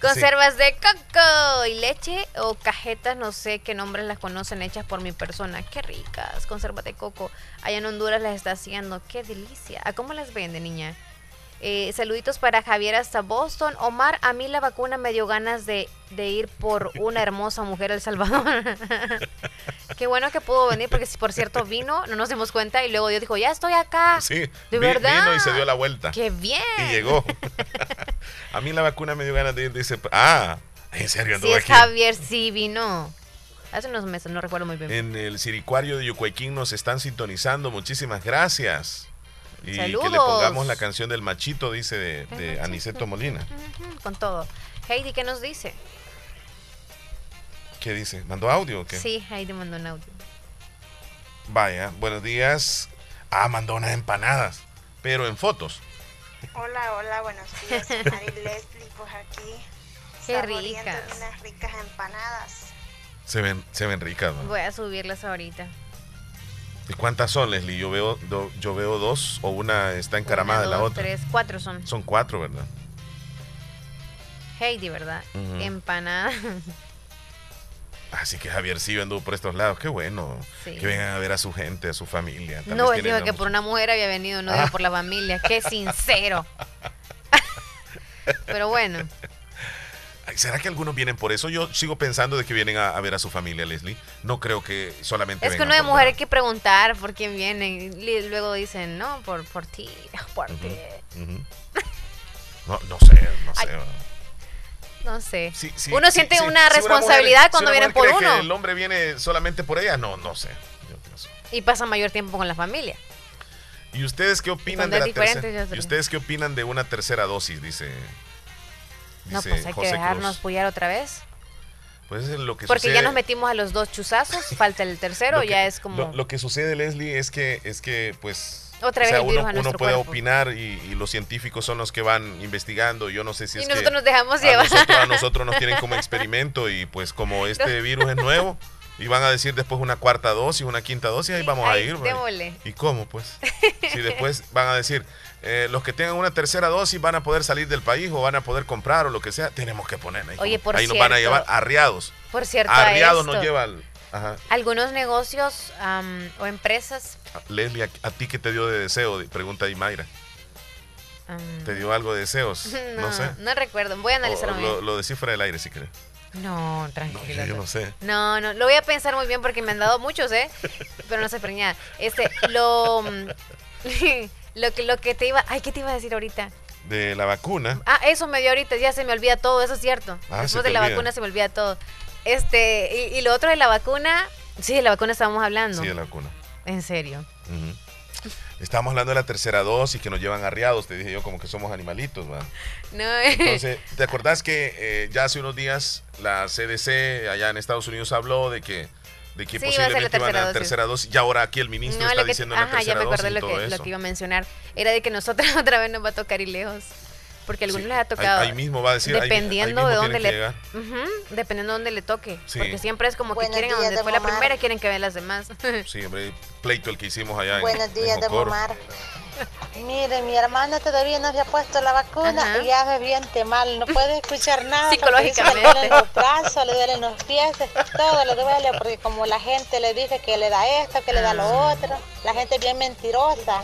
Conservas de coco y leche o cajetas, no sé qué nombres las conocen, hechas por mi persona. Qué ricas, conservas de coco. Allá en Honduras las está haciendo. Qué delicia. ¿A cómo las vende, niña? Eh, saluditos para Javier hasta Boston. Omar, a mí la vacuna me dio ganas de, ir por una hermosa mujer El Salvador. [LAUGHS] Qué bueno que pudo venir, porque si por cierto vino, no nos dimos cuenta y luego Dios dijo, ya estoy acá. Sí, de verdad. Vino y se dio la vuelta. Qué bien. Y llegó. [LAUGHS] a mí la vacuna me dio ganas de ir. Dice, ah, en serio, sí, Javier, sí vino. Hace unos meses, no recuerdo muy bien. En el Siricuario de Yucuayquín nos están sintonizando. Muchísimas gracias. Y que le pongamos la canción del machito, dice de, Aniceto Molina. con todo. Heidi, ¿qué nos dice? ¿Qué dice? ¿Mandó audio o qué? Sí, Heidi mandó un audio. Vaya, buenos días. Ah, mandó unas empanadas, pero en fotos. Hola, hola, buenos días. [LAUGHS] Mari Leslie, pues aquí. Qué ricas. Unas ricas empanadas. Se ven, se ven ricas, ¿no? Voy a subirlas ahorita. ¿Y cuántas son, Leslie? Yo veo, yo veo dos o una está encaramada de la otra. Tres, cuatro son. Son cuatro, ¿verdad? Heidi, ¿verdad? Empanada. [LAUGHS] Así que Javier sí anduvo por estos lados. Qué bueno. Que vengan a ver a su gente, a su familia. no, él dijo que por una mujer había venido, no por la familia. Qué [LAUGHS] sincero. [LAUGHS] Pero bueno. ¿Será que algunos vienen por eso? Yo sigo pensando de que vienen a, ver a su familia, Leslie. No creo que solamente. Es que no hay mujer hay que preguntar por quién vienen. Luego dicen, no, por, por ti, [LAUGHS] por ti. [LAUGHS] no, no sé, no sé. no sé. uno siente una responsabilidad cuando vienen por uno. Que el hombre viene solamente por ella? No, no sé. Y pasa mayor tiempo con la familia. ¿Y ustedes qué opinan de la tercera? ¿Y ustedes qué opinan de una tercera dosis? Dice no, pues hay que dejarnos apoyar otra vez. Pues es lo que Porque ya nos metimos a los dos chuzazos, [LAUGHS] falta el tercero, ya es como... Lo, que sucede, Leslie, es que, es que pues... Otra vez uno, uno puede opinar y, los científicos son los que van investigando. Yo no sé si y es nosotros nos dejamos llevar. a [LAUGHS] nosotros nos tienen como experimento y pues como [LAUGHS] este virus es nuevo y van a decir después una cuarta dosis, una quinta dosis, ahí vamos a ir. ¿Y cómo pues? Si después van a decir, eh, los que tengan una tercera dosis van a poder salir del país o van a poder comprar o lo que sea, tenemos que poner ahí. Oye, por ahí nos van a llevar arriados. Por cierto, arriados nos llevan. Algunos negocios o empresas. Ah, Leslie, ¿a, ti qué te dio de deseo? Pregunta ahí Mayra. ¿Te dio algo de deseos? [LAUGHS] No, sé. No recuerdo. Voy a analizarlo bien. Lo, lo decís fuera del aire si querés. No, tranquilo. yo no sé. No, no, lo voy a pensar muy bien porque me han dado muchos, ¿eh? Pero no sé preñar. Este, lo. [LAUGHS] [LAUGHS] Lo que, lo que te iba. Ay, ¿qué te iba a decir ahorita? De la vacuna. Ah, eso me dio ahorita, ya se me olvida todo, eso es cierto. Ah, Después de la vacuna se me olvida todo. Este, y, lo otro de la vacuna. Sí, de la vacuna estábamos hablando. Sí, de la vacuna. En serio. Estábamos hablando de la tercera dosis que nos llevan arriados, te dije yo como que somos animalitos, ¿va? No, Entonces, [LAUGHS] ¿te acordás que eh, ya hace unos días la CDC allá en Estados Unidos habló de que de que Sí, iba a ser la posiblemente iban a tercera la dosis. tercera dosis y ahora aquí el ministro No, está que- diciendo la ajá, ya tercera me acordé dosis lo todo que, eso. lo que iba a mencionar. Era de que nosotros [LAUGHS] otra vez nos va a tocar ir lejos. Porque a algunos Sí, les ha ahí- tocado. ahí mismo va a decir, ahí- ahí Dependiendo mismo de dónde le. que Ujú, dependiendo de dónde le toque. Sí. Porque siempre es como Buenos que quieren a días, donde don fue la Omar. primera, quieren que vean las demás. [LAUGHS] Sí, hombre, pleito el que hicimos allá en- Buenos en, días, don Jocoro. Omar. [LAUGHS] Mire, mi hermana todavía no se ha puesto la vacuna Ajá. y ya se siente mal, no puede escuchar [LAUGHS] nada. porque Psicológicamente. dice que Le duelen los brazos, le duelen los pies, todo le duele porque como la gente le dice que le da esto, que le da lo Ah. otro, la gente es bien mentirosa.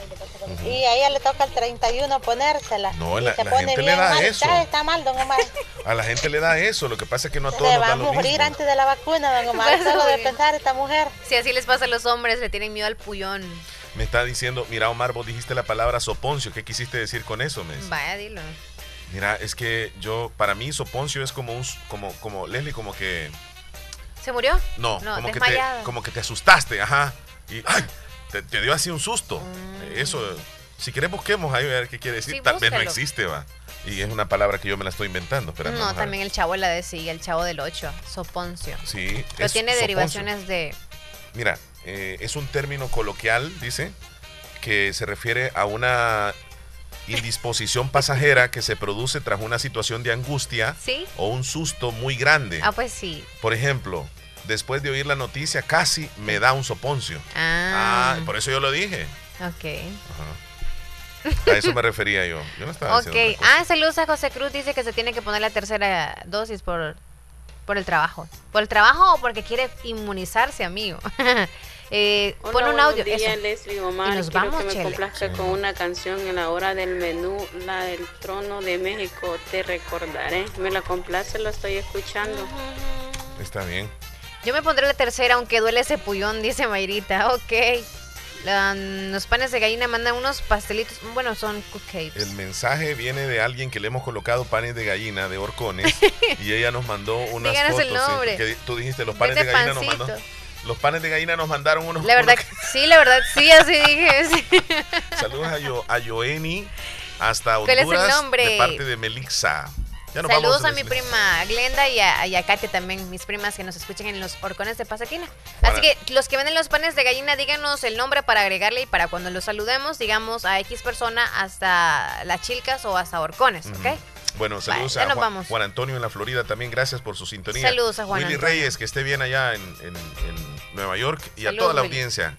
Y a ella le toca el 31 ponérsela. No, la- se la pone gente le bien da mal. eso. Está, está mal, don Omar. [LAUGHS] A la gente le da eso, lo que pasa es que no a todos Se nos va a da lo morir mismo. antes de la vacuna, don Omar. A Solo de morir. pensar esta mujer. Si así les pasa a los hombres, le tienen miedo al puyón. Me está diciendo, mira Omar, vos dijiste la palabra soponcio, ¿qué quisiste decir con eso? Me dice. Vaya, dilo. Mira, es que yo, para mí soponcio es como un, como, como, Leslie, como que, ¿Se murió? no, No, como, que te, como que te asustaste, ajá, y, ay, te, te dio así un susto. Mm. Eso, si querés busquemos ahí a ver qué quiere decir, Sí, tal vez no existe, va. Y es una palabra que yo me la estoy inventando, pero No, también el chavo la decía, el chavo del 8, soponcio. Sí, Pero es tiene soponcio. derivaciones de... Mira, eh, es un término coloquial, dice, que se refiere a una indisposición pasajera que se produce tras una situación de angustia ¿Sí? o un susto muy grande. Ah, pues sí. Por ejemplo, después de oír la noticia casi me da un soponcio. Ah, por eso yo lo dije. ok. A eso me refería yo. Yo no estaba Ok. Ah, saludos a José Cruz. Dice que se tiene que poner la tercera dosis por, por el trabajo. ¿Por el trabajo o porque quiere inmunizarse, amigo? [LAUGHS] eh, Hola, pon un audio. eso. Leslie Omar. Y nos Quiero vamos, que me complazca con una canción en la hora del menú, la del trono de México. Te recordaré. Me la complace, la estoy escuchando. Está bien. Yo me pondré la tercera, aunque duele ese pullón, dice Mayrita. Ok. La- los panes de gallina mandan unos pastelitos. Bueno, son cupcakes. El mensaje viene de alguien que le hemos colocado panes de gallina de horcones [LAUGHS] y ella nos mandó unas Díganos fotos. el sí, nombre. que tú dijiste los panes Vende de gallina nos mandó. Los panes de gallina nos mandaron unos. La verdad, unos- sí, la verdad, sí, así dije. [LAUGHS] sí. Saludos a, Yo, a Yoeni hasta ¿Cuál es el Honduras nombre? de parte de Melixa. Ya Saludos a mi prima Glenda y a, y a Katia también, mis primas que nos escuchan en los horcones de Pasaquina. Así que los que venden los panes de gallina, díganos el nombre para agregarle y para cuando los saludemos, digamos a X persona hasta las chilcas o hasta horcones, ¿ok? Bueno, saludos a Juan. Juan Antonio en la Florida también. Gracias por su sintonía. Saludos a Juan Willy Antonio. Reyes, que esté bien allá en, en- en Nueva York. Y a toda la Willy. audiencia.